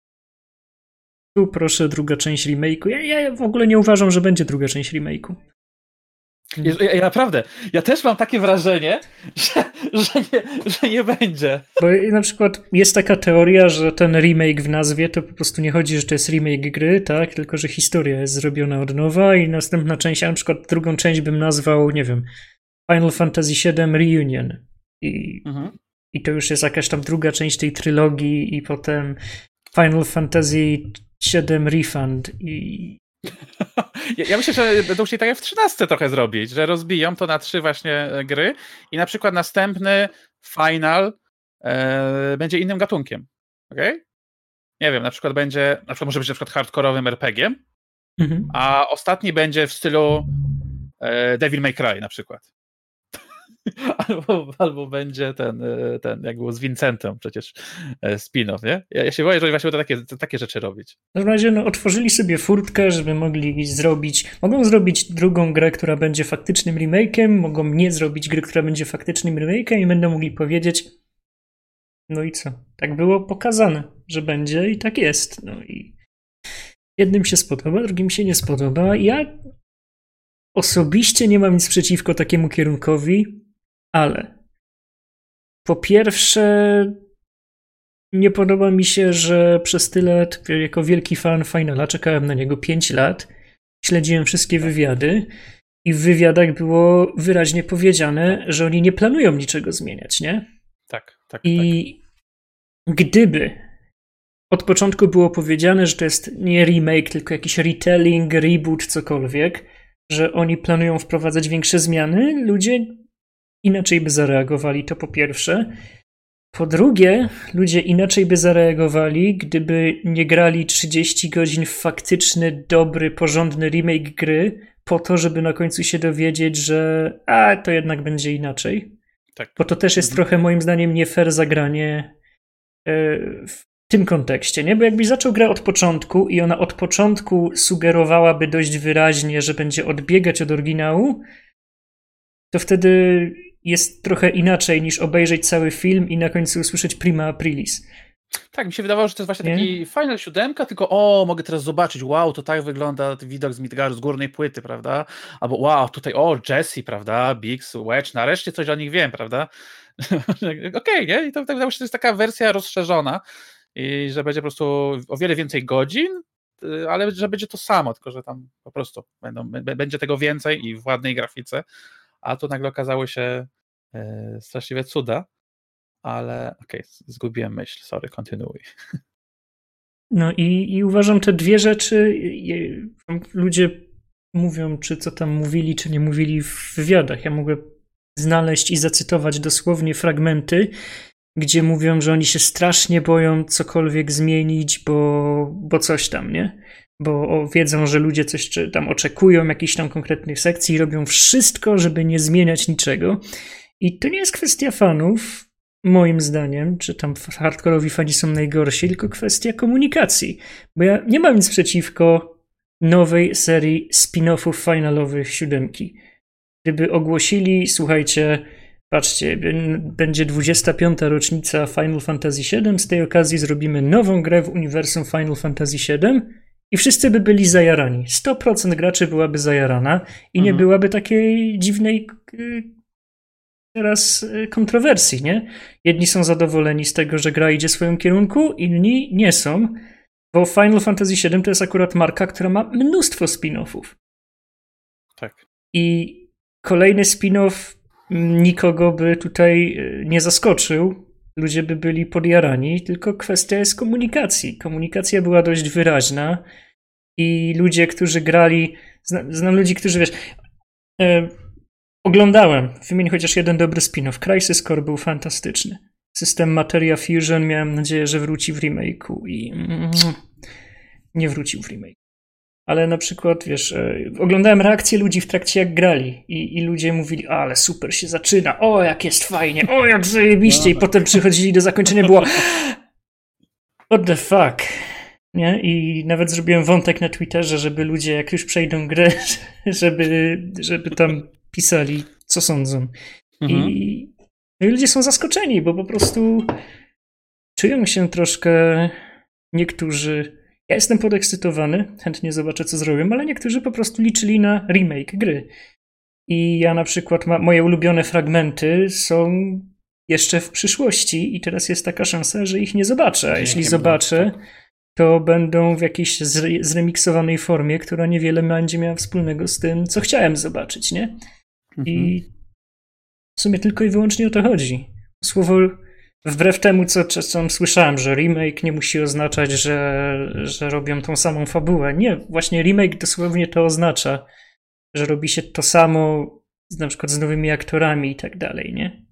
tu proszę druga część remake'u. Ja, ja w ogóle nie uważam, że będzie druga część remake'u. Ja, ja, naprawdę, ja też mam takie wrażenie, (laughs) że, że, nie, że nie będzie. Bo na przykład jest taka teoria, że ten remake w nazwie to po prostu nie chodzi, że to jest remake gry, tak? Tylko, że historia jest zrobiona od nowa i następna część, a na przykład drugą część bym nazwał, nie wiem, Final Fantasy VII Reunion. I, mhm. I to już jest jakaś tam druga część tej trylogii i potem Final Fantasy VII Refund i ja, ja, myślę, że będą chcieli tak jak w 13 trochę zrobić, że rozbiją to na trzy właśnie e, gry i na przykład następny final e, będzie innym gatunkiem. Okay? Nie wiem, na przykład będzie, na przykład może być na przykład hardkorowym RPG, mhm. a ostatni będzie w stylu e, Devil May Cry na przykład. (laughs) albo, albo będzie ten, e, ten, jak było z Vincentem przecież e, spin-off, nie? Ja, ja się boję, że właśnie to takie, takie rzeczy robić. W każdym razie no, otworzyli sobie furtkę, żeby mogli zrobić, mogą zrobić drugą grę, która będzie faktycznym remake'iem, mogą nie zrobić gry, która będzie faktycznym remake'iem i będą mogli powiedzieć no i co? Tak było pokazane, że będzie i tak jest. No i jednym się spodoba, drugim się nie spodoba. Ja osobiście nie mam nic przeciwko takiemu kierunkowi, ale po pierwsze, nie podoba mi się, że przez tyle lat, jako wielki fan Finala, czekałem na niego 5 lat, śledziłem wszystkie wywiady i w wywiadach było wyraźnie powiedziane, że oni nie planują niczego zmieniać, nie? Tak, tak. I tak. gdyby od początku było powiedziane, że to jest nie remake, tylko jakiś retelling, reboot, cokolwiek, że oni planują wprowadzać większe zmiany, ludzie inaczej by zareagowali, to po pierwsze. Po drugie, ludzie inaczej by zareagowali, gdyby nie grali 30 godzin w faktyczny, dobry, porządny remake gry, po to, żeby na końcu się dowiedzieć, że a, to jednak będzie inaczej. Tak. Bo to też jest mhm. trochę moim zdaniem nie fair zagranie e, w tym kontekście, nie? Bo jakbyś zaczął grę od początku i ona od początku sugerowałaby dość wyraźnie, że będzie odbiegać od oryginału, to wtedy jest trochę inaczej niż obejrzeć cały film i na końcu usłyszeć prima aprilis. Tak, mi się wydawało, że to jest właśnie taki Final 7, tylko o, mogę teraz zobaczyć, wow, to tak wygląda widok z Midgaru, z górnej płyty, prawda? Albo wow, tutaj, o, Jesse, prawda? Biggs, Wedge, nareszcie coś o nich wiem, prawda? (laughs) Okej, okay, nie? I to wydawało się, że to jest taka wersja rozszerzona i że będzie po prostu o wiele więcej godzin, y, ale że będzie to samo, tylko że tam po prostu będą, będzie tego więcej i w ładnej grafice, a tu nagle okazało się e, straszliwe cuda ale okej, okay, zgubiłem myśl, sorry, kontynuuj. (laughs) No i, i uważam te dwie rzeczy, ludzie mówią, czy co tam mówili, czy nie mówili w wywiadach. Ja mogę znaleźć i zacytować dosłownie fragmenty, gdzie mówią, że oni się strasznie boją cokolwiek zmienić, bo, bo coś tam, nie? Bo wiedzą, że ludzie coś tam oczekują, jakichś tam konkretnych sekcji i robią wszystko, żeby nie zmieniać niczego. I to nie jest kwestia fanów, moim zdaniem, czy tam hardkorowi fani są najgorsi, tylko kwestia komunikacji. Bo ja nie mam nic przeciwko nowej serii spin-offów finalowych siódemki. Gdyby ogłosili, słuchajcie, patrzcie, będzie 25. rocznica Final Fantasy VII, z tej okazji zrobimy nową grę w uniwersum Final Fantasy VII i wszyscy by byli zajarani. 100% graczy byłaby zajarana i mhm. nie byłaby takiej dziwnej teraz y, kontrowersji, nie? Jedni są zadowoleni z tego, że gra idzie w swoim kierunku, inni nie są, bo Final Fantasy VII to jest akurat marka, która ma mnóstwo spin-offów. Tak. I kolejny spin-off nikogo by tutaj y, nie zaskoczył. Ludzie by byli podjarani, tylko kwestia jest komunikacji. Komunikacja była dość wyraźna i ludzie, którzy grali, znam, znam ludzi, którzy wiesz, e, Oglądałem. Wymień chociaż jeden dobry spin-off. Crisis Core był fantastyczny. System Materia Fusion miałem nadzieję, że wróci w remake'u i mm, nie wrócił w remake. Ale na przykład, wiesz, e, oglądałem reakcje ludzi w trakcie jak grali i, i ludzie mówili, ale super się zaczyna, o jak jest fajnie, o jak zajebiście i no. potem przychodzili do zakończenia, było what the fuck. Nie? I nawet zrobiłem wątek na Twitterze, żeby ludzie, jak już przejdą grę, (laughs) żeby, żeby tam pisali, co sądzą. Mhm. I, no i ludzie są zaskoczeni, bo po prostu czują się troszkę niektórzy. Ja jestem podekscytowany, chętnie zobaczę, co zrobią, ale niektórzy po prostu liczyli na remake gry. I ja na przykład, ma, moje ulubione fragmenty są jeszcze w przyszłości, i teraz jest taka szansa, że ich nie zobaczę. A jeśli zobaczę, tak. to będą w jakiejś zremiksowanej formie, która niewiele będzie miała wspólnego z tym, co chciałem zobaczyć, nie? I mhm. w sumie tylko i wyłącznie o to chodzi. Słowo, wbrew temu, co czasem słyszałem, że remake nie musi oznaczać, że, że robią tą samą fabułę. Nie, właśnie remake dosłownie to oznacza, że robi się to samo na przykład z nowymi aktorami i tak dalej, nie?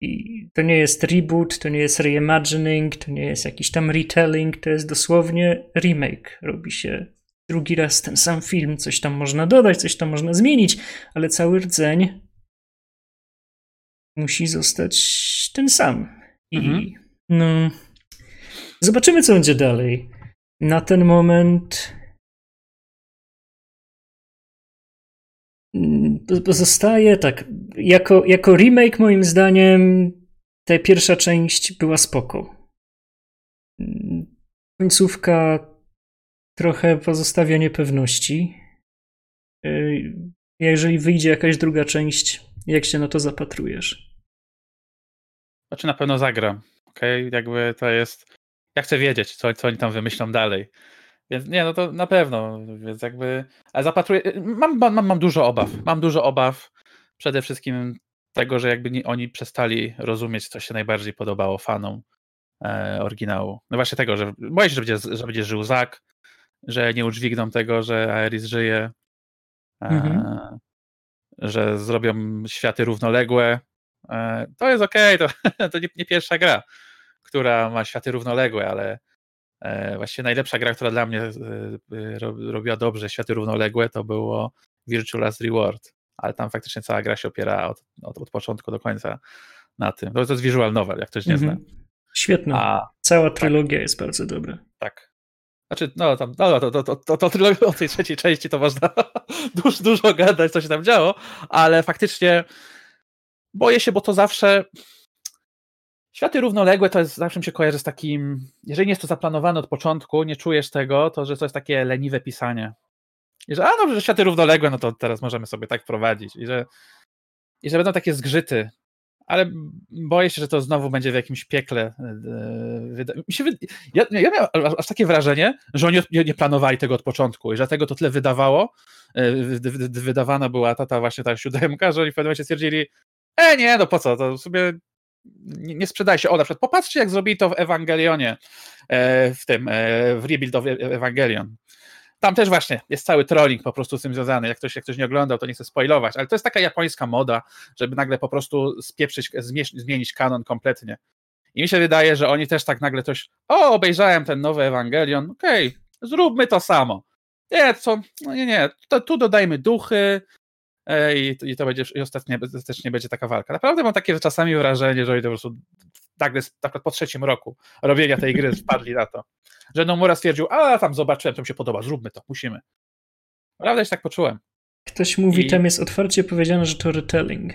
I to nie jest reboot, to nie jest reimagining, to nie jest jakiś tam retelling, to jest dosłownie remake. Robi się drugi raz ten sam film, coś tam można dodać, coś tam można zmienić, ale cały rdzeń musi zostać ten sam. I mhm. no. Zobaczymy, co będzie dalej. Na ten moment. Pozostaje tak. Jako, jako remake, moim zdaniem, ta pierwsza część była spoko. Końcówka trochę pozostawia niepewności. Jeżeli wyjdzie jakaś druga część, jak się na to zapatrujesz? Znaczy na pewno zagram. Okay? Jakby to jest. Ja chcę wiedzieć, co, co oni tam wymyślą dalej. Więc nie, no to na pewno. Więc jakby. Ale zapatruję. Mam, mam, mam dużo obaw. Mam dużo obaw. Przede wszystkim tego, że jakby nie, oni przestali rozumieć, co się najbardziej podobało fanom e, oryginału. No właśnie tego, że boję się, że będzie, że będzie żył Zak, że nie udźwigną tego, że Aeris żyje, e, mhm. Że zrobią światy równoległe. E, to jest okej, okay, to, (laughs) to nie, nie, pierwsza gra, która ma światy równoległe, ale e, właściwie najlepsza gra, która dla mnie e, robiła dobrze światy równoległe, to było Virtual Last Reward, ale tam faktycznie cała gra się opiera od, od, od początku do końca na tym. To, to jest visual novel, jak ktoś nie zna. Mhm. Świetna. A, Cała trylogia tak. jest bardzo dobra. Tak. Znaczy, no tam, no, to, to, to, to, to trylogia o tej trzeciej części to można (laughs) dużo, dużo gadać, co się tam działo, ale faktycznie boję się, bo to zawsze Światy równoległe to jest, zawsze mi się kojarzy z takim, jeżeli nie jest to zaplanowane od początku, nie czujesz tego, to że to jest takie leniwe pisanie. I że, a dobrze, że światy równoległe, no to teraz możemy sobie tak prowadzić. I że, i że będą takie zgrzyty ale boję się, że to znowu będzie w jakimś piekle. E, mi się ja, ja miałem aż takie wrażenie, że oni nie, planowali tego od początku i dlatego to tyle wydawało, e, wydawana była ta, ta właśnie ta siódemka, że oni w pewnym momencie stwierdzili, e nie, no po co, to sobie nie, nie sprzedaje się. O, na przykład popatrzcie, jak zrobili to w Ewangelionie, e, w tym, w Rebuild of Evangelion tam też właśnie jest cały trolling po prostu z tym związany. Jak ktoś, jak ktoś nie oglądał, to nie chcę spoilować, ale to jest taka japońska moda, żeby nagle po prostu spieprzyć, zmienić kanon kompletnie. I mi się wydaje, że oni też tak nagle coś, o, obejrzałem ten nowy Ewangelion, okej, okay, zróbmy to samo. Nie, co, no nie, nie, to, tu dodajmy duchy e, i, i to będzie, i ostatecznie będzie taka walka. Naprawdę mam takie czasami wrażenie, że oni po prostu nagle, tak po trzecim roku robienia tej gry wpadli na to że Nomura stwierdził, a tam zobaczyłem, to mi się podoba, zróbmy to, musimy. Prawda, się tak poczułem. Ktoś mówi, I... tam jest otwarcie powiedziane, że to retelling.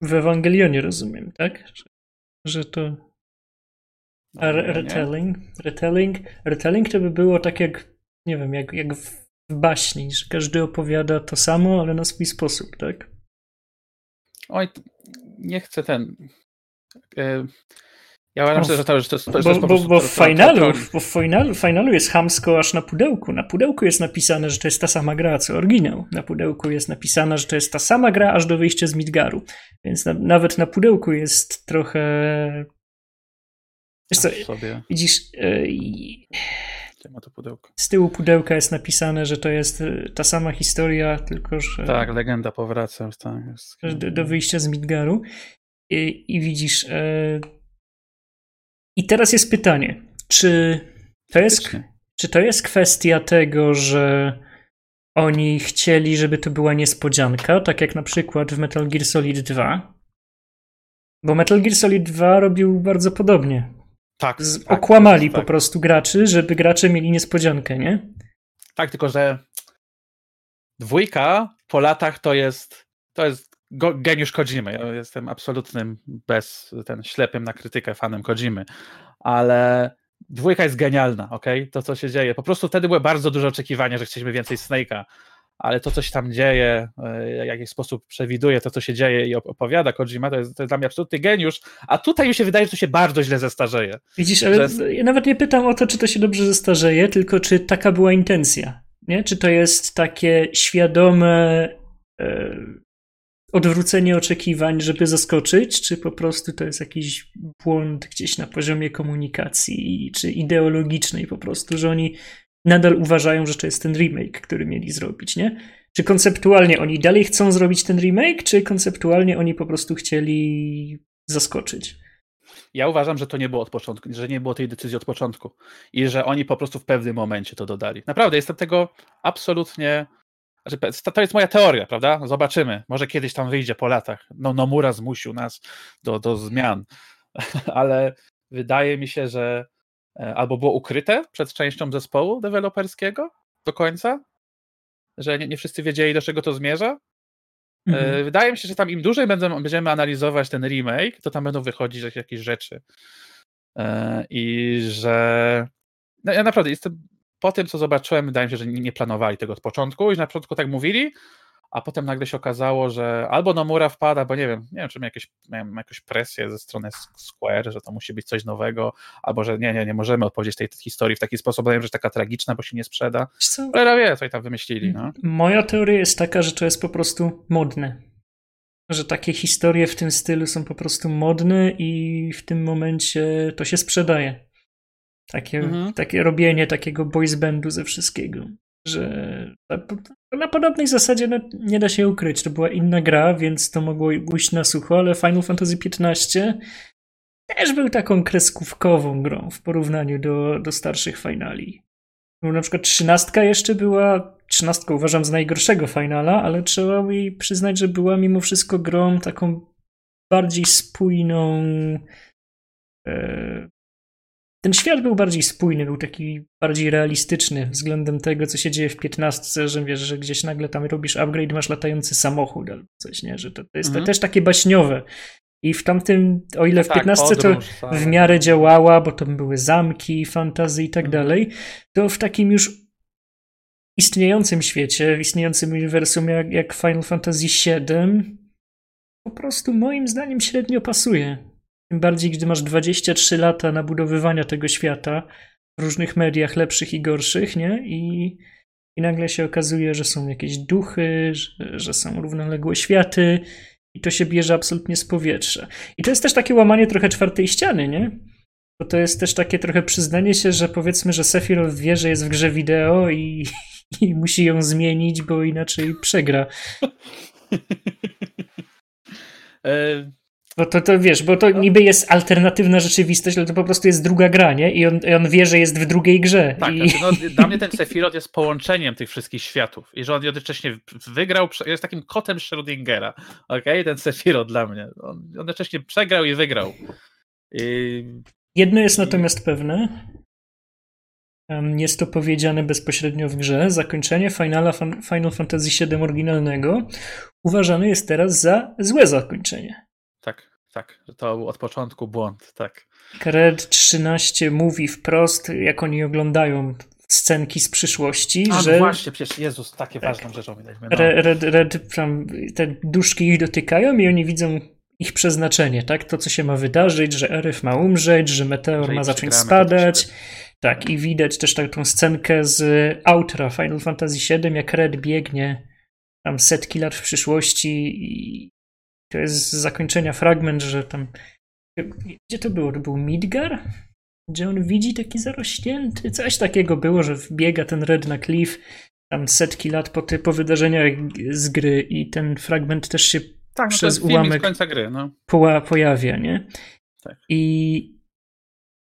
W Ewangelionie rozumiem, tak? Że, że to... A re retelling? Retelling? Retelling to by było tak jak, nie wiem, jak, jak w baśni, że każdy opowiada to samo, ale na swój sposób, tak? Oj, nie chcę ten... E, ja uważam, że to, że to, jest, to bo, bo, bo, w finalu, bo w finalu, finalu jest hamsko aż na pudełku. Na pudełku jest napisane, że to jest ta sama gra, co oryginał. Na pudełku jest napisane, że to jest ta sama gra, aż do wyjścia z Midgaru. Więc na, nawet na pudełku jest trochę... Wiesz co, widzisz... ma to pudełko. Z tyłu pudełka jest napisane, że to jest e, ta sama historia, tylko że... Tak, legenda powraca. Tak, do, do wyjścia z Midgaru. I, i widzisz... E, i teraz jest pytanie, czy to jest, czy to jest kwestia tego, że oni chcieli, żeby to była niespodzianka, tak jak na przykład w Metal Gear Solid 2? Bo Metal Gear Solid 2 robił bardzo podobnie. Tak. Z, tak okłamali tak, po prostu graczy, żeby gracze mieli niespodziankę, nie? Tak, tylko że dwójka po latach to jest to jest geniusz Kojimy. Ja jestem absolutnym bez ten ślepym na krytykę fanem Kojimy, ale dwójka jest genialna, ok? To, co się dzieje. Po prostu wtedy były bardzo duże oczekiwania, że chcieliśmy więcej Snake'a, ale to, co się tam dzieje, e, w jakiś sposób przewiduje to, co się dzieje i opowiada Kojima, to jest, to jest dla mnie absolutny geniusz, a tutaj mi się wydaje, że to się bardzo źle zestarzeje. Widzisz, ale że... ja nawet nie pytam o to, czy to się dobrze zestarzeje, tylko czy taka była intencja, nie? Czy to jest takie świadome... Yy odwrócenie oczekiwań, żeby zaskoczyć, czy po prostu to jest jakiś błąd gdzieś na poziomie komunikacji, czy ideologicznej po prostu, że oni nadal uważają, że to jest ten remake, który mieli zrobić, nie? Czy konceptualnie oni dalej chcą zrobić ten remake, czy konceptualnie oni po prostu chcieli zaskoczyć? Ja uważam, że to nie było od początku, że nie było tej decyzji od początku i że oni po prostu w pewnym momencie to dodali. Naprawdę, jestem tego absolutnie to jest moja teoria, prawda? Zobaczymy. Może kiedyś tam wyjdzie po latach. No, Nomura zmusił nas do, do zmian, (laughs) ale wydaje mi się, że albo było ukryte przed częścią zespołu deweloperskiego do końca, że nie, nie wszyscy wiedzieli, do czego to zmierza. E, mhm. Wydaje mi się, że tam im dłużej będziemy, będziemy analizować ten remake, to tam będą wychodzić jakieś rzeczy. E, I że. No, ja naprawdę jestem. Po tym, co zobaczyłem, wydaje mi się, że nie planowali tego od początku i na początku tak mówili, a potem nagle się okazało, że albo Nomura wpada, bo nie wiem, nie wiem, czy jakieś, miałem jakąś presję ze strony Square, że to musi być coś nowego, albo że nie, nie, nie możemy odpowiedzieć tej historii w taki sposób, że jest taka tragiczna, bo się nie sprzeda. Ale wie, co tam wymyślili. No. Moja teoria jest taka, że to jest po prostu modne. Że takie historie w tym stylu są po prostu modne i w tym momencie to się sprzedaje. Takie, mhm. takie robienie takiego boys bandu ze wszystkiego że na podobnej zasadzie no, nie da się ukryć. To była inna gra, więc to mogło pójść na sucho, ale Final Fantasy XV też był taką kreskówkową grą w porównaniu do, do starszych finali. No, na przykład trzynastka jeszcze była, trzynastka uważam za najgorszego finala, ale trzeba mi przyznać, że była mimo wszystko grą taką bardziej spójną, e, ten świat był bardziej spójny, był taki bardziej realistyczny względem tego, co się dzieje w 15, że wiesz, że gdzieś nagle tam robisz upgrade, masz latający samochód albo coś, nie? Że to, to jest mhm. też takie baśniowe. I w tamtym, o ile w tak, 15 to tak. w miarę działała, bo tam były zamki, fantazy i tak mhm. dalej, to w takim już istniejącym świecie, w istniejącym uniwersum jak, jak Final Fantasy VII po prostu moim zdaniem średnio pasuje. Tym bardziej, gdy masz 23 lata nabudowywania tego świata w różnych mediach lepszych i gorszych, nie? I, i nagle się okazuje, że są jakieś duchy, że, że są równoległe światy i to się bierze absolutnie z powietrza. I to jest też takie łamanie trochę czwartej ściany, nie? Bo to jest też takie trochę przyznanie się, że powiedzmy, że Sephiroth wie, że jest w grze wideo i, (laughs) i musi ją zmienić, bo inaczej przegra. (laughs) Bo to, to wiesz, bo to niby jest alternatywna rzeczywistość, ale to po prostu jest druga gra, nie? I on, on wie, że jest w drugiej grze. Tak, I... znaczy, no, (laughs) dla mnie ten Sephiroth jest połączeniem tych wszystkich światów. I że on jednocześnie wygrał, jest takim kotem Schrödingera. Okej, okay? ten Sephiroth dla mnie. On jednocześnie przegrał i wygrał. I... Jedno jest natomiast pewne. Jest to powiedziane bezpośrednio w grze. Zakończenie Finala, Final Fantasy VII oryginalnego uważane jest teraz za złe zakończenie tak, tak. To był od początku błąd, tak. Red 13 mówi wprost, jak oni oglądają scenki z przyszłości, A, że... No właśnie, przecież Jezus, takie tak. ważną rzeczą widać. No. Red, Red, tam, te duszki ich dotykają i oni widzą ich przeznaczenie, tak? To, co się ma wydarzyć, że Eryf ma umrzeć, że meteor że ma zacząć spadać. Tak, i widać też taką scenkę z outra Final Fantasy VII, jak Red biegnie tam setki lat w przyszłości i to jest z zakończenia fragment, że tam. Gdzie to było? To był Midgar? Gdzie on widzi taki zarośnięty? Coś takiego było, że wbiega ten Red na Cliff tam setki lat po, ty, po wydarzeniach z gry i ten fragment też się tak, no przez ułamek końca gry, no. po, pojawia, nie? Tak. I,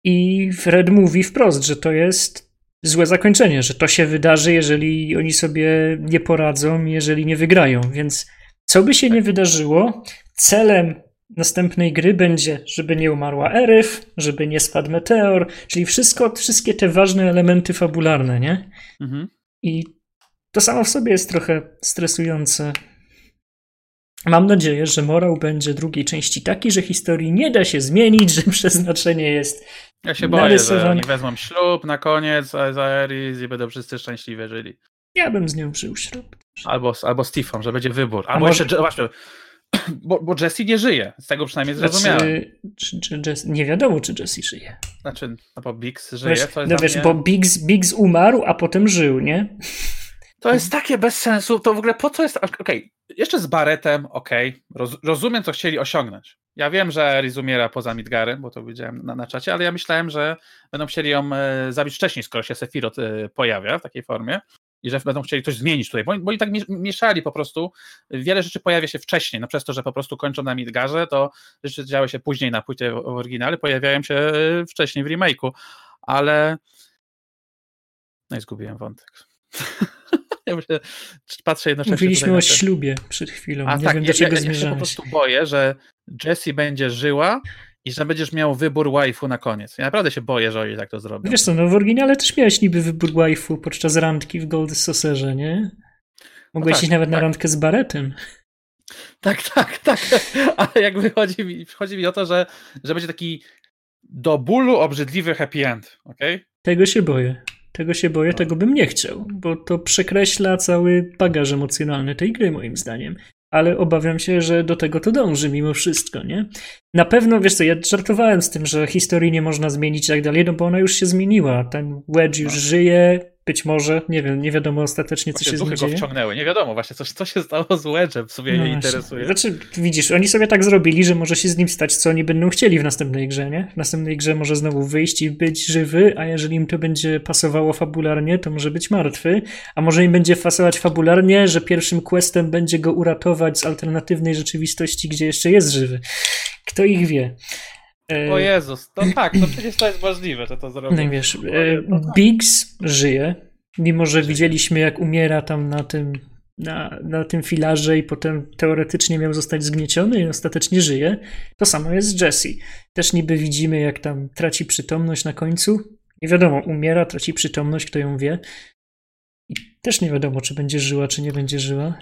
I Red mówi wprost, że to jest złe zakończenie, że to się wydarzy, jeżeli oni sobie nie poradzą, jeżeli nie wygrają, więc co by się nie wydarzyło, celem następnej gry będzie, żeby nie umarła Eryf, żeby nie spadł meteor, czyli wszystko, wszystkie te ważne elementy fabularne, nie? Mhm. I to samo w sobie jest trochę stresujące. Mam nadzieję, że morał będzie drugiej części taki, że historii nie da się zmienić, że (laughs) przeznaczenie jest. Ja się boję, że oni wezmą ślub na koniec, za Eris i będą wszyscy szczęśliwie żyli. Ja bym z nią żył ślub. Albo, albo Steve'em, że będzie wybór. Albo może... jeszcze, właśnie, (clears throat) bo, bo Jesse nie żyje, z tego przynajmniej znaczy, zrozumiałem. Czy, czy Jesse, nie wiadomo, czy Jesse żyje. Znaczy, no bo Biggs żyje, wiesz, No wiesz, mnie... bo Biggs, Biggs umarł, a potem żył, nie? To jest takie bez sensu, to w ogóle po co jest... Okej, okay. jeszcze z Baretem, okej, okay. Roz, rozumiem, co chcieli osiągnąć. Ja wiem, że Riz umiera poza Midgarem, bo to widziałem na, na czacie, ale ja myślałem, że będą chcieli ją e, zabić wcześniej, skoro się Sephiroth e, pojawia w takiej formie i że będą chcieli coś zmienić tutaj, bo, bo oni tak mieszali po prostu. Wiele rzeczy pojawia się wcześniej, no przez to, że po prostu kończą na Midgarze, to rzeczy działy się później na płycie w, oryginale, pojawiają się e, wcześniej w remake'u, ale no i zgubiłem wątek. (laughs) Ja myślę, patrzę jednocześnie. Mówiliśmy o ślubie przed chwilą. A, nie tak, wiem, do czego ja, ja, ja się po prostu boję, że Jessie będzie żyła i że będziesz miał wybór waifu na koniec. Ja naprawdę się boję, że oni tak to zrobią. Wiesz co, no w oryginale też miałeś niby wybór waifu podczas randki w Gold Saucerze, nie? Mogłeś no tak, iść nawet tak. na randkę z Baretem. Tak, tak, tak. (laughs) Ale jakby chodzi mi, chodzi mi o to, że, że będzie taki do bólu obrzydliwy happy end, okej? Okay? Tego się boję. Tego się boję, no. tego bym nie chciał, bo to przekreśla cały bagaż emocjonalny tej gry, moim zdaniem ale obawiam się, że do tego to dąży mimo wszystko, nie? Na pewno, wiesz co, ja żartowałem z tym, że historii nie można zmienić i tak dalej, no bo ona już się zmieniła. Ten Wedge już no. żyje, być może, nie wiem, nie wiadomo ostatecznie, co się z nim go wciągnęły, nie wiadomo właśnie, co, co się stało z Wedge'em, w sumie no mnie interesuje. Znaczy, widzisz, oni sobie tak zrobili, że może się z nim stać, co oni będą chcieli w następnej grze, nie? W następnej grze może znowu wyjść i być żywy, a jeżeli im to będzie pasowało fabularnie, to może być martwy, a może im będzie pasować fabularnie, że pierwszym questem będzie go uratować z alternatywnej rzeczywistości, gdzie jeszcze jest żywy. Kto ich wie? O Jezus, no tak, no przecież to jest możliwe, że to zrobić. No wiesz, e, Biggs żyje, mimo że widzieliśmy jak umiera tam na tym, na, na tym filarze i potem teoretycznie miał zostać zgnieciony i ostatecznie żyje. To samo jest z Jesse. Też niby widzimy jak tam traci przytomność na końcu. Nie wiadomo, umiera, traci przytomność, kto ją wie. I też nie wiadomo, czy będzie żyła, czy nie będzie żyła.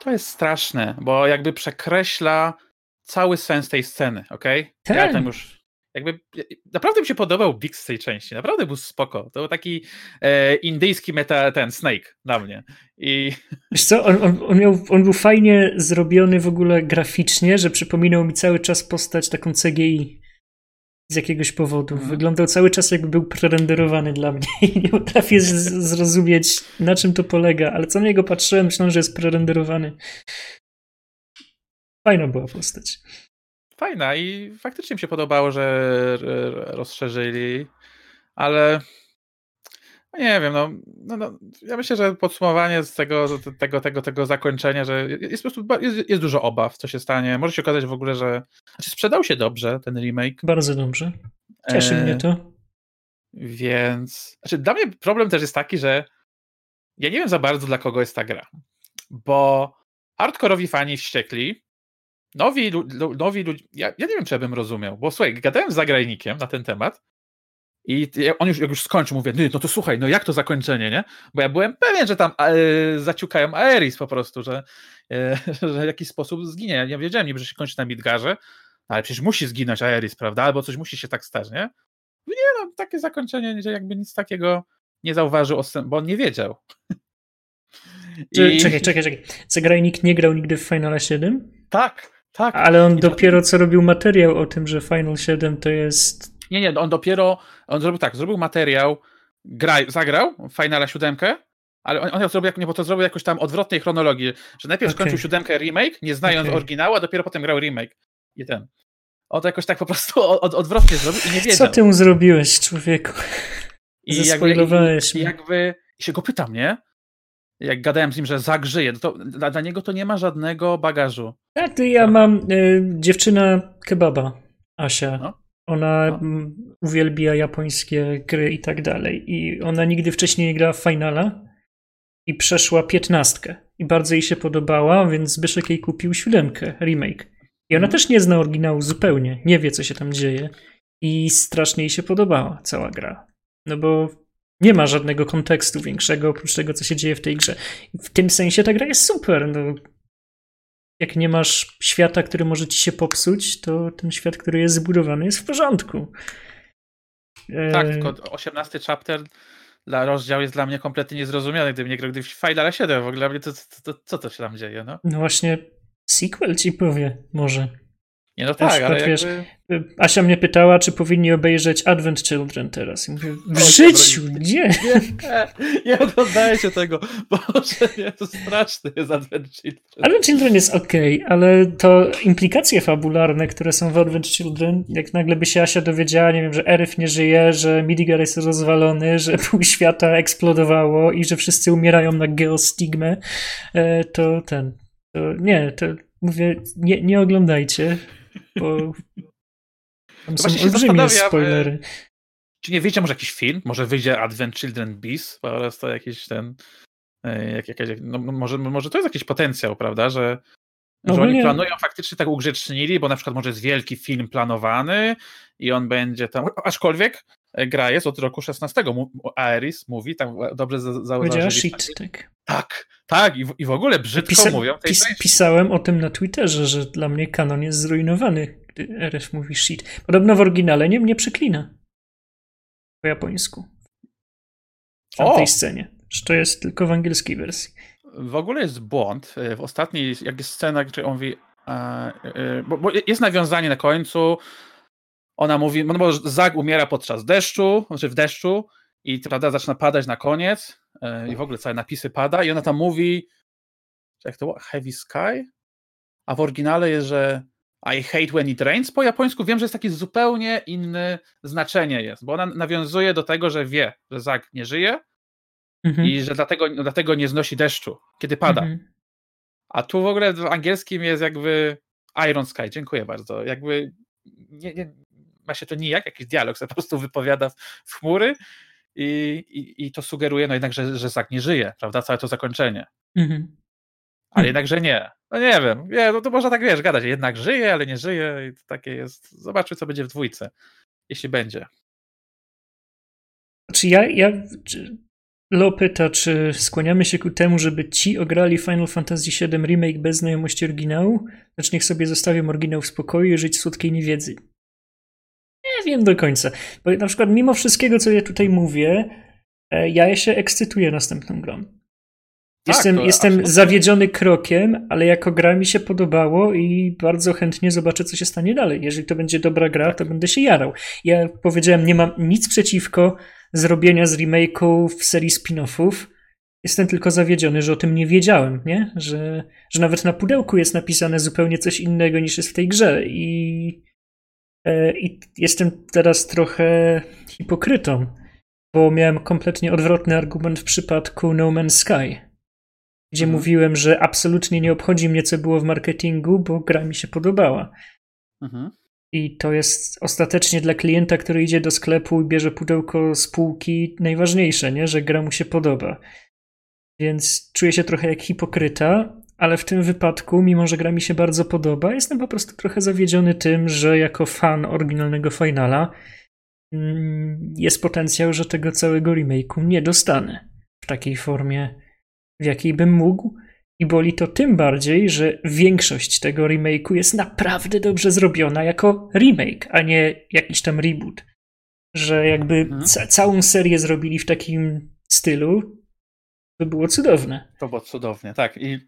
To jest straszne, bo jakby przekreśla cały sens tej sceny, okej? Okay? Tak. Ja tam już jakby naprawdę mi się podobał Big z tej części, naprawdę był spoko. To był taki e, indyjski meta, ten Snake dla mnie. I... (laughs) Wiesz co, on, on, on, miał, on był fajnie zrobiony w ogóle graficznie, że przypominał mi cały czas postać taką CGI z jakiegoś powodu. Mhm. Wyglądał cały czas jakby był prerenderowany dla mnie (laughs) i nie potrafię zrozumieć na czym to polega, ale co na niego patrzyłem, myślałem, że jest prerenderowany. Fajna była postać. Fajna i faktycznie mi się podobało, że rozszerzyli, ale no nie wiem, no, no, no, ja myślę, że podsumowanie z tego, tego, tego, tego zakończenia, że jest po prostu jest, jest, dużo obaw, co się stanie. Może się okazać w ogóle, że znaczy sprzedał się dobrze ten remake. Bardzo dobrze. Cieszy e... mnie to. Więc znaczy dla mnie problem też jest taki, że ja nie wiem za bardzo dla kogo jest ta gra. Bo hardkorowi fani wściekli, nowi, nowi ludzie, ja, ja, nie wiem, czy ja bym rozumiał, bo słuchaj, gadałem z zagranikiem na ten temat i on już, jak już skończył, mówię, no to słuchaj, no jak to zakończenie, nie? Bo ja byłem pewien, że tam e, zaciukają Aeris po prostu, że, e, (laughs) że w jakiś sposób zginie. Ja nie wiedziałem niby, że się kończy na Midgarze, ale przecież musi zginąć Aeris, prawda? Albo coś musi się tak stać, nie? Nie, no takie zakończenie, że jakby nic takiego nie zauważył, bo on nie wiedział. I... Czekaj, czekaj, czekaj. Zagrajnik nie grał nigdy w Finala 7? Tak, tak. Ale on dopiero co robił materiał o tym, że Final 7 to jest. Nie, nie, on dopiero. On zrobił tak, zrobił materiał, graj, zagrał Finala 7, ale on, on zrobił, nie, bo to zrobił jakoś tam odwrotnej chronologii, że najpierw okay. skończył siódemkę remake, nie znając okay. oryginału, a dopiero potem grał remake. I ten. On to jakoś tak po prostu od, odwrotnie zrobił i nie wiedział. Co ty mu zrobiłeś, człowieku? I (laughs) jakby, i, i jakby się go pytam, nie? Jak gadałem z nim, że zagrzyje, to dla, dla niego to nie ma żadnego bagażu. Tak, ja mam y, dziewczyna kebaba, Asia. No. Ona no. uwielbia japońskie gry i tak dalej. I ona nigdy wcześniej nie grała w Finala i przeszła piętnastkę. I bardzo jej się podobała, więc Zbyszek jej kupił siódemkę, remake. I ona mhm. też nie zna oryginału zupełnie, nie wie co się tam dzieje. I strasznie jej się podobała cała gra. No bo nie ma żadnego kontekstu większego oprócz tego, co się dzieje w tej grze. W tym sensie ta gra jest super. No, jak nie masz świata, który może ci się popsuć, to ten świat, który jest zbudowany, jest w porządku. Tak, e... tylko 18 chapter dla rozdział jest dla mnie kompletnie niezrozumiany, gdybym nie grał gdy w Final 7 w ogóle, to, to, to, co to się tam dzieje, no? No właśnie, sequel ci powie, może. Nie, no tak, ale wiesz, jakby... Asia mnie pytała, czy powinni obejrzeć Advent Children teraz. I mówię, w życiu, (laughs) nie. Nie, nie oglądajcie tego. (laughs) Boże, nie, to straszny jest Advent Children. Advent Children jest ok, ale to implikacje fabularne, które są w Advent Children, jak nagle by się Asia dowiedziała, nie wiem, że Eryf nie żyje, że Midigar jest rozwalony, że (laughs) pół świata eksplodowało i że wszyscy umierają na geostigmę, e, to ten, to nie, to mówię, nie, nie oglądajcie. Bo tam no są olbrzymie spoilery. Czy nie wiecie, może jakiś film? Może wyjdzie Advent Children Beast? Po prostu jakiś ten jak, jakaś, no, może, może to jest jakiś potencjał, prawda, że, No że oni planują faktycznie tak ugrzecznili, bo na przykład może jest wielki film planowany i on będzie tam, aczkolwiek e, gra jest od roku 16, mu- Aeris mówi, tam dobrze za- Powiedziała zauważyli. shit, tak. Tak, tak, i w, i w ogóle brzydko Pisa- mówią tej pis- pisałem o tym na Twitterze, że dla mnie kanon jest zrujnowany, gdy RF mówi shit. Podobno w oryginale nie, nie przeklina. Po japońsku. W tamtej O! scenie. Że to jest tylko w angielskiej wersji. W ogóle jest błąd. e, W ostatniej, jak jest scena, gdzie on mówi, e, e, bo jest nawiązanie na końcu, ona mówi, no bo Zag umiera podczas deszczu, znaczy w deszczu i prawda, zaczyna padać na koniec e, i w ogóle całe napisy pada i ona tam mówi, jak to było, heavy sky? A w oryginale jest, że I hate when it rains po japońsku. Wiem, że jest takie zupełnie inne znaczenie jest, bo ona nawiązuje do tego, że wie, że Zag nie żyje Mhm. i że dlatego, dlatego nie znosi deszczu, kiedy pada. Mhm. A tu w ogóle w angielskim jest jakby Iron Sky, dziękuję bardzo. Jakby nie, nie, ma się to nijak, jakiś dialog po prostu wypowiada w, chmury i, i, i to sugeruje no jednak, że, że Zak nie żyje, prawda, całe to zakończenie. Mhm. Ale Hmm. jednak, że nie. No nie wiem, nie, no to można tak, wiesz, gadać, jednak żyje, ale nie żyje i to takie jest, zobaczmy co będzie w dwójce, jeśli będzie. Czy ja, ja czy Lo pyta, czy skłaniamy się ku temu, żeby ci ograli Final Fantasy VII Remake bez znajomości oryginału? Lecz niech sobie zostawią oryginał w spokoju i żyć w słodkiej niewiedzy. Nie wiem do końca. Bo na przykład mimo wszystkiego, co ja tutaj mówię, e, ja się ekscytuję następną grą. Jestem, to jestem absolutnie. zawiedziony krokiem, ale jako gra mi się podobało i bardzo chętnie zobaczę, co się stanie dalej. Jeżeli to będzie dobra gra, to będę się jarał. Ja powiedziałem, nie mam nic przeciwko zrobienia z remake'u w serii spin-offów. Jestem tylko zawiedziony, że o tym nie wiedziałem, nie? Że, że nawet na pudełku jest napisane zupełnie coś innego niż jest w tej grze i, i jestem teraz trochę hipokrytą, bo miałem kompletnie odwrotny argument w przypadku No Man's Sky gdzie Mhm. mówiłem, że absolutnie nie obchodzi mnie, co było w marketingu, bo gra mi się podobała. Mhm. I to jest ostatecznie dla klienta, który idzie do sklepu i bierze pudełko z półki, najważniejsze, nie? że gra mu się podoba. Więc czuję się trochę jak hipokryta, ale w tym wypadku, mimo że gra mi się bardzo podoba, jestem po prostu trochę zawiedziony tym, że jako fan oryginalnego Finala mm, jest potencjał, że tego całego remake'u nie dostanę w takiej formie, w jakiej bym mógł. I boli to tym bardziej, że większość tego remake'u jest naprawdę dobrze zrobiona jako remake, a nie jakiś tam reboot. Że jakby Mhm. ca- całą serię zrobili w takim stylu, by było cudowne. To było cudownie, tak. I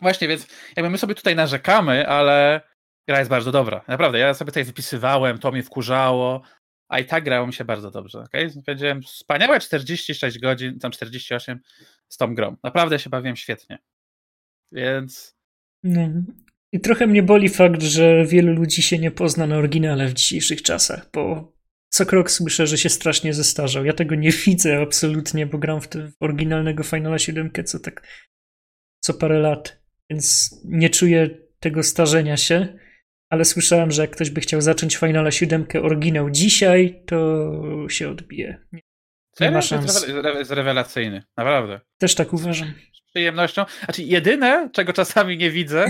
właśnie, więc jakby my sobie tutaj narzekamy, ale gra jest bardzo dobra. Naprawdę, ja sobie tutaj wypisywałem, to mnie wkurzało, a i tak grało mi się bardzo dobrze. Okay? Powiedziałem, wspaniałe 46 godzin, tam 48 z tą grą. Naprawdę się bawiłem świetnie. Więc No. I trochę mnie boli fakt, że wielu ludzi się nie pozna na oryginale w dzisiejszych czasach, bo co krok słyszę, że się strasznie zestarzał. Ja tego nie (laughs) widzę absolutnie, bo gram w, te, w oryginalnego Finala 7 co tak co parę lat, więc nie czuję tego starzenia się, ale słyszałem, że jak ktoś by chciał zacząć Finala 7 oryginał dzisiaj, to się odbije. Nie, nie ma szans. jest, rewe- jest rewelacyjny. Naprawdę. Też tak uważam. Z przyjemnością. Znaczy, jedyne, czego czasami nie widzę,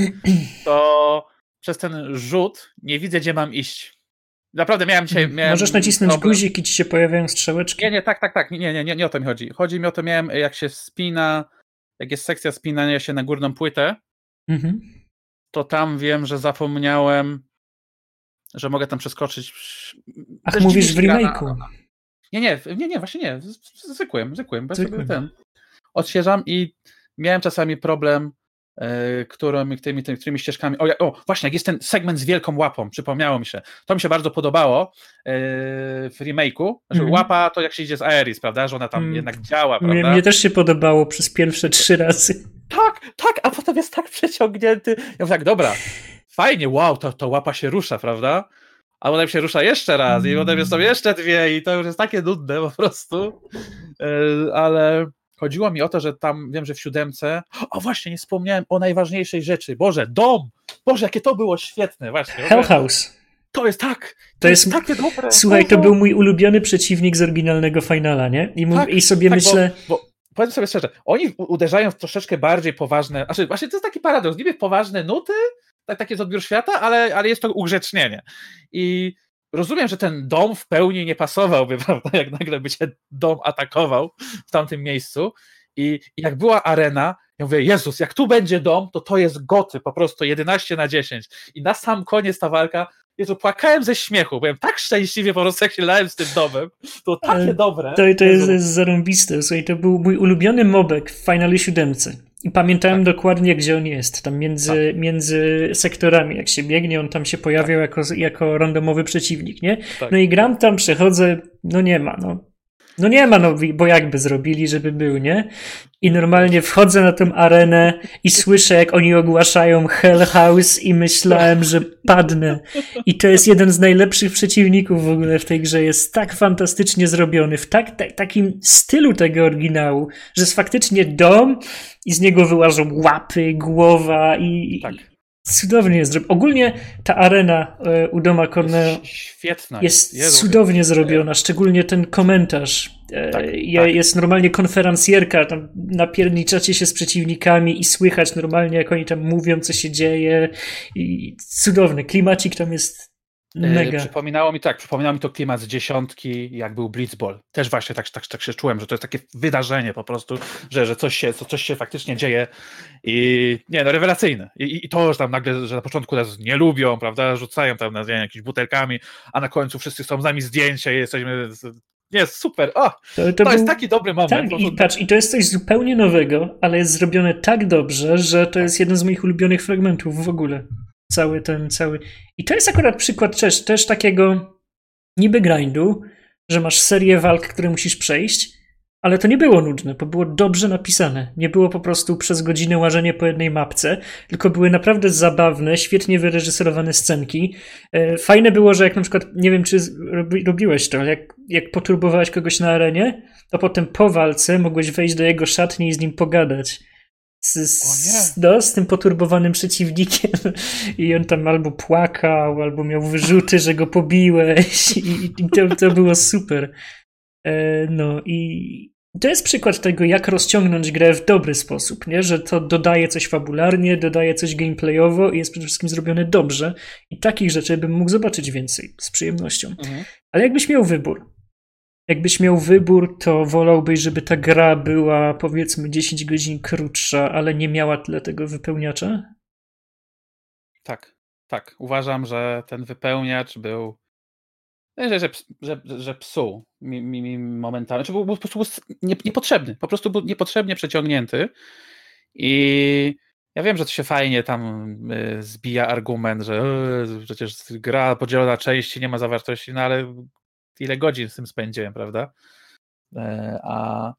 to przez ten rzut nie widzę, gdzie mam iść. Naprawdę miałem dzisiaj. Miałem Możesz nacisnąć problem. guzik i ci się pojawiają strzałeczki. Nie, nie, tak, tak, tak. Nie, nie, nie, nie o to mi chodzi. Chodzi mi o to, miałem, jak się spina, jak jest sekcja spinania się na górną płytę, Mhm. to tam wiem, że zapomniałem, że mogę tam przeskoczyć. Ach, mówisz w remake'u. Nie, nie, nie, nie, właśnie nie. Zwykłym, zwykłym. Bez ten. Odświeżam i miałem czasami problem, którymi, tymi, tymi, którymi ścieżkami. O, o, właśnie, jak jest ten segment z wielką łapą, przypomniało mi się. To mi się bardzo podobało e, w remake'u. Znaczy, Mhm. Łapa to jak się idzie z Aeris, prawda? Że ona tam Mm. jednak działa, Mnie, prawda? mnie też się podobało przez pierwsze trzy razy. Tak, tak, a potem jest tak przeciągnięty. Ja mówię tak, dobra, fajnie, wow, to, to łapa się rusza, prawda? A potem się rusza jeszcze raz i potem są jeszcze dwie i to już jest takie nudne po prostu. E, Ale chodziło mi o to, że tam, wiem, że w siódemce, o właśnie, nie wspomniałem o najważniejszej rzeczy. Boże, dom! Boże, jakie to było świetne, właśnie. Hell House. To jest tak, to, To jest, jest- takie dobre. Słuchaj, to był mój ulubiony przeciwnik z oryginalnego Finala, nie? I, Tak, i sobie tak, myślę, Bo, bo powiem sobie szczerze, oni uderzają w troszeczkę bardziej poważne, znaczy właśnie to jest taki paradoks, niby poważne nuty, tak, takie z odbiór świata, ale, ale jest to ugrzecznienie. I rozumiem, że ten dom w pełni nie pasowałby, (laughs) prawda, jak nagle by się dom atakował w tamtym miejscu. I, I, jak była arena, ja mówię, Jezus, jak tu będzie dom, to to jest goty, po prostu 11 na 10. I na sam koniec ta walka, Jezu, płakałem ze śmiechu, byłem tak szczęśliwie po prostu, jak się lałem z tym domem. To takie dobre. To, to jest, jest zarąbiste. Słuchaj, to był mój ulubiony mobek w Finale 7. I pamiętałem tak. dokładnie, gdzie on jest. Tam między, tak. między sektorami, jak się biegnie, on tam się pojawiał tak. jako, jako randomowy przeciwnik, nie? Tak. No i gram tam, przechodzę, no nie ma, no no nie ma, no bo jakby zrobili, żeby był, nie? I normalnie wchodzę na tę arenę i słyszę, jak oni ogłaszają Hell House i myślałem, że padnę. I to jest jeden z najlepszych przeciwników w ogóle w tej grze. Jest tak fantastycznie zrobiony, w tak, tak, takim stylu tego oryginału, że jest faktycznie dom i z niego wyłażą łapy, głowa i, tak. Cudownie jest zrobiona. Ogólnie ta arena e, u Doma Cornell świetna. Jest Jezu. cudownie zrobiona, szczególnie ten komentarz. E, tak, je, tak. Jest normalnie konferencjerka, tam napierniczacie się z przeciwnikami i słychać normalnie, jak oni tam mówią, co się dzieje. I cudowny klimacik tam jest Mega. Przypominało mi tak, przypominało mi to klimat z dziesiątki, jak był Blitzball. Też właśnie tak, tak, tak się czułem, że to jest takie wydarzenie po prostu, że, że coś, się, coś się faktycznie dzieje i nie, no rewelacyjne. I, i to, że tam nagle, że na początku nas nie lubią, prawda, rzucają tam na jakimiś butelkami, a na końcu wszyscy są z nami zdjęcie i jesteśmy jest super. O, to, to, to był... jest taki dobry moment. Tak, i patrz, i to jest coś zupełnie nowego, ale jest zrobione tak dobrze, że to jest jeden z moich ulubionych fragmentów w ogóle cały ten, cały... I to jest akurat przykład też, też takiego niby grindu, że masz serię walk, które musisz przejść, ale to nie było nudne, bo było dobrze napisane. Nie było po prostu przez godzinę łażenie po jednej mapce, tylko były naprawdę zabawne, świetnie wyreżyserowane scenki. E, fajne było, że jak na przykład, nie wiem czy robiłeś to, jak, jak poturbowałeś kogoś na arenie, to potem po walce mogłeś wejść do jego szatni i z nim pogadać z, z, no, z tym poturbowanym przeciwnikiem (laughs) i on tam albo płakał, albo miał wyrzuty, że go pobiłeś (laughs) i, i to, to było super. E, no i to jest przykład tego, jak rozciągnąć grę w dobry sposób, nie? że to dodaje coś fabularnie, dodaje coś gameplayowo i jest przede wszystkim zrobione dobrze i takich rzeczy bym mógł zobaczyć więcej z przyjemnością. Mhm. Ale jakbyś miał wybór, Jakbyś miał wybór, to wolałbyś, żeby ta gra była powiedzmy 10 godzin krótsza, ale nie miała tyle tego wypełniacza? Tak, tak. Uważam, że ten wypełniacz był. Że, że, że, że psuł mi, mi, momentalnie. Czy był, był po prostu nie, niepotrzebny. Po prostu był niepotrzebnie przeciągnięty. I ja wiem, że to się fajnie tam y, zbija argument, że y, przecież gra podzielona części nie ma zawartości, no ale ile godzin z tym spędziłem, prawda? E, a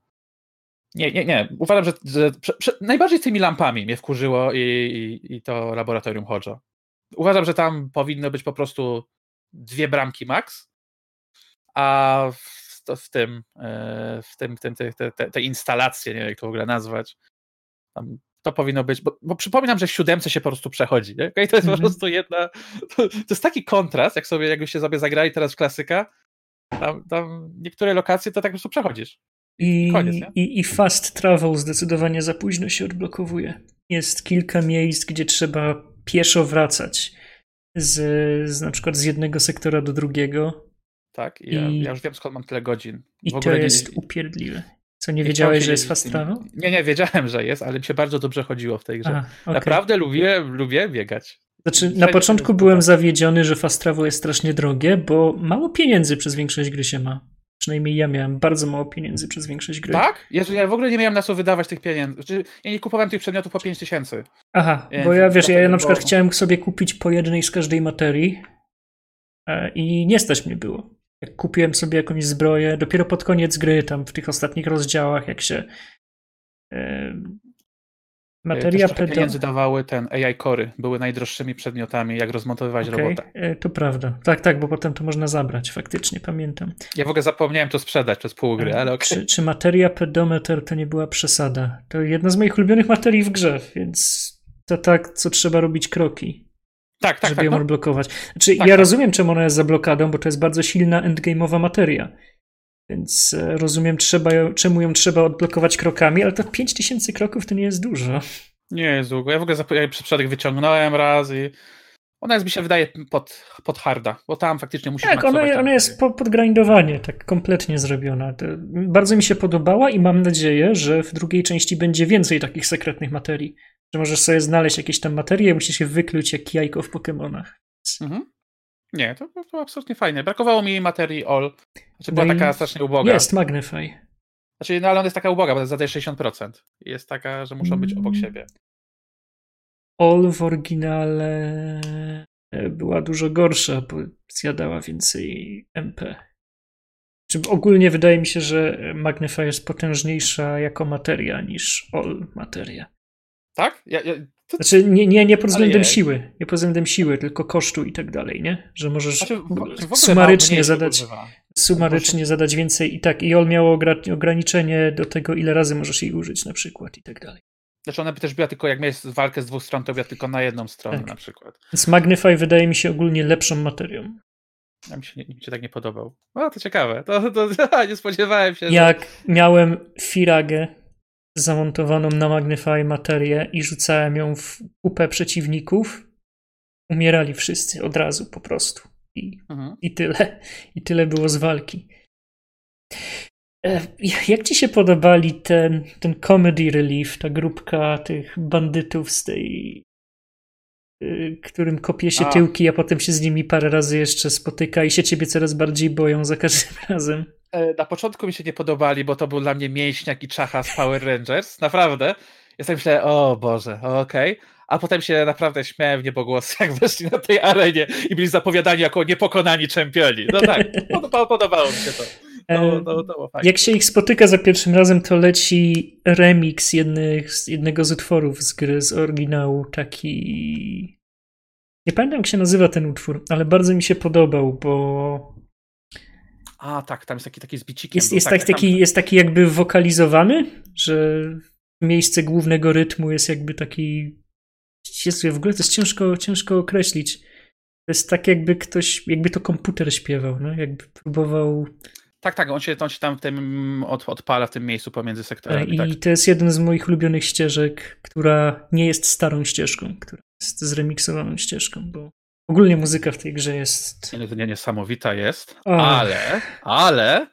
nie, nie, nie. Uważam, że, że prze, prze, najbardziej z tymi lampami mnie wkurzyło i, i, i to laboratorium Hodge'a. Uważam, że tam powinno być po prostu dwie bramki max, a w, to, w tym, e, w tym, w tym te, te, te, instalacje, nie wiem jak to w ogóle nazwać, tam to powinno być, bo, bo, przypominam, że w siódemce się po prostu przechodzi. Nie? Okay? To jest mm -hmm. po mhm. prostu jedna. To, to, jest taki kontrast, jak sobie, jakbyście sobie zagrali teraz w klasyka, tam, tam niektóre lokacje to tak po prostu przechodzisz. I, Koniec, i, I fast travel zdecydowanie za późno się odblokowuje. Jest kilka miejsc, gdzie trzeba pieszo wracać. Z, z na przykład z jednego sektora do drugiego. Tak, i ja, ja już wiem skąd mam tyle godzin. I to jest nie, upierdliwe. Co, nie, nie wiedziałeś, że jest fast travel? Nie, nie, wiedziałem, że jest, ale mi się bardzo dobrze chodziło w tej grze. Aha, okay. Naprawdę lubię, lubię biegać. Znaczy, na początku byłem zawiedziony, że fast travel jest strasznie drogie, bo mało pieniędzy przez większość gry się ma. Przynajmniej ja miałem bardzo mało pieniędzy przez większość gry. Tak? Jezu, ja w ogóle nie miałem na co wydawać tych pieniędzy. Znaczy, ja nie kupowałem tych przedmiotów po 5 tysięcy. Aha, bo ja wiesz, ja na przykład chciałem sobie kupić po jednej z każdej materii e, i nie stać mnie było. Jak kupiłem sobie jakąś zbroję, dopiero pod koniec gry, tam w tych ostatnich rozdziałach, jak się e, Materia Też pieniędzy dawały ten AI Cory, były najdroższymi przedmiotami, jak rozmontowywać okay. robota. E, to prawda. Tak, tak, bo potem to można zabrać, faktycznie, pamiętam. Ja w ogóle zapomniałem to sprzedać przez pół gry, e, ale okay. czy, czy materia pedometer to nie była przesada? To jedna z moich ulubionych materii w grze, więc to tak, co trzeba robić kroki. Tak, tak, żeby tak, ją no. odblokować. Znaczy, tak, ja tak. rozumiem, czemu ona jest za blokadą, bo to jest bardzo silna endgame'owa materia. Więc e, rozumiem, trzeba, czemu ją trzeba odblokować krokami, ale to 5000 kroków to nie jest dużo. Nie jest długo. Ja w ogóle ja przypadek wyciągnąłem raz i ona jest, mi się wydaje, pod, pod harda, bo tam faktycznie musi Tak, ona, ona jest po, podgrindowanie, tak kompletnie zrobiona. To bardzo mi się podobała i mam nadzieję, że w drugiej części będzie więcej takich sekretnych materii. Że możesz sobie znaleźć jakieś tam materie, musisz się wykluć jak jajko w Pokémonach. Mhm. Nie, to, to absolutnie fajne. Brakowało mi materii all. Znaczy była no taka strasznie uboga. Jest Magnify. Znaczy, no ale ona jest taka uboga, bo zadaje 60%. Jest taka, że muszą być obok mm. siebie. All w oryginale e, była dużo gorsza, bo zjadała więcej MP. Czy ogólnie wydaje mi się, że Magnify jest potężniejsza jako materia niż All materia. Tak? Ja, ja. Znaczy nie, nie, nie pod względem siły, nie pod względem siły, tylko kosztu i tak dalej, nie? Że możesz znaczy, sumarycznie zadać sumarycznie zadać więcej i tak i All miało ograniczenie do tego, ile razy możesz jej użyć na przykład i tak dalej. Znaczy ona by też była tylko, jak miałeś walkę z dwóch stron, to była tylko na jedną stronę tak. na przykład. Więc Magnify wydaje mi się ogólnie lepszą materią. Ja mi się, mi się tak nie podobał. O, to ciekawe. To, to, (laughs) nie spodziewałem się. Jak że... miałem Firagę zamontowaną na Magnify materię i rzucałem ją w upę przeciwników, umierali wszyscy od razu po prostu. I, mhm. i tyle. I tyle było z walki. E, jak ci się podobali ten, ten comedy relief, ta grupka tych bandytów z tej, y, którym kopie się a. tyłki, a potem się z nimi parę razy jeszcze spotyka i się ciebie coraz bardziej boją za każdym (laughs) razem? E, na początku mi się nie podobali, bo to był dla mnie mięśniak i czacha z Power Rangers, naprawdę. Ja sobie myślałem, o Boże, okej. Okay. A potem się naprawdę śmiałem w niebogłos, jak weszli na tej arenie i byli zapowiadani jako niepokonani czempioni. No tak, podobało mi się to. No, no, no, Jak się ich spotyka za pierwszym razem, to leci remix jednych, jednego z utworów z gry, z oryginału, taki... Nie pamiętam, jak się nazywa ten utwór, ale bardzo mi się podobał, bo... A, tak, tam jest taki, taki z bicikiem. Jest, jest, tak, tak, taki, tam... jest taki jakby wokalizowany, że miejsce głównego rytmu jest jakby taki... Jezu, w ogóle to jest ciężko, ciężko określić. To jest tak, jakby ktoś, jakby to komputer śpiewał, no? jakby próbował tak, tak, on się, on się tam w tym od, odpala w tym miejscu pomiędzy sektorami. I tak. to jest jeden z moich ulubionych ścieżek, która nie jest starą ścieżką, która jest zremiksowaną ścieżką, bo ogólnie muzyka w tej grze jest. Nie, nie, niesamowita jest, ale, ale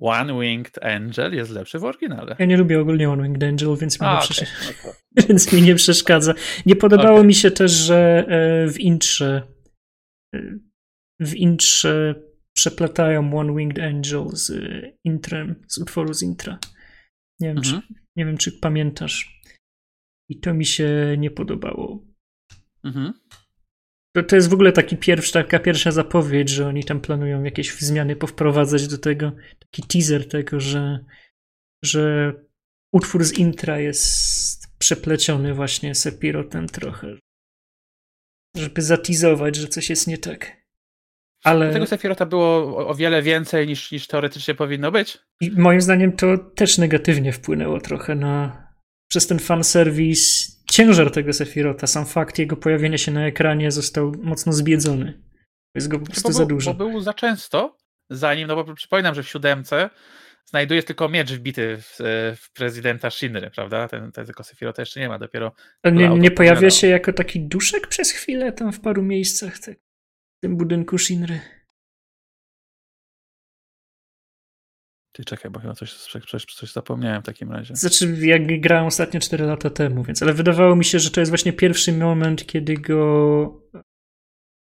One Winged Angel jest lepszy w oryginale. Ja nie lubię ogólnie One Winged Angel, więc mi, A, nie, okay. no to... (laughs) więc mi nie przeszkadza. Nie podobało okay. mi się też, że e, w intrze e, w intrze przeplatają One Winged Angel z y, intrem, z utworu z intra. Nie wiem, mhm. czy, nie wiem, czy pamiętasz. I to mi się nie podobało. Mhm. To, to jest w ogóle taki pierwszy, taka pierwsza zapowiedź, że oni tam planują jakieś zmiany powprowadzać do tego. Taki teaser tego, że, że utwór z intra jest przepleciony właśnie Sepirotem trochę. Żeby zatizować, że coś jest nie tak. Ale... Tego Sefirota było o wiele więcej niż, niż teoretycznie powinno być. I moim zdaniem to też negatywnie wpłynęło trochę na przez ten fanserwis ciężar tego Sefirota, sam fakt jego pojawienia się na ekranie został mocno zbiedzony. Jest go po prostu bo za dużo. Bo był za często, zanim, no bo przypominam, że w siódemce znajduje tylko miecz wbity w, w prezydenta Shinry, prawda? Ten, ten tylko Sefirota jeszcze nie ma, dopiero... Nie, nie pojawia się jako taki duszek przez chwilę tam w paru miejscach? Tak w tym budynku Shinry. Ty czekaj, bo chyba coś, coś, coś zapomniałem w takim razie. Znaczy, jak grałem ostatnio 4 lata temu, więc, ale wydawało mi się, że to jest właśnie pierwszy moment, kiedy go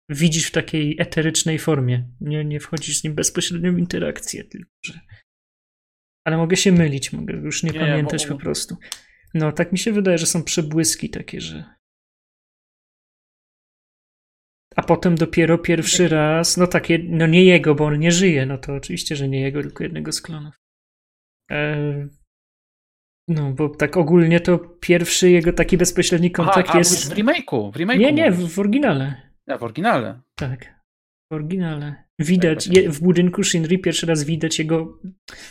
widzisz w takiej eterycznej formie. Nie, nie wchodzisz z nim bezpośrednio w interakcję, tylko że. Ale mogę się mylić, mogę już nie, nie pamiętać bo... po prostu. No, tak mi się wydaje, że są przebłyski takie, że a potem dopiero pierwszy raz, no tak, no nie jego, bo on nie żyje, no to oczywiście, że nie jego, tylko jednego z klonów. E, no, bo tak ogólnie to pierwszy jego taki bezpośredni kontakt Aha, jest... w remake'u, w remake'u Nie, nie, w, w oryginale. W oryginale. Tak, w oryginale. Widać, je, w budynku Shinri pierwszy raz widać jego,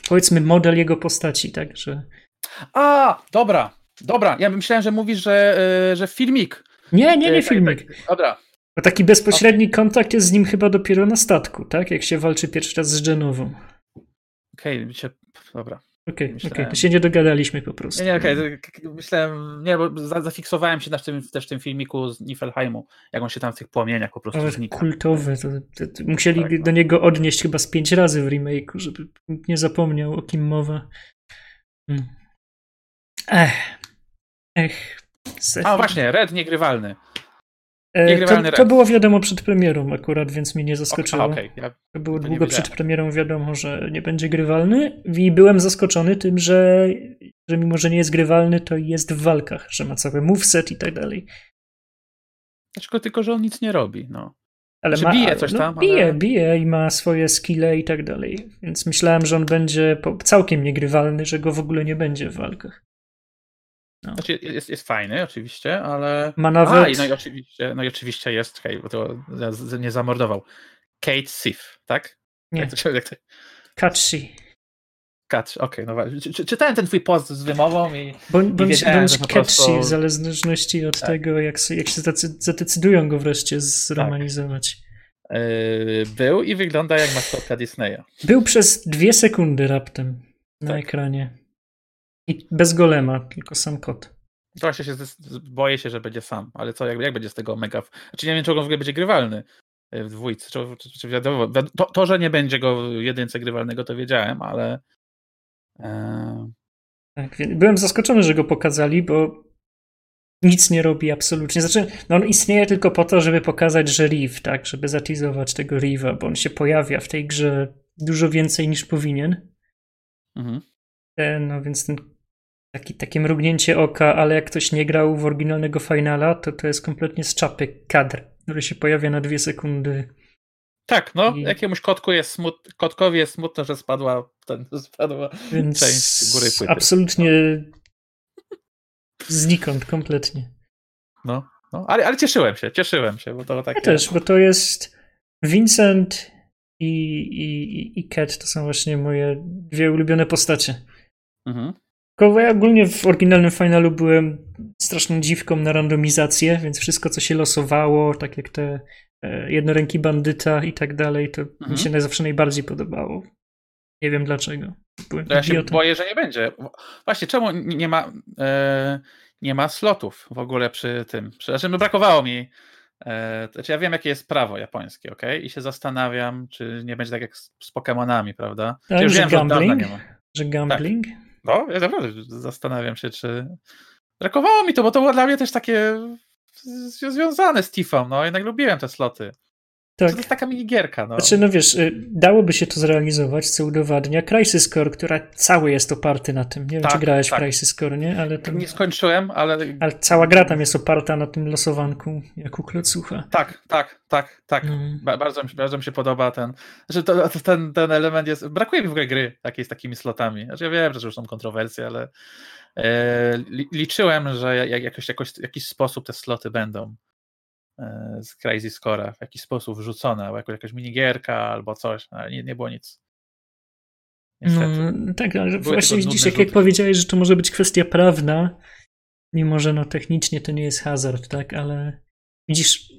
powiedzmy, model jego postaci, tak, że... A, dobra, dobra, ja myślałem, że mówisz, że, e, że filmik. Nie, nie, nie e, tak, filmik. Tak, dobra, bo taki bezpośredni kontakt jest z nim chyba dopiero na statku, tak? Jak się walczy pierwszy raz z Genową. Okej, okay, dobra. Okej, okay, okay, to się nie dogadaliśmy po prostu. Nie, nie okej, okay. myślałem, nie, bo zafiksowałem się na tym, też w tym filmiku z Niflheimu, jak on się tam w tych płomieniach po prostu Ale znika. kultowy, to, to, to musieli tak, no. do niego odnieść chyba z pięć razy w remake'u, żeby nikt nie zapomniał o kim mowa. Hmm. Ech. Ech. A właśnie, Red niegrywalny. E, to, to, było wiadomo przed premierą akurat, więc mnie nie zaskoczyło. Okay, okay. Ja to było to długo przed premierą wiadomo, że nie będzie grywalny i byłem zaskoczony tym, że, że mimo, że nie jest grywalny, to jest w walkach, że ma cały moveset i tak dalej. Dlaczego tylko, że on nic nie robi, no. Ale znaczy, ma, bije coś no, tam, bije, ale... bije i ma swoje skille i tak dalej. Więc myślałem, że on będzie całkiem niegrywalny, że go w ogóle nie będzie w walkach. No. Znaczy jest, jest fajny oczywiście, ale... Ma nawet... A, no i oczywiście, no i oczywiście jest, hej, bo to nie zamordował. Kate Sif, tak? Nie. Jak to jak to... Katsi. Katsi, okej, okay, no właśnie. Czytałem ten twój post z wymową i, Bądź, i bądź, bądź Katsi, prostu... w zależności od tak. tego, jak, jak się zadecydują go wreszcie zromanizować. Tak. Yy, był i wygląda jak maskotka Disneya. Był przez dwie sekundy raptem na tak. ekranie. I bez golema, tylko sam kot. Właśnie się boję się, że będzie sam, ale co, jak, jak będzie z tego mega. Znaczy nie wiem, czy on w ogóle będzie grywalny e, w dwójce. Czy, czy, czy wiadomo, to, to, że nie będzie go jedynce grywalnego, to wiedziałem, ale. E... Tak, byłem zaskoczony, że go pokazali, bo nic nie robi absolutnie. Znaczy, no on istnieje tylko po to, żeby pokazać, że Reeve, tak, żeby zatizować tego Reeve'a, bo on się pojawia w tej grze dużo więcej niż powinien. Mhm. E, no więc ten taki, takie mrugnięcie oka, ale jak ktoś nie grał w oryginalnego finala, to to jest kompletnie z czapy kadr, który się pojawia na dwie sekundy. Tak, no, I... jakiemuś kotku jest smut... kotkowi jest smutno, że spadła, ten, (laughs) spadła Więc część góry płyty. Absolutnie znikąd, kompletnie. No, no ale, ale cieszyłem się, cieszyłem się, bo to takie... Ja też, bo to jest Vincent i, i, i Cat to są właśnie moje dwie ulubione postacie. Mhm. Tylko ja ogólnie w oryginalnym finalu byłem straszną dziwką na randomizację, więc wszystko, co się losowało, tak jak te e, jednoręki bandyta i tak dalej, to mhm. mi się zawsze najbardziej podobało. Nie wiem dlaczego. Byłem ja się boję, że nie będzie. Właśnie, czemu nie ma, e, nie ma slotów w ogóle przy tym? Znaczy, brakowało mi. E, znaczy ja wiem, jakie jest prawo japońskie, ok? I się zastanawiam, czy nie będzie tak jak z, z Pokémonami, prawda? Tak, że wiem, gambling? Że, że gambling? Tak. No, ja naprawdę zastanawiam się, czy. Brakowało mi to, bo to było dla mnie też takie związane z Tifą. No, jednak lubiłem te sloty. Tak. To jest taka minigierka. No. Znaczy, no wiesz, y, dałoby się to zrealizować, co udowadnia Crisis Core, która cały jest oparty na tym. Nie wiem, tak, czy grałeś tak. w Crisis Core, nie? Ale tam... Nie skończyłem, ale... Ale cała gra tam jest oparta na tym losowanku, jak u klocucha. Tak, tak, tak, tak. Mm. Bardzo, bardzo mi się podoba ten... Znaczy, to, to, ten, ten element jest... Brakuje mi w ogóle gry takiej z takimi slotami. Znaczy, ja wiem, że już są kontrowersje, ale e, liczyłem, że jakoś, jakoś, jakiś sposób te sloty będą. E, z Crazy Score'a w jakiś sposób wrzucone, albo jako jakaś minigierka albo coś, ale nie, nie było nic. Niestety. No tak, ale Były właśnie widzisz, jak, jak powiedziałeś, że to może być kwestia prawna, mimo że no technicznie to nie jest hazard, tak, ale widzisz,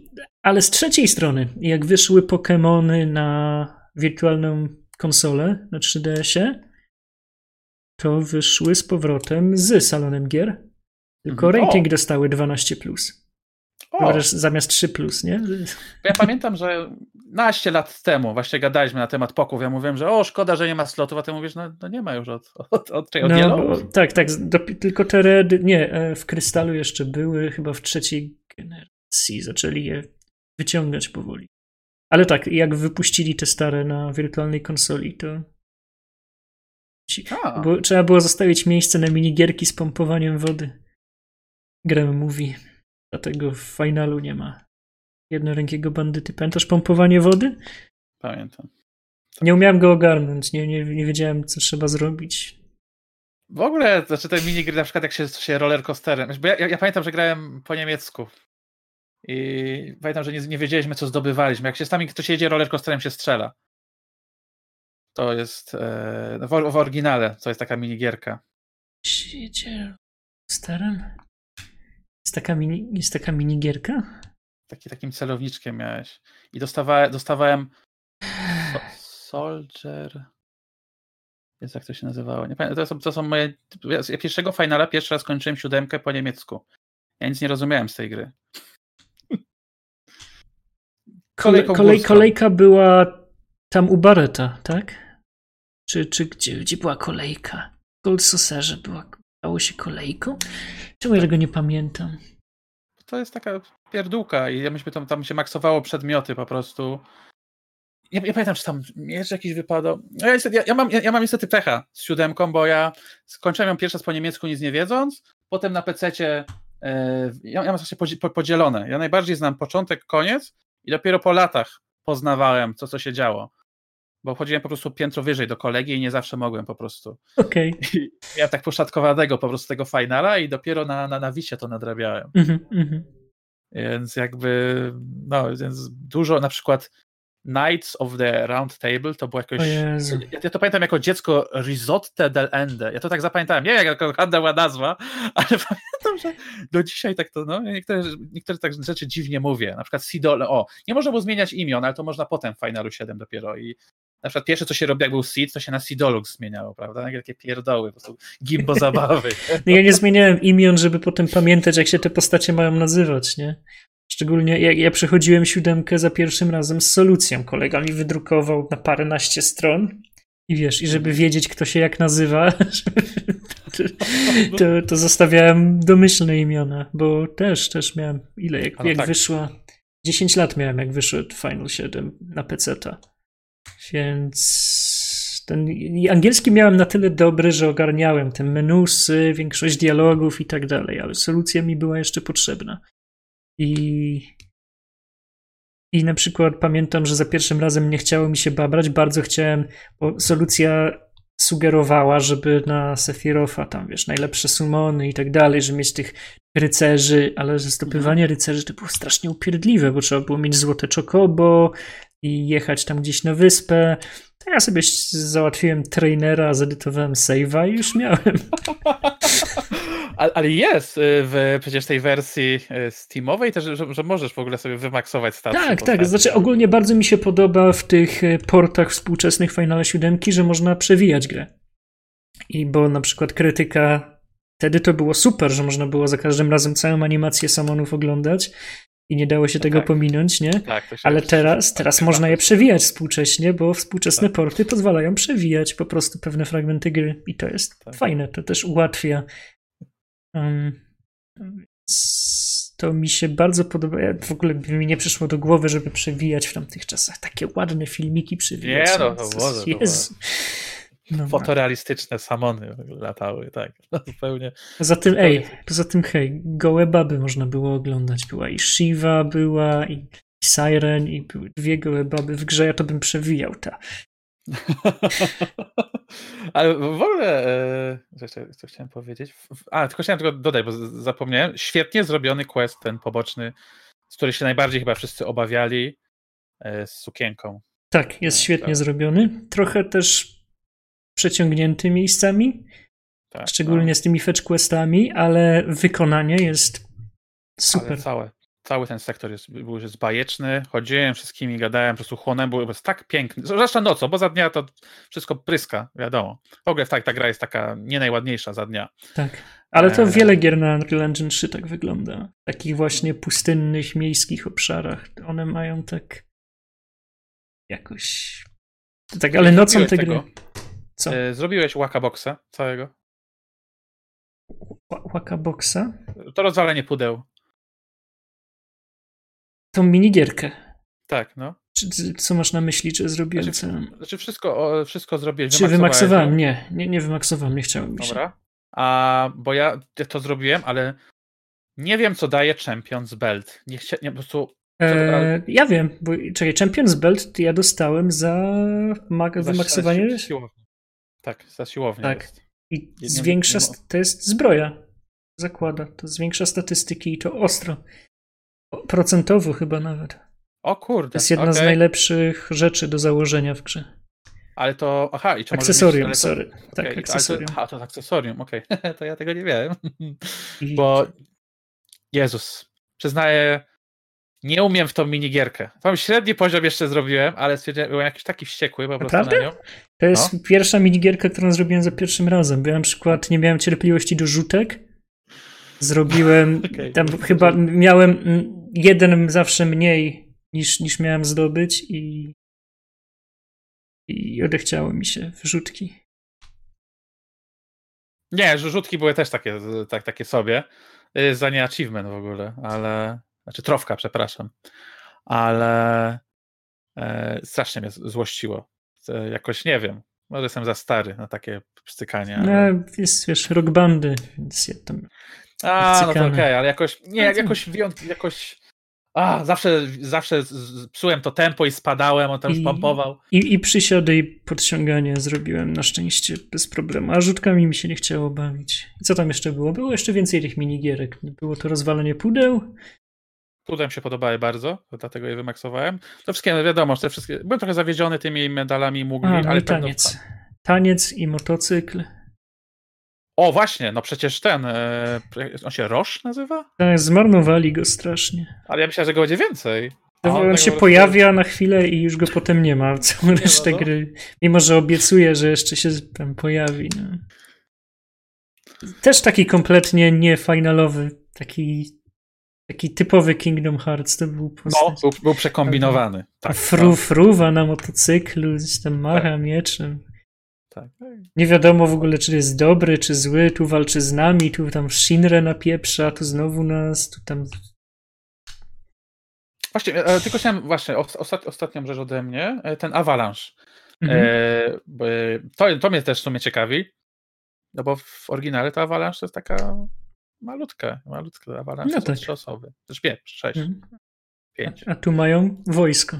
ale z trzeciej strony, jak wyszły Pokémony na wirtualną konsolę, na 3DS-ie, to wyszły z powrotem z salonem gier, tylko mhm. rating o. dostały 12+. Plus. Wyobraź zamiast 3 plus, nie? Ja pamiętam, że naście lat temu właśnie gadaliśmy na temat poków. Ja mówiłem, że o, szkoda, że nie ma slotów, a ty mówisz, no, no nie ma już od, od, od, od no, bo, Tak, tak. Do, tylko te redy, nie, e, w krystalu jeszcze były, chyba w trzeciej generacji zaczęli je wyciągać powoli. Ale tak, jak wypuścili te stare na wirtualnej konsoli, to bo trzeba było zostawić miejsce na minigierki z pompowaniem wody. Grę mówi. Dlatego w finalu nie ma jednorękiego bandyty. Pamiętasz pompowanie wody? Pamiętam. Nie umiałem go ogarnąć, nie, nie, nie wiedziałem, co trzeba zrobić. W ogóle, znaczy te minigry, na przykład jak się, się rollercoasterem, bo ja, ja, pamiętam, że grałem po niemiecku i pamiętam, że nie, nie wiedzieliśmy, co zdobywaliśmy. Jak się z nami ktoś jedzie rollercoasterem, się strzela. To jest e, w, w oryginale, to jest taka minigierka. Jedzie rollercoasterem? Jest taka, mini, jest taka minigierka? Taki, takim celowniczkiem miałeś. I dostawałem, dostawałem Soldier. Jest jak to się nazywało. Nie pamiętam, to są, to są moje. Ja pierwszego finala pierwszy raz kończyłem siódemkę po niemiecku. Ja nic nie rozumiałem z tej gry. (laughs) Kolej, kolej, kolejka była tam u Bareta, tak? Czy, czy gdzie, gdzie była kolejka? Gold Saucerze była, stało się kolejką? Czemu ja tego nie pamiętam? To jest taka pierdółka i ja myśmy tam, tam się maksowało przedmioty po prostu. Ja, ja pamiętam, czy tam jeszcze jakiś wypadał. Ja, ja, ja, mam, ja, ja mam niestety pecha z siódemką, bo ja skończyłem ją pierwszy raz po niemiecku nic nie wiedząc, potem na PC-cie yy, ja, ja mam właśnie podzielone. Ja najbardziej znam początek, koniec i dopiero po latach poznawałem, co, co się działo. Bo chodziłem po prostu piętro wyżej do kolegi i nie zawsze mogłem po prostu. Okej. (laughs) Okay. Ja tak poszatkowanego po prostu tego finala i dopiero na, na, na wisie to nadrabiałem. Mm -hmm. Więc jakby, no, więc dużo na przykład Knights of the Round Table to było jakoś. Ja, ja, to pamiętam jako dziecko Risotte del Ende. Ja to tak zapamiętałem. Nie wiem, jak to była nazwa, (laughs) ale pamiętam, że do dzisiaj tak to, no, niektóre, niektóre tak rzeczy dziwnie mówię. Na przykład Sidol, o, nie można było zmieniać imion, ale to można potem w Finalu 7 dopiero. I na przykład pierwsze, co się robi, jak był Seed, to się na Sidolux zmieniało, prawda? Takie pierdoły, po prostu gimbo zabawy. (laughs) No ja nie zmieniałem imion, żeby potem pamiętać, jak się te postacie mają nazywać, nie? Szczególnie jak ja przechodziłem siódemkę za pierwszym razem z solucją. Kolega mi wydrukował na paręnaście stron i wiesz, i żeby wiedzieć, kto się jak nazywa, (laughs) (laughs) to, to zostawiałem domyślne imiona, bo też, też miałem, ile, jak, jak tak. wyszła, 10 lat miałem, jak wyszedł Final 7 na PC-ta. Więc ten angielski miałem na tyle dobry, że ogarniałem te menusy, większość dialogów i tak dalej, ale solucja mi była jeszcze potrzebna. I, I na przykład pamiętam, że za pierwszym razem nie chciało mi się babrać, bardzo chciałem, bo solucja sugerowała, żeby na Sephirofa tam, wiesz, najlepsze sumony i tak dalej, żeby mieć tych rycerzy, ale zdobywanie rycerzy to było strasznie upierdliwe, bo trzeba było mieć złote czokobo i jechać tam gdzieś na wyspę. To ja sobie załatwiłem trainera, zedytowałem save'a i już miałem. (laughs) Ale jest y, w przecież tej wersji y, Steamowej też, że, że możesz w ogóle sobie wymaksować stację. Tak, tak. Znaczy ogólnie bardzo mi się podoba w tych y, portach współczesnych Final 7, że można przewijać grę. I bo na przykład krytyka wtedy to było super, że można było za każdym razem całą animację samonów oglądać i nie dało się no tego tak. pominąć, nie? Tak, Ale teraz, teraz można je przewijać współcześnie, bo współczesne tak. porty pozwalają przewijać po prostu pewne fragmenty gry i to jest tak. fajne, to też ułatwia Um, to mi się bardzo podoba. W ogóle by mi nie przyszło do głowy, żeby przewijać w tamtych czasach takie ładne filmiki przewijać. Nie, no to. Jezu. No, Fotorealistyczne samony latały, tak. (laughs) No, zupełnie. Poza tym, ej, poza tym, hej, gołe baby można było oglądać. Była i Shiva, była i Siren, i były dwie gołe baby w grze. Ja to bym przewijał, ta. (laughs) Ale w ogóle, e, co, co chciałem powiedzieć? A, tylko chciałem tylko dodać, bo zapomniałem. Świetnie zrobiony quest, ten poboczny, z której się najbardziej chyba wszyscy obawiali, e, z sukienką. Tak, jest e, świetnie tak. zrobiony. Trochę też przeciągnięty miejscami, tak, szczególnie tak. z tymi fetch questami, ale wykonanie jest super. Ale całe, cały ten sektor jest, był już bajeczny, chodziłem wszystkimi, gadałem, po prostu chłonąłem, był jest tak piękny, zwłaszcza nocą, bo za dnia to wszystko pryska, wiadomo. W ogóle tak, ta gra jest taka nie najładniejsza za dnia. Tak, ale to e... wiele gier na Unreal Engine 3 tak wygląda. W takich właśnie pustynnych, miejskich obszarach. One mają tak jakoś... Tak, ale nocą te gry... Co? E, zrobiłeś Wakaboxa całego? Wakaboxa? To rozwalenie pudeł tą minigierkę. Tak, no. Czy, co masz na myśli, czy zrobiłem znaczy, co? Znaczy wszystko, wszystko zrobiłeś. Czy wymaksowałem? Nie, nie, nie wymaksowałem, nie chciałem. Dobra. A, bo ja to zrobiłem, ale nie wiem, co daje Champions Belt. Nie chciałem, po prostu... Eee, ja wiem, bo czekaj, Champions Belt ja dostałem za, za wymaksowanie. Tak, za siłownię. Tak. Jest. I zwiększa, to jest zbroja. Zakłada. To zwiększa statystyki i to ostro. Procentowo chyba nawet. O kurde. To jest jedna okay. z najlepszych rzeczy do założenia w grze. Ale to. Aha, i czy Akcesorium, mieć, sorry. Okay. Tak, akcesorium. A, to akcesorium, okej. Okay. (laughs) to ja tego nie wiem. I... Bo. Jezus. Przyznaję. Nie umiem w tą minigierkę. Tam średni poziom jeszcze zrobiłem, ale stwierdziłem, byłem jakiś taki wściekły po prostu Naprawdę? na nią. To jest no. pierwsza minigierka, którą zrobiłem za pierwszym razem. Ja na przykład nie miałem cierpliwości do rzutek. Zrobiłem, (laughs) okay. tam chyba miałem jeden zawsze mniej niż, niż miałem zdobyć i, i odechciało mi się wrzutki. Nie, rzutki były też takie, tak, takie sobie. Y, za nie achievement w ogóle, ale. Znaczy trofka, przepraszam. Ale e, strasznie mnie złościło. Jakoś nie wiem. Może jestem za stary na takie pstykanie. Ale... No, jest, wiesz, rock bandy, więc ja tam. A, no to okej, okay, ale jakoś. Nie, no jakoś wyjątki, jakoś a, zawsze, zawsze psułem to tempo i spadałem, on tam I, już pompował. I, I przysiady i podciąganie zrobiłem na szczęście bez problemu, a rzutkami mi się nie chciało bawić. I co tam jeszcze było? Było jeszcze więcej tych minigierek. Było to rozwalenie pudeł. Pudeł się podobały bardzo, dlatego je wymaksowałem. To wszystkie, wiadomo, te wszystkie, byłem trochę zawiedziony tymi medalami mugli, a, no ale taniec. Taniec i motocykl. O, właśnie, no przecież ten, e, on się Roż nazywa? Tak, zmarnowali go strasznie. Ale ja myślałem, że go będzie więcej. A on, on się pojawia na chwilę i już go potem nie ma. (laughs) Całą resztę no. gry. Mimo, że obiecuje, że jeszcze się tam pojawi. No. Też taki kompletnie niefinalowy, taki, taki typowy Kingdom Hearts to był postać. No, był, był przekombinowany. Tak, fru, no. fruwa na motocyklu, gdzieś tam macha tak. mieczem. Tak. Nie wiadomo w ogóle, czy jest dobry, czy zły, tu walczy z nami, tu tam Shinre napieprza, tu znowu nas, tu tam... Właśnie, e, tylko chciałem, właśnie, ostat, ostatnią rzecz ode mnie, e, ten Avalanche. Mhm. E, to, to mnie też w sumie ciekawi, no bo w oryginale to Avalanche to jest taka malutka, malutka Avalanche, no tak. trzy osoby, też pięć, sześć, mhm. pięć. A, a tu mają wojsko.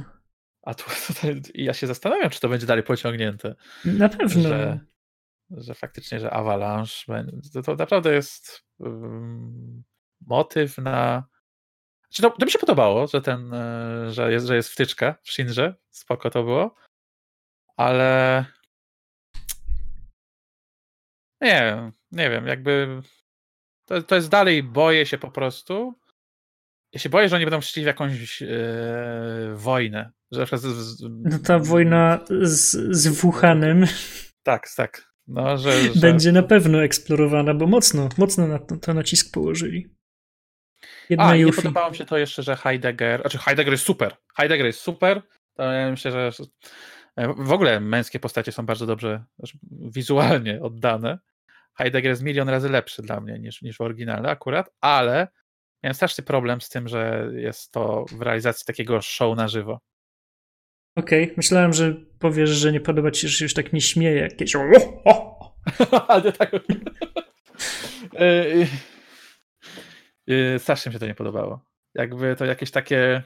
A tu (laughs) tutaj, ja się zastanawiam, czy to będzie dalej pociągnięte. Na pewno. Że, że faktycznie, że Avalanche to, to naprawdę jest um, motyw na. Znaczy, to, to mi się podobało, że ten, e, że jest, że jest wtyczka w Shinrze. Spoko to było. Ale. Nie, nie wiem, jakby. To, to jest dalej, boję się po prostu. Ja się boję, że oni będą szli w jakąś yy, wojnę że z, z, no ta wojna z, z Wuhanem. Tak, tak. No, że, że... Będzie na pewno eksplorowana, bo mocno, mocno na to, to nacisk położyli. Jedna A, nie podobało mi się to jeszcze, że Heidegger, znaczy Heidegger jest super. Heidegger jest super. To ja myślę, że w ogóle męskie postacie są bardzo dobrze znaczy wizualnie oddane. Heidegger jest milion razy lepszy dla mnie niż, niż w oryginale akurat, ale miałem straszny problem z tym, że jest to w realizacji takiego show na żywo. Okej, okay. myślałem, że powiesz, że nie podoba ci się, że się już tak nie śmieje jakieś. (laughs) Ale tak. (laughs) E, e, strasznie mi się to nie podobało. Jakby to jakieś takie.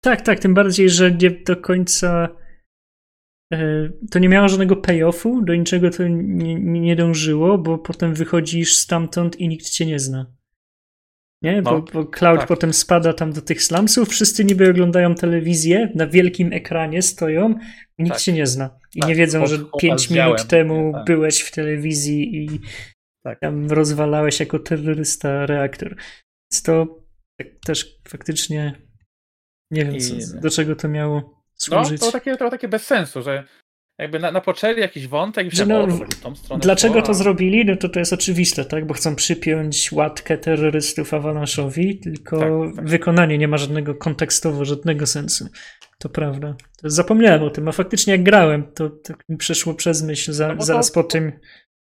Tak, tak, tym bardziej, że nie do końca. E, to nie miało żadnego payoffu, do niczego to nie, nie dążyło, bo potem wychodzisz stamtąd i nikt cię nie zna. Nie? Bo, no, bo Cloud tak. potem spada tam do tych slumsów, wszyscy niby oglądają telewizję, na wielkim ekranie stoją i nikt tak. się nie zna. I tak. nie wiedzą, że pięć minut temu tak. byłeś w telewizji i tak. tam rozwalałeś jako terrorysta reaktor. Więc to tak też faktycznie nie wiem, co, do czego to miało służyć. No, to takie, to takie bez sensu, że jakby na, napoczęli jakiś wątek i no, w tą stronę. Dlaczego to zrobili? No to to jest oczywiste, tak? Bo chcą przypiąć łatkę terrorystów Avalanche'owi, tylko tak, tak. wykonanie nie ma żadnego kontekstowo, żadnego sensu. To prawda. To zapomniałem o tym, a faktycznie jak grałem, to, to mi przeszło przez myśl za, no zaraz po tym,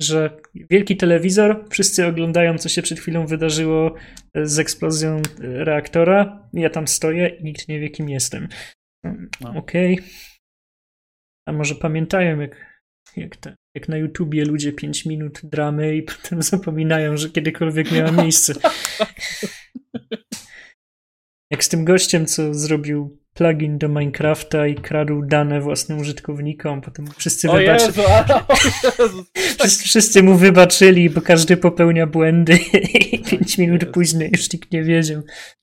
że wielki telewizor, wszyscy oglądają, co się przed chwilą wydarzyło z eksplozją reaktora. Ja tam stoję i nikt nie wie, kim jestem. No. Okej. Okay. A może pamiętają, jak, jak, te, jak na YouTubie ludzie 5 minut dramy i (laughs) potem zapominają, że kiedykolwiek miała miejsce. (laughs) Jak z tym gościem, co zrobił plugin do Minecrafta i kradł dane własnym użytkownikom, potem wszyscy wybaczyli. (laughs) wszyscy, wszyscy mu wybaczyli, bo każdy popełnia błędy (laughs) i 5 minut później już nikt nie wiedział.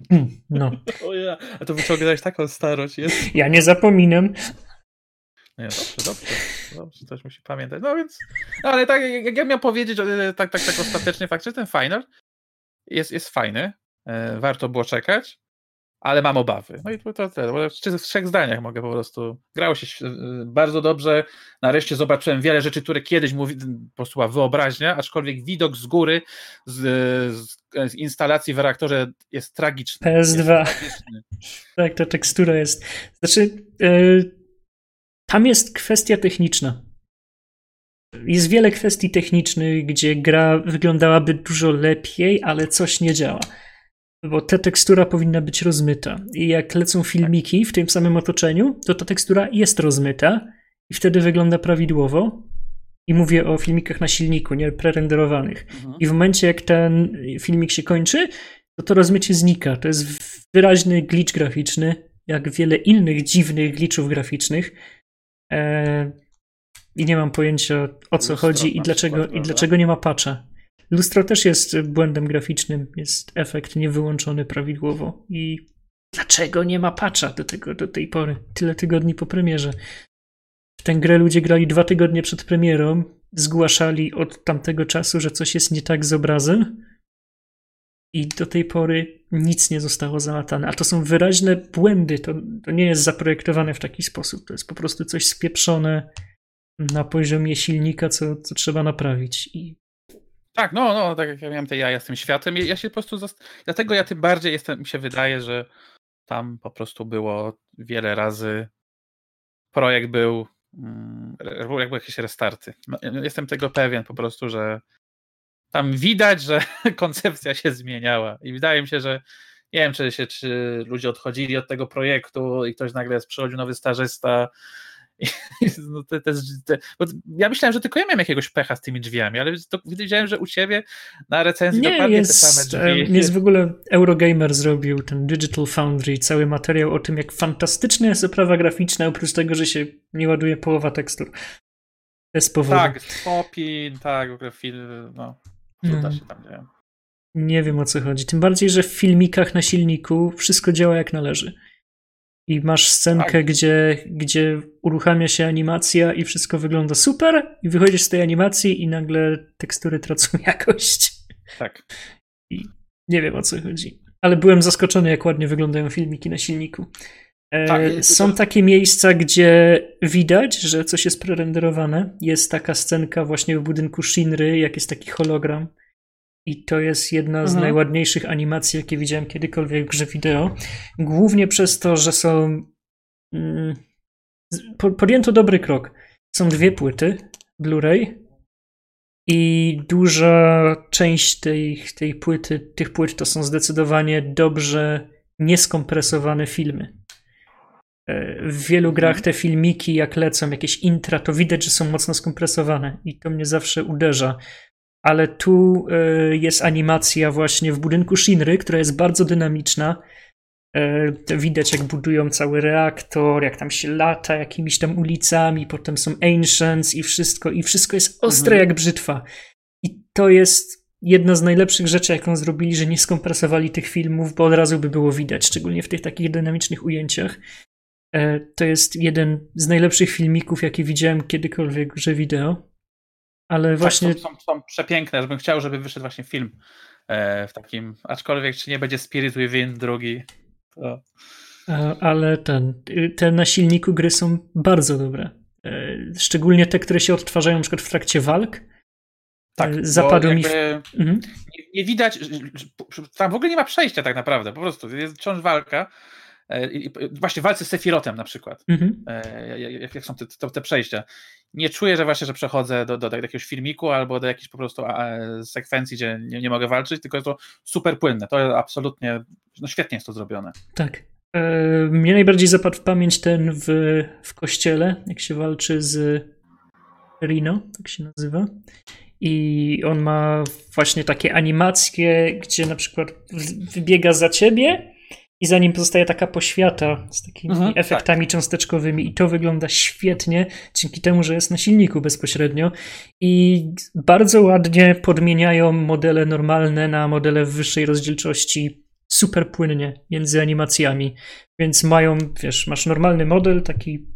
Hmm, no. O ja, a to wyciągnąłeś taką starość. Jest. Ja nie zapominam. Nie, dobrze, dobrze, dobrze, coś musi pamiętać. No więc, no ale tak, jak ja miałem powiedzieć, tak, tak, tak ostatecznie, faktycznie ten final jest, jest fajny. e, warto było czekać, ale mam obawy. No i to, to, to, w trzech zdaniach mogę po prostu. Grało się bardzo dobrze. Nareszcie zobaczyłem wiele rzeczy, które kiedyś mówi, po prostu była wyobraźnia, aczkolwiek widok z góry z, z instalacji w reaktorze jest tragiczny. PS2. Jest tragiczny. (laughs) tak, ta tekstura jest. Znaczy, yy, tam jest kwestia techniczna. Jest wiele kwestii technicznych, gdzie gra wyglądałaby dużo lepiej, ale coś nie działa. Bo ta tekstura powinna być rozmyta. I jak lecą filmiki w tym samym otoczeniu, to ta tekstura jest rozmyta i wtedy wygląda prawidłowo. I mówię o filmikach na silniku, nie prerenderowanych. Mhm. I w momencie, jak ten filmik się kończy, to to rozmycie znika. To jest wyraźny glitch graficzny, jak wiele innych dziwnych glitchów graficznych. Eee, I nie mam pojęcia o co Lustro chodzi i dlaczego, przykład, i dlaczego nie ma patcha. Lustro też jest błędem graficznym, jest efekt niewyłączony prawidłowo. I dlaczego nie ma patcha do, tego, do tej pory? Tyle tygodni po premierze. W tę grę ludzie grali dwa tygodnie przed premierą, zgłaszali od tamtego czasu, że coś jest nie tak z obrazem i do tej pory nic nie zostało załatane. A to są wyraźne błędy. To, to nie jest zaprojektowane w taki sposób. To jest po prostu coś spieprzone na poziomie silnika, co, co trzeba naprawić. I... Tak, no, no, tak jak ja miałem te jaja z tym światem. Ja się po prostu. Zast... Dlatego ja tym bardziej jestem, mi się wydaje, że tam po prostu było wiele razy. Projekt był. Mm, jakby jakieś restarty. No, jestem tego pewien po prostu, że tam widać, że (laughs) koncepcja się zmieniała i wydaje mi się, że nie wiem, czy, się, czy ludzie odchodzili od tego projektu i ktoś nagle przychodził nowy stażysta. (laughs) No te, te, te, ja myślałem, że tylko ja miałem jakiegoś pecha z tymi drzwiami, ale to widziałem, że u ciebie na recenzji nie, dokładnie jest, te same drzwi. Jest w ogóle Eurogamer zrobił ten Digital Foundry, cały materiał o tym, jak fantastyczna jest oprawa graficzna, oprócz tego, że się nie ładuje połowa tekstur. Bez powodu. Tak, spopin, tak, w ogóle film, no. Cuda się tam dzieją. Nie wiem o co chodzi. Tym bardziej, że w filmikach na silniku wszystko działa jak należy. I masz scenkę, tak. gdzie, gdzie uruchamia się animacja i wszystko wygląda super, i wychodzisz z tej animacji i nagle tekstury tracą (laughs) jakość. Tak. I nie wiem o co chodzi. Ale byłem zaskoczony, jak ładnie wyglądają filmiki na silniku. E, tak, są takie miejsca, gdzie widać, że coś jest prerenderowane. Jest taka scenka właśnie w budynku Shinry, jak jest taki hologram. I to jest jedna z mhm. najładniejszych animacji, jakie widziałem kiedykolwiek w grze wideo. Głównie przez to, że są. Mm, podjęto dobry krok. Są dwie płyty Blu-ray i duża część tej, tej płyty, tych płyt to są zdecydowanie dobrze nieskompresowane filmy. E, w wielu grach te filmiki, jak lecą, jakieś intra, to widać, że są mocno skompresowane i to mnie zawsze uderza. Ale tu e, jest animacja właśnie w budynku Shinry, która jest bardzo dynamiczna. E, widać, jak budują cały reaktor, jak tam się lata jakimiś tam ulicami, potem są Ancients i wszystko, i wszystko jest ostre mhm. jak brzytwa. I to jest jedna z najlepszych rzeczy, jaką zrobili, że nie skompresowali tych filmów, bo od razu by było widać, szczególnie w tych takich dynamicznych ujęciach. E, to jest jeden z najlepszych filmików, jakie widziałem kiedykolwiek w grze wideo. Ale tak, właśnie. Są, są, są przepiękne, żebym chciał, żeby wyszedł właśnie film e, w takim. Aczkolwiek, czy nie będzie Spirit Within drugi. To... E, ale ten, te na silniku gry są bardzo dobre. Szczególnie te, które się odtwarzają na przykład w trakcie walk. Tak, zapadł mi. W... Mhm. Nie, nie, widać, tam w ogóle nie ma przejścia tak naprawdę, po prostu jest wciąż walka E, właśnie walce z Sefirotem na przykład, mhm. E, jak, jak, są te, te, te, przejścia. Nie czuję, że właśnie, że przechodzę do, do, do jakiegoś filmiku albo do jakiejś po prostu sekwencji, gdzie nie, nie mogę walczyć, tylko jest to super płynne. To absolutnie, no świetnie jest to zrobione. Tak. E, mnie najbardziej zapadł w pamięć ten w, w kościele, jak się walczy z Rino, tak się nazywa. I on ma właśnie takie animacje, gdzie na przykład wybiega za ciebie i za nim pozostaje taka poświata z takimi mhm, efektami tak. cząsteczkowymi i to wygląda świetnie dzięki temu, że jest na silniku bezpośrednio i bardzo ładnie podmieniają modele normalne na modele w wyższej rozdzielczości super płynnie między animacjami, więc mają, wiesz, masz normalny model taki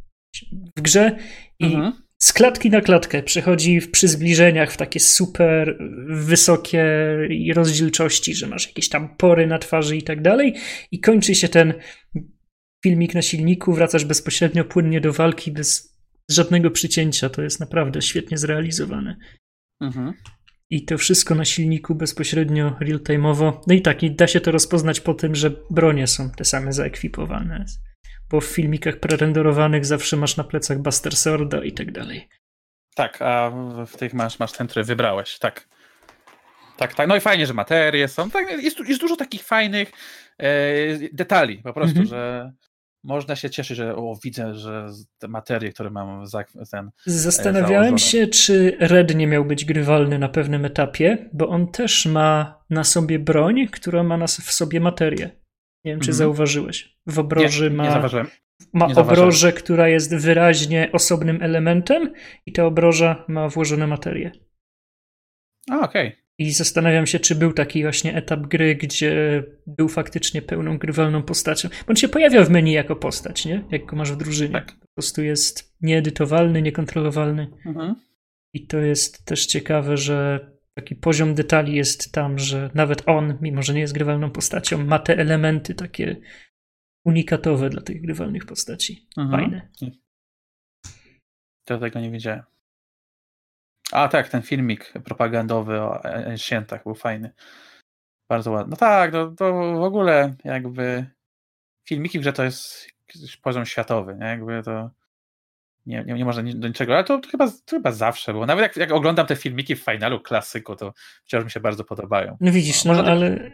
w grze i mhm. Z klatki na klatkę przechodzi przy zbliżeniach w takie super wysokie rozdzielczości, że masz jakieś tam pory na twarzy i tak dalej i kończy się ten filmik na silniku, wracasz bezpośrednio płynnie do walki bez żadnego przycięcia. To jest naprawdę świetnie zrealizowane. Mhm. I to wszystko na silniku bezpośrednio real-time'owo. No i tak, i da się to rozpoznać po tym, że bronie są te same zaekwipowane. Bo w filmikach prerenderowanych zawsze masz na plecach Buster Sworda i tak dalej. Tak, a w tych masz, masz ten, który wybrałeś, tak. Tak, tak. No i fajnie, że materie są. Tak, jest, jest dużo takich fajnych e, detali po prostu, mhm. że można się cieszyć, że o, widzę, że te materie, które mam za, ten. Zastanawiałem założone. się, czy Red nie miał być grywalny na pewnym etapie, bo on też ma na sobie broń, która ma na, w sobie materię. Nie wiem, czy mhm. zauważyłeś. W obroży nie, ma. Nie zauważyłem. Ma obrożę, która jest wyraźnie osobnym elementem, i ta obroża ma włożone materie. A, okej. Okay. I zastanawiam się, czy był taki właśnie etap gry, gdzie był faktycznie pełną grywalną postacią. Bo on się pojawia w menu jako postać, nie? Jak go masz w drużynie. Tak. Po prostu jest nieedytowalny, niekontrolowalny. Mhm. I to jest też ciekawe, że taki poziom detali jest tam, że nawet on, mimo że nie jest grywalną postacią, ma te elementy takie unikatowe dla tych grywalnych postaci. Mhm. Fajne. To tego nie wiedziałem. A tak, ten filmik propagandowy o świętach był fajny. Bardzo ładny. No tak, to, to w ogóle jakby filmiki w grze to jest poziom światowy, nie? Jakby to nie, nie, nie można do niczego, ale to, to, chyba, to chyba zawsze było. Nawet jak, jak oglądam te filmiki w finalu klasyku, to wciąż mi się bardzo podobają. No widzisz, no, no ale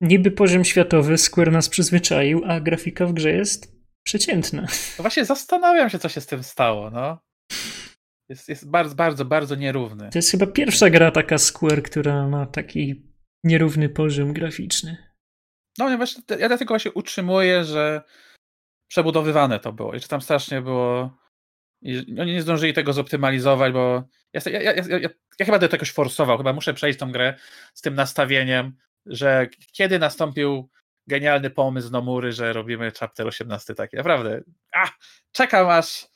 niby poziom światowy Square nas przyzwyczaił, a grafika w grze jest przeciętna. No właśnie zastanawiam się, co się z tym stało, no. Jest, jest bardzo, bardzo, bardzo nierówny. To jest chyba pierwsza gra taka Square, która ma taki nierówny poziom graficzny. No właśnie, ja dlatego właśnie utrzymuję, że przebudowywane to było i że tam strasznie było i oni nie zdążyli tego zoptymalizować, bo ja, ja, ja, ja, ja chyba do jakoś forsował, chyba muszę przejść tą grę z tym nastawieniem, że kiedy nastąpił genialny pomysł Nomury, że robimy chapter 18 taki, naprawdę, a, czekam aż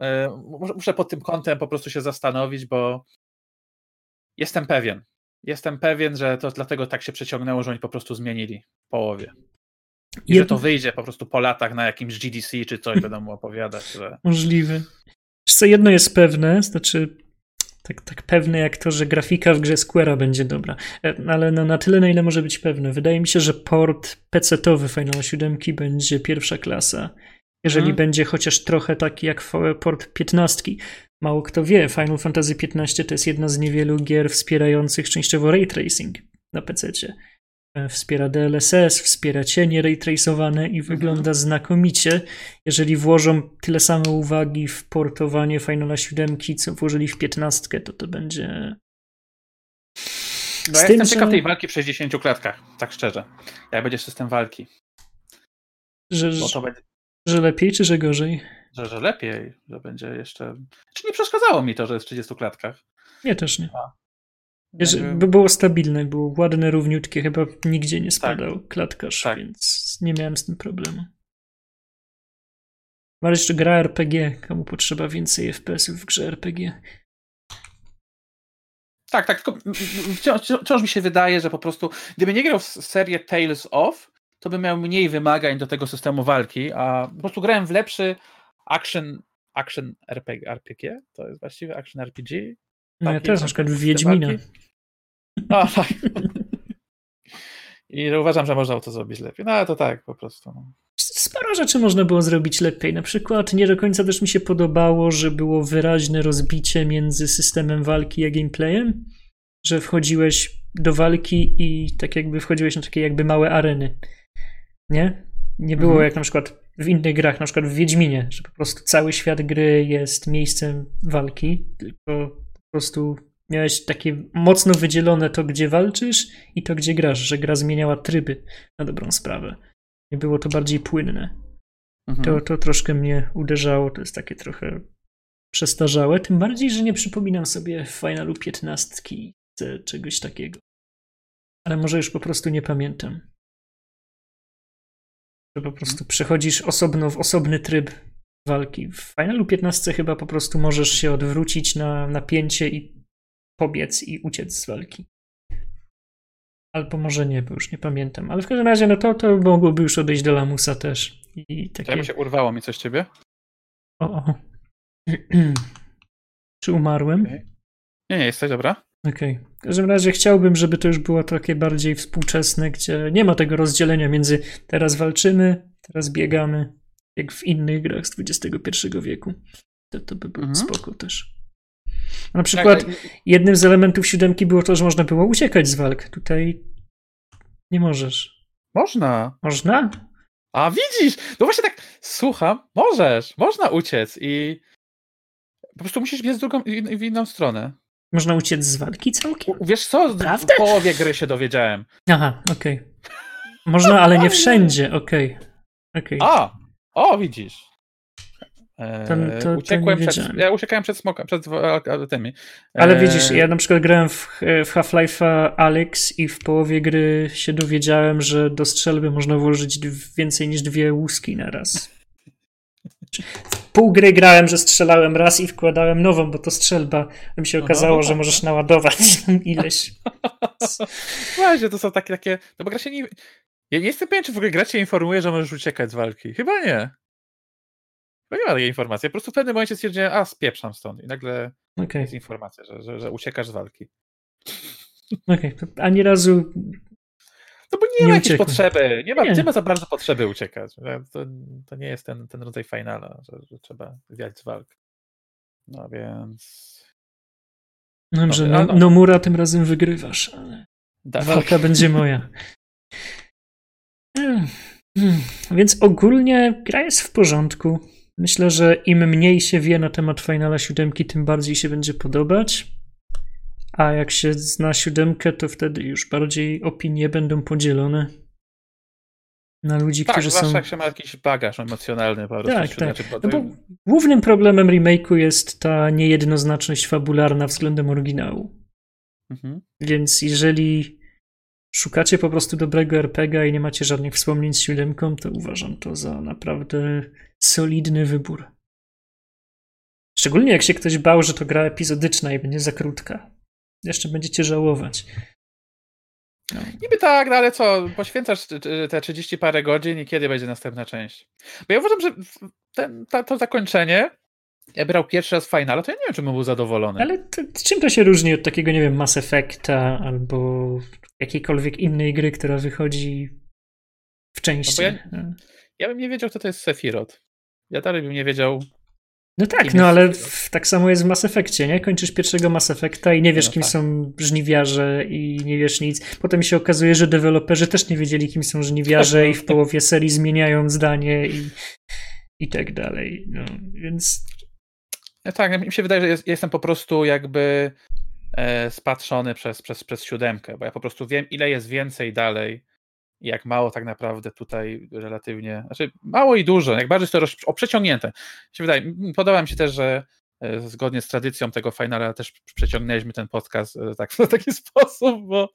E, muszę pod tym kątem po prostu się zastanowić, bo jestem pewien. Jestem pewien, że to dlatego tak się przeciągnęło, że oni po prostu zmienili w połowie. I Jed... że to wyjdzie po prostu po latach na jakimś GDC czy coś, będą mu opowiadać. Że... Możliwe. co, jedno jest pewne, znaczy tak, tak pewne jak to, że grafika w grze Square'a będzie dobra, e, ale no, na tyle, na ile może być pewne. Wydaje mi się, że port PC-towy Final 7 będzie pierwsza klasa jeżeli hmm. będzie chociaż trochę taki jak port 15. Mało kto wie, Final Fantasy XV to jest jedna z niewielu gier wspierających częściowo ray tracing na PC. E, wspiera DLSS, wspiera cienie ray i mhm. wygląda znakomicie. Jeżeli włożą tyle samo uwagi w portowanie Finala 7, co włożyli w 15, to to będzie. No ja tym, jestem ciekaw że... tej walki w 60 klatkach, tak szczerze. Jak będzie system walki. Że, będzie, że lepiej, czy że gorzej? Że, że lepiej, że będzie jeszcze. Czy nie przeszkadzało mi to, że jest w 30 klatkach? Nie, też nie. A. By było stabilne, było ładne, równiutkie, chyba nigdzie nie spadał tak. klatkarz, tak. więc nie miałem z tym problemu. Ale jeszcze gra RPG, komu potrzeba więcej FPS-ów w grze RPG. Tak, tak, tylko wciąż, wciąż, mi się wydaje, że po prostu, gdyby nie grał w serię Tales of, to bym miał mniej wymagań do tego systemu walki, a po prostu grałem w lepszy action, action RPG, RPG? To jest właściwie action RPG? No ja też na przykład w Wiedźmina. No (laughs) tak. I uważam, że można to zrobić lepiej. No ale to tak po prostu. No. Sporo rzeczy można było zrobić lepiej. Na przykład nie do końca też mi się podobało, że było wyraźne rozbicie między systemem walki a gameplayem, że wchodziłeś do walki i tak jakby wchodziłeś na takie jakby małe areny nie? Nie było mhm. jak na przykład w innych grach, na przykład w Wiedźminie, że po prostu cały świat gry jest miejscem walki, tylko prostu miałeś takie mocno wydzielone to, gdzie walczysz i to, gdzie grasz, że gra zmieniała tryby na dobrą sprawę. Nie było to bardziej płynne. Mhm. To, to troszkę mnie uderzało, to jest takie trochę przestarzałe, tym bardziej, że nie przypominam sobie Finalu 15 czegoś takiego. Ale może już po prostu nie pamiętam. Że po prostu przechodzisz osobno w osobny tryb walki. W Finalu 15 chyba po prostu możesz się odwrócić na napięcie i pobiec i uciec z walki. Albo może nie, bo już nie pamiętam. Ale w każdym razie, no to, to mogłoby już odejść do lamusa też. I takie... Ja się urwało mi coś ciebie? O, o. (clears throat) Czy umarłem? Okay. Nie, nie, jesteś dobra? Okej. Okay. W każdym razie chciałbym, żeby to już było takie bardziej współczesne, gdzie nie ma tego rozdzielenia między teraz walczymy, teraz biegamy, jak w innych grach z XXI wieku. To, to by było mhm. spoko też. Na przykład tak, tak. jednym z elementów siódemki było to, że można było uciekać z walk. Tutaj nie możesz. Można. Można? A widzisz, no właśnie tak słucham, możesz, można uciec i po prostu musisz biec w drugą, w inną stronę. Można uciec z walki całkiem? Wiesz co, Prawda? w połowie gry się dowiedziałem. Aha, okej. Okay. Można, ale nie (laughs) wszędzie, okej. Okay. okay. A, o widzisz. Ten, to, uciekłem przed, ja uciekałem przed smokiem, przed tymi. Ale widzisz, ja na przykład grałem w, w Half-Life'a Alex i w połowie gry się dowiedziałem, że do strzelby można włożyć więcej niż dwie łuski na raz. Pół gry grałem, że strzelałem raz i wkładałem nową, bo to strzelba. Mi się okazało, no, no, że możesz naładować (laughs) ileś. (laughs) Właśnie, to są takie, takie. No bo gra się nie. Ja nie jestem pewien, czy w ogóle gra cię informuje, że możesz uciekać z walki. Chyba nie. No nie ma takiej informacji. Po prostu w pewnym momencie stwierdziłem, a spieprzam stąd. I nagle okay. jest informacja, że, że, że uciekasz z walki. Okej, okay. ani razu. No bo nie, nie ma jakiejś potrzeby. Nie ma, nie. nie ma za bardzo potrzeby uciekać. To, to nie jest ten, ten rodzaj finala, że, że trzeba wiać z walk. No więc. Dobrze, no, no, no Mura tym razem wygrywasz, ale tak. walka będzie moja. (laughs) Hmm. Więc ogólnie gra jest w porządku. Myślę, że im mniej się wie na temat Finala siódemki, tym bardziej się będzie podobać. A jak się zna siódemkę, to wtedy już bardziej opinie będą podzielone na ludzi, tak, którzy są... Tak, się ma jakiś bagaż emocjonalny po Tak, tak. No bo głównym problemem remake'u jest ta niejednoznaczność fabularna względem oryginału. Mhm. Więc jeżeli szukacie po prostu dobrego RPGa i nie macie żadnych wspomnień z siódemką, to uważam to za naprawdę solidny wybór. Szczególnie jak się ktoś bał, że to gra epizodyczna i będzie za krótka. Jeszcze będziecie żałować. No. Niby tak, no ale co, poświęcasz te 30 parę godzin i kiedy będzie następna część? Bo ja uważam, że ten, ta, to zakończenie, ja brał pierwszy raz Final, to ja nie wiem, czy bym był zadowolony. Ale to, czym to się różni od takiego, nie wiem, Mass Effecta albo jakiejkolwiek innej gry, która wychodzi w części? No ja, ja, bym nie wiedział, co to jest Sephiroth. Ja dalej bym nie wiedział. No tak, no ale w, tak samo jest w Mass Effectie, nie? Kończysz pierwszego Mass Effecta i nie wiesz, no kim tak. są żniwiarze i nie wiesz nic. Potem się okazuje, że deweloperzy też nie wiedzieli, kim są żniwiarze i w (laughs) połowie serii zmieniają zdanie i, i tak dalej. No, więc... No tak, mi się wydaje, że jest, jestem po prostu jakby e, spatrzony przez, przez, przez siódemkę, bo ja po prostu wiem, ile jest więcej dalej i jak mało tak naprawdę tutaj relatywnie, znaczy mało i dużo, jak bardziej to o przeciągnięte. Się wydaje, podoba mi się też, że e, zgodnie z tradycją tego finala też przeciągnęliśmy ten podcast e, tak, (laughs) w taki sposób, bo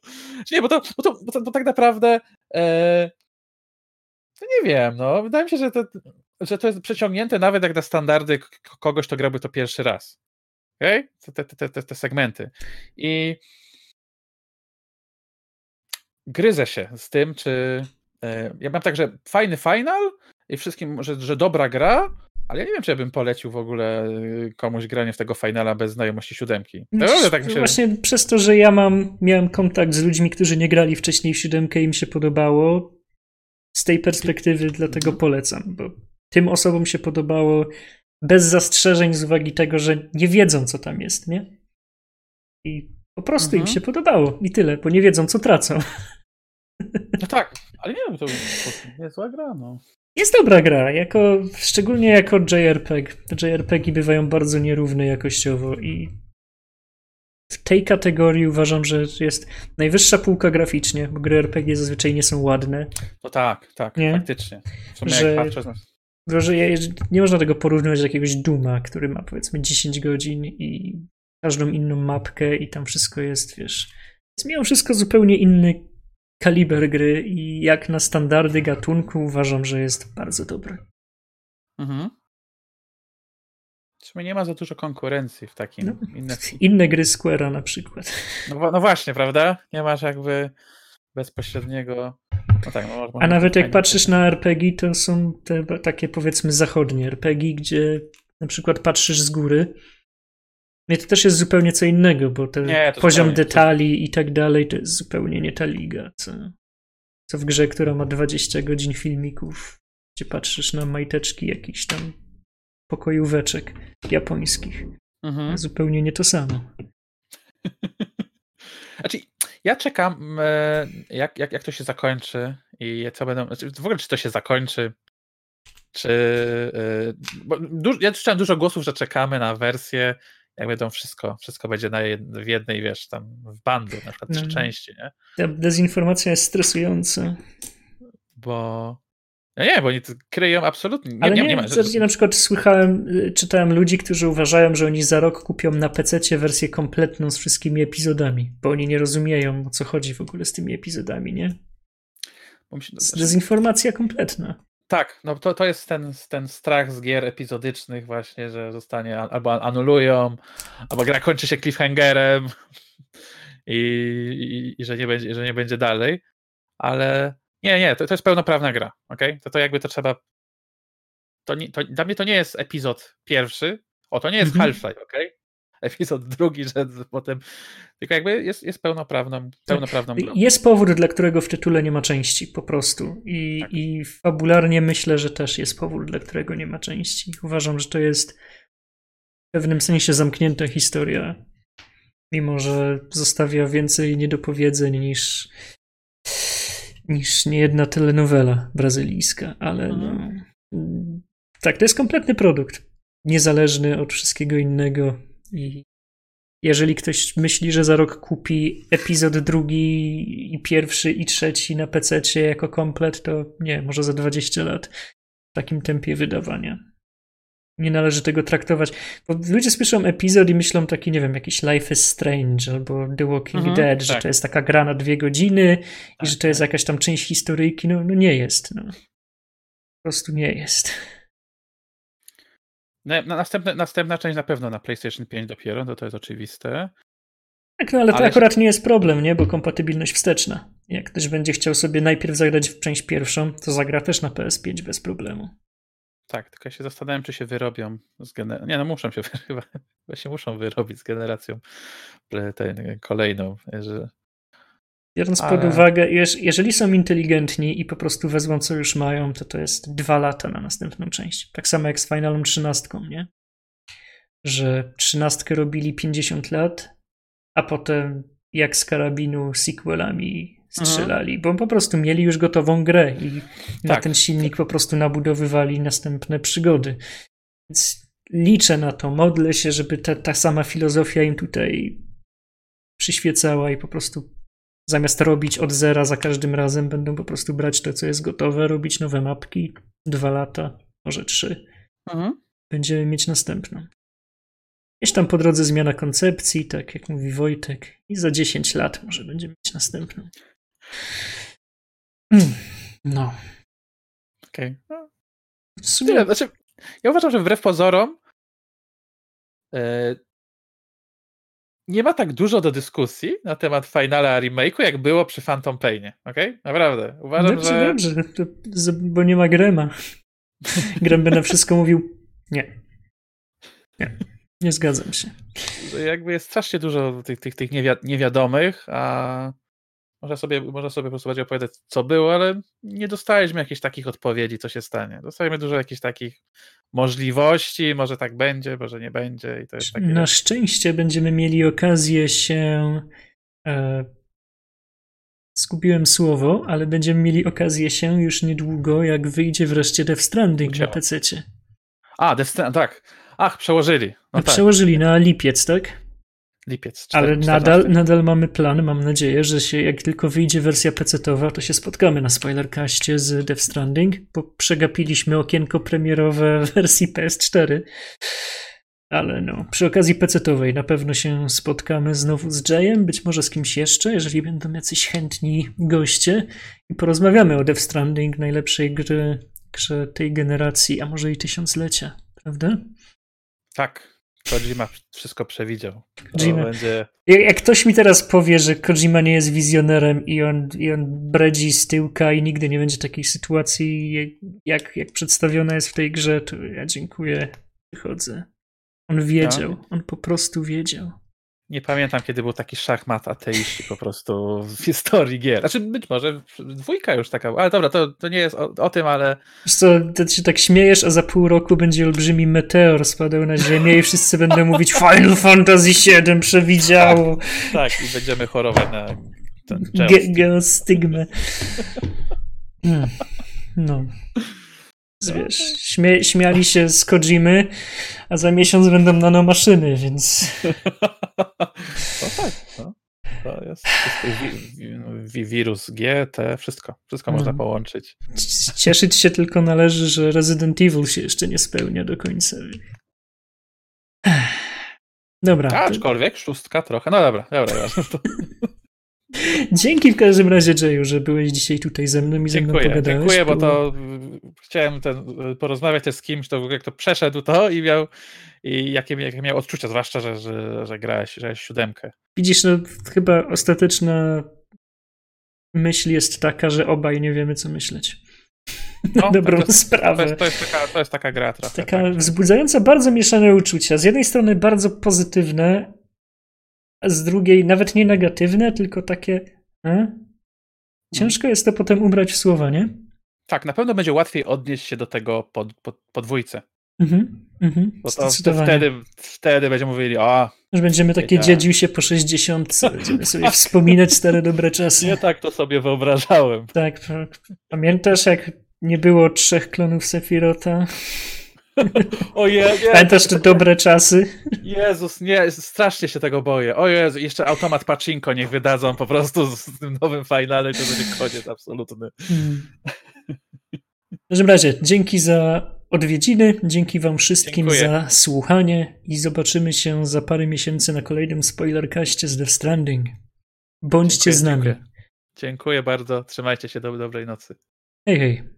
nie, bo to, bo to, bo to, bo tak naprawdę e, to nie wiem, no, wydaje mi się, że to, że to jest przeciągnięte nawet jak na standardy kogoś, kto grałby to pierwszy raz. Okay? Te, te, te, te segmenty. I gryzę się z tym, czy. E, ja mam tak, że fajny final i wszystkim, że, że dobra gra, ale ja nie wiem, czy ja bym polecił w ogóle e, komuś granie w tego finala bez znajomości siódemki. No, tak się... Właśnie przez to, że ja mam, miałem kontakt z ludźmi, którzy nie grali wcześniej w siódemkę i im się podobało, z tej perspektywy dlatego mhm. polecam, bo tym osobom się podobało bez zastrzeżeń z uwagi tego, że nie wiedzą, co tam jest, nie? I po prostu mhm. im się podobało i tyle, bo nie wiedzą, co tracą. No tak, ale nie wiem, to jest zła gra, no. Jest dobra gra, jako, szczególnie jako JRPG. JRPG bywają bardzo nierówne jakościowo i w tej kategorii uważam, że jest najwyższa półka graficznie, bo gry RPG zazwyczaj nie są ładne. No tak, tak, nie? faktycznie. że, na... że nie można tego porównać do jakiegoś Duma, który ma powiedzmy 10 godzin i każdą inną mapkę i tam wszystko jest, wiesz, jest mimo wszystko zupełnie inny kaliber gry i jak na standardy gatunku uważam, że jest bardzo dobry. Mhm. Czy nie ma za dużo konkurencji w takim. No, inne... (laughs) inne gry Square'a na przykład. No, no, właśnie, prawda? Nie masz jakby bezpośredniego. No tak, no, A nawet jak patrzysz na RPG, to są te takie powiedzmy zachodnie RPG, gdzie na przykład patrzysz z góry. I to też jest zupełnie co innego, bo ten nie, poziom detali i tak dalej to jest zupełnie nie ta liga, co, co w grze, która ma 20 godzin filmików, gdzie patrzysz na majteczki jakichś tam pokojóweczek japońskich. Mhm. Zupełnie nie to samo. (laughs) Znaczy, ja czekam, e, jak, jak, jak to się zakończy i co będą. Znaczy, w ogóle, czy to się zakończy, czy. E, bo dużo, ja czytałem dużo głosów, że czekamy na wersję, jak będą wszystko, wszystko będzie na jed, w jednej, wiesz, tam w bandu, na przykład trzy no. części, nie? Ta dezinformacja jest stresująca. Bo no nie, bo oni kryją absolutnie. Nie, Ale nie, nie, nie ma, że... na przykład słychałem, y, czytałem ludzi, którzy uważają, że oni za rok kupią na PC wersję kompletną z wszystkimi epizodami, bo oni nie rozumieją, o co chodzi w ogóle z tymi epizodami, nie? Dezinformacja kompletna. Tak, no to, to jest ten, ten strach z gier epizodycznych właśnie, że zostanie albo anulują, albo gra kończy się cliffhangerem (laughs) i, i, i że, nie będzie, że nie będzie dalej, ale nie, nie, to, to jest pełnoprawna gra, ok? To, to jakby to trzeba. To, nie, to dla mnie to nie jest epizod pierwszy. O, to nie jest mm -hmm. Half-Life, ok? Epizod drugi, że potem. Tylko jakby jest, jest pełnoprawną, pełnoprawną grą. Jest powód, dla którego w tytule nie ma części, po prostu. I, tak. I fabularnie myślę, że też jest powód, dla którego nie ma części. Uważam, że to jest w pewnym sensie zamknięta historia. Mimo, że zostawia więcej niedopowiedzeń niż niż niejedna telenowela brazylijska, ale no, tak, to jest kompletny produkt, niezależny od wszystkiego innego. I jeżeli ktoś myśli, że za rok kupi epizod drugi i pierwszy i trzeci na PC jako komplet, to nie, może za 20 lat w takim tempie wydawania nie należy tego traktować. Bo ludzie słyszą epizod i myślą taki, nie wiem, jakiś Life is Strange albo The Walking mhm, Dead, tak. że to jest taka gra na dwie godziny tak, i że to jest tak. jakaś tam część historyjki. No, no nie jest. No. Po prostu nie jest. No, następna, następna część na pewno na PlayStation 5 dopiero, no to jest oczywiste. Tak, no ale to ale akurat się... nie jest problem, nie? Bo kompatybilność wsteczna. Jak ktoś będzie chciał sobie najpierw zagrać w część pierwszą, to zagra też na PS5 bez problemu. Tak, tylko ja się zastanawiam, czy się wyrobią z gener... Nie, no muszą się (laughs) chyba, chyba się muszą wyrobić z generacją tej kolejną. Że... Biorąc Ale... pod uwagę, jeżeli są inteligentni i po prostu wezmą, co już mają, to to jest dwa lata na następną część. Tak samo jak z Finalą 13, nie? Że 13 robili 50 lat, a potem jak z karabinu sequelami strzelali, bo po prostu mieli już gotową grę i tak. na ten silnik po prostu nabudowywali następne przygody. Więc liczę na to, modlę się, żeby ta, ta sama filozofia im tutaj przyświecała i po prostu zamiast robić od zera za każdym razem, będą po prostu brać to, co jest gotowe, robić nowe mapki, dwa lata, może trzy. Mhm. Będziemy mieć następną. Gdzieś tam po drodze zmiana koncepcji, tak jak mówi Wojtek, i za 10 lat może będziemy mieć następną. Hmm. No. Okej. Okay. No. Znaczy, ja uważam, że wbrew pozorom yy, nie ma tak dużo do dyskusji na temat finala remake'u, jak było przy Phantom Painie. Okej? Okay? Naprawdę. Uważam, dobrze, że... Dobrze, to, bo nie ma Grema. (laughs) Grem by na wszystko mówił nie. Nie. Nie zgadzam się. Jakby jest strasznie dużo tych, tych, tych niewiadomych, a można sobie, można sobie po prostu bardziej opowiadać, co było, ale nie dostaliśmy jakichś takich odpowiedzi, co się stanie. Dostajemy dużo jakichś takich możliwości, może tak będzie, może nie będzie. I to jest takie... Na szczęście będziemy mieli okazję się. E, Skupiłem słowo, ale będziemy mieli okazję się już niedługo, jak wyjdzie wreszcie Death Stranding Ucięło. na PC. A, Death Stranding, tak. Ach, przełożyli. No tak. Przełożyli na lipiec, tak? Lipiec. 4, Ale nadal, nadal mamy plan, mam nadzieję, że się, jak tylko wyjdzie wersja PC-towa, to się spotkamy na spoilerkaście z Death Stranding, bo przegapiliśmy okienko premierowe wersji PS4. Ale no, przy okazji PC-towej na pewno się spotkamy znowu z Jayem, być może z kimś jeszcze, jeżeli będą jacyś chętni goście i porozmawiamy o Death Stranding, najlepszej gry, grze tej generacji, a może i tysiąclecia, prawda? Tak, Kojima wszystko przewidział. Kojima. Będzie... Jak ktoś mi teraz powie, że Kojima nie jest wizjonerem i on, i on bredzi z tyłka i nigdy nie będzie takiej sytuacji, jak, jak przedstawiona jest w tej grze, to ja dziękuję, wychodzę. On wiedział, no. on po prostu wiedział. Nie pamiętam, kiedy był taki szachmat ateiści po prostu w historii gier. Znaczy, być może dwójka już taka, ale dobra, to, to nie jest o, o tym, ale... Wiesz co, ty się tak śmiejesz, a za pół roku będzie olbrzymi meteor spadał na ziemię i wszyscy będą mówić Final Fantasy VII przewidziało. Tak, tak i będziemy chorować na Ge geostygmę. Hmm. No. Wiesz, śmie śmiali się z Kojimy, a za miesiąc będą nanomaszyny, więc... (laughs) No tak, no. To jest wi wirus G, T, wszystko. Wszystko no. można połączyć. Cieszyć się tylko należy, że Resident Evil się jeszcze nie spełnia do końca. Dobra. Aczkolwiek szóstka trochę. No dobra, dobra. dobra. (laughs) (laughs) Dzięki w każdym razie, Jayu, że byłeś dzisiaj tutaj ze mną i ze mną pogadałeś. Dziękuję, bo to chciałem ten, porozmawiać też z kimś, to jak to przeszedł to i miał i jakie, jakie miał odczucia, zwłaszcza, że, że, że grałeś, grałeś siódemkę. Widzisz, no chyba ostateczna myśl jest taka, że obaj nie wiemy, co myśleć. (laughs) No, dobrą to, sprawę. To jest, to, jest taka, to jest taka gra trochę. Taka tak. wzbudzająca bardzo mieszane uczucia. Z jednej strony bardzo pozytywne, a z drugiej nawet nie negatywne, tylko takie. E? Ciężko jest to potem ubrać w słowa, nie? Tak, na pewno będzie łatwiej odnieść się do tego pod, pod, podwójce. Mhm, mhm, Bo to, to wtedy, wtedy będziemy mówili, o. Że będziemy takie dziedził się po 60, (laughs) będziemy sobie wspominać stare dobre czasy. Nie tak to sobie wyobrażałem. Tak, pamiętasz jak nie było trzech klonów (laughs) Sepirota? Ojej, Pamiętasz te dobre czasy? Jezus, nie, strasznie się tego boję. O Jezu, jeszcze automat pachinko niech wydadzą po prostu z tym nowym finale, to będzie koniec absolutny. W każdym razie, dzięki za odwiedziny, dzięki wam wszystkim Dziękuję. za słuchanie i zobaczymy się za parę miesięcy na kolejnym spoilerkaście z Death Stranding. Bądźcie dziękuję, z nami. Dziękuję. dziękuję bardzo, trzymajcie się, do dobrej nocy. Hej, hej.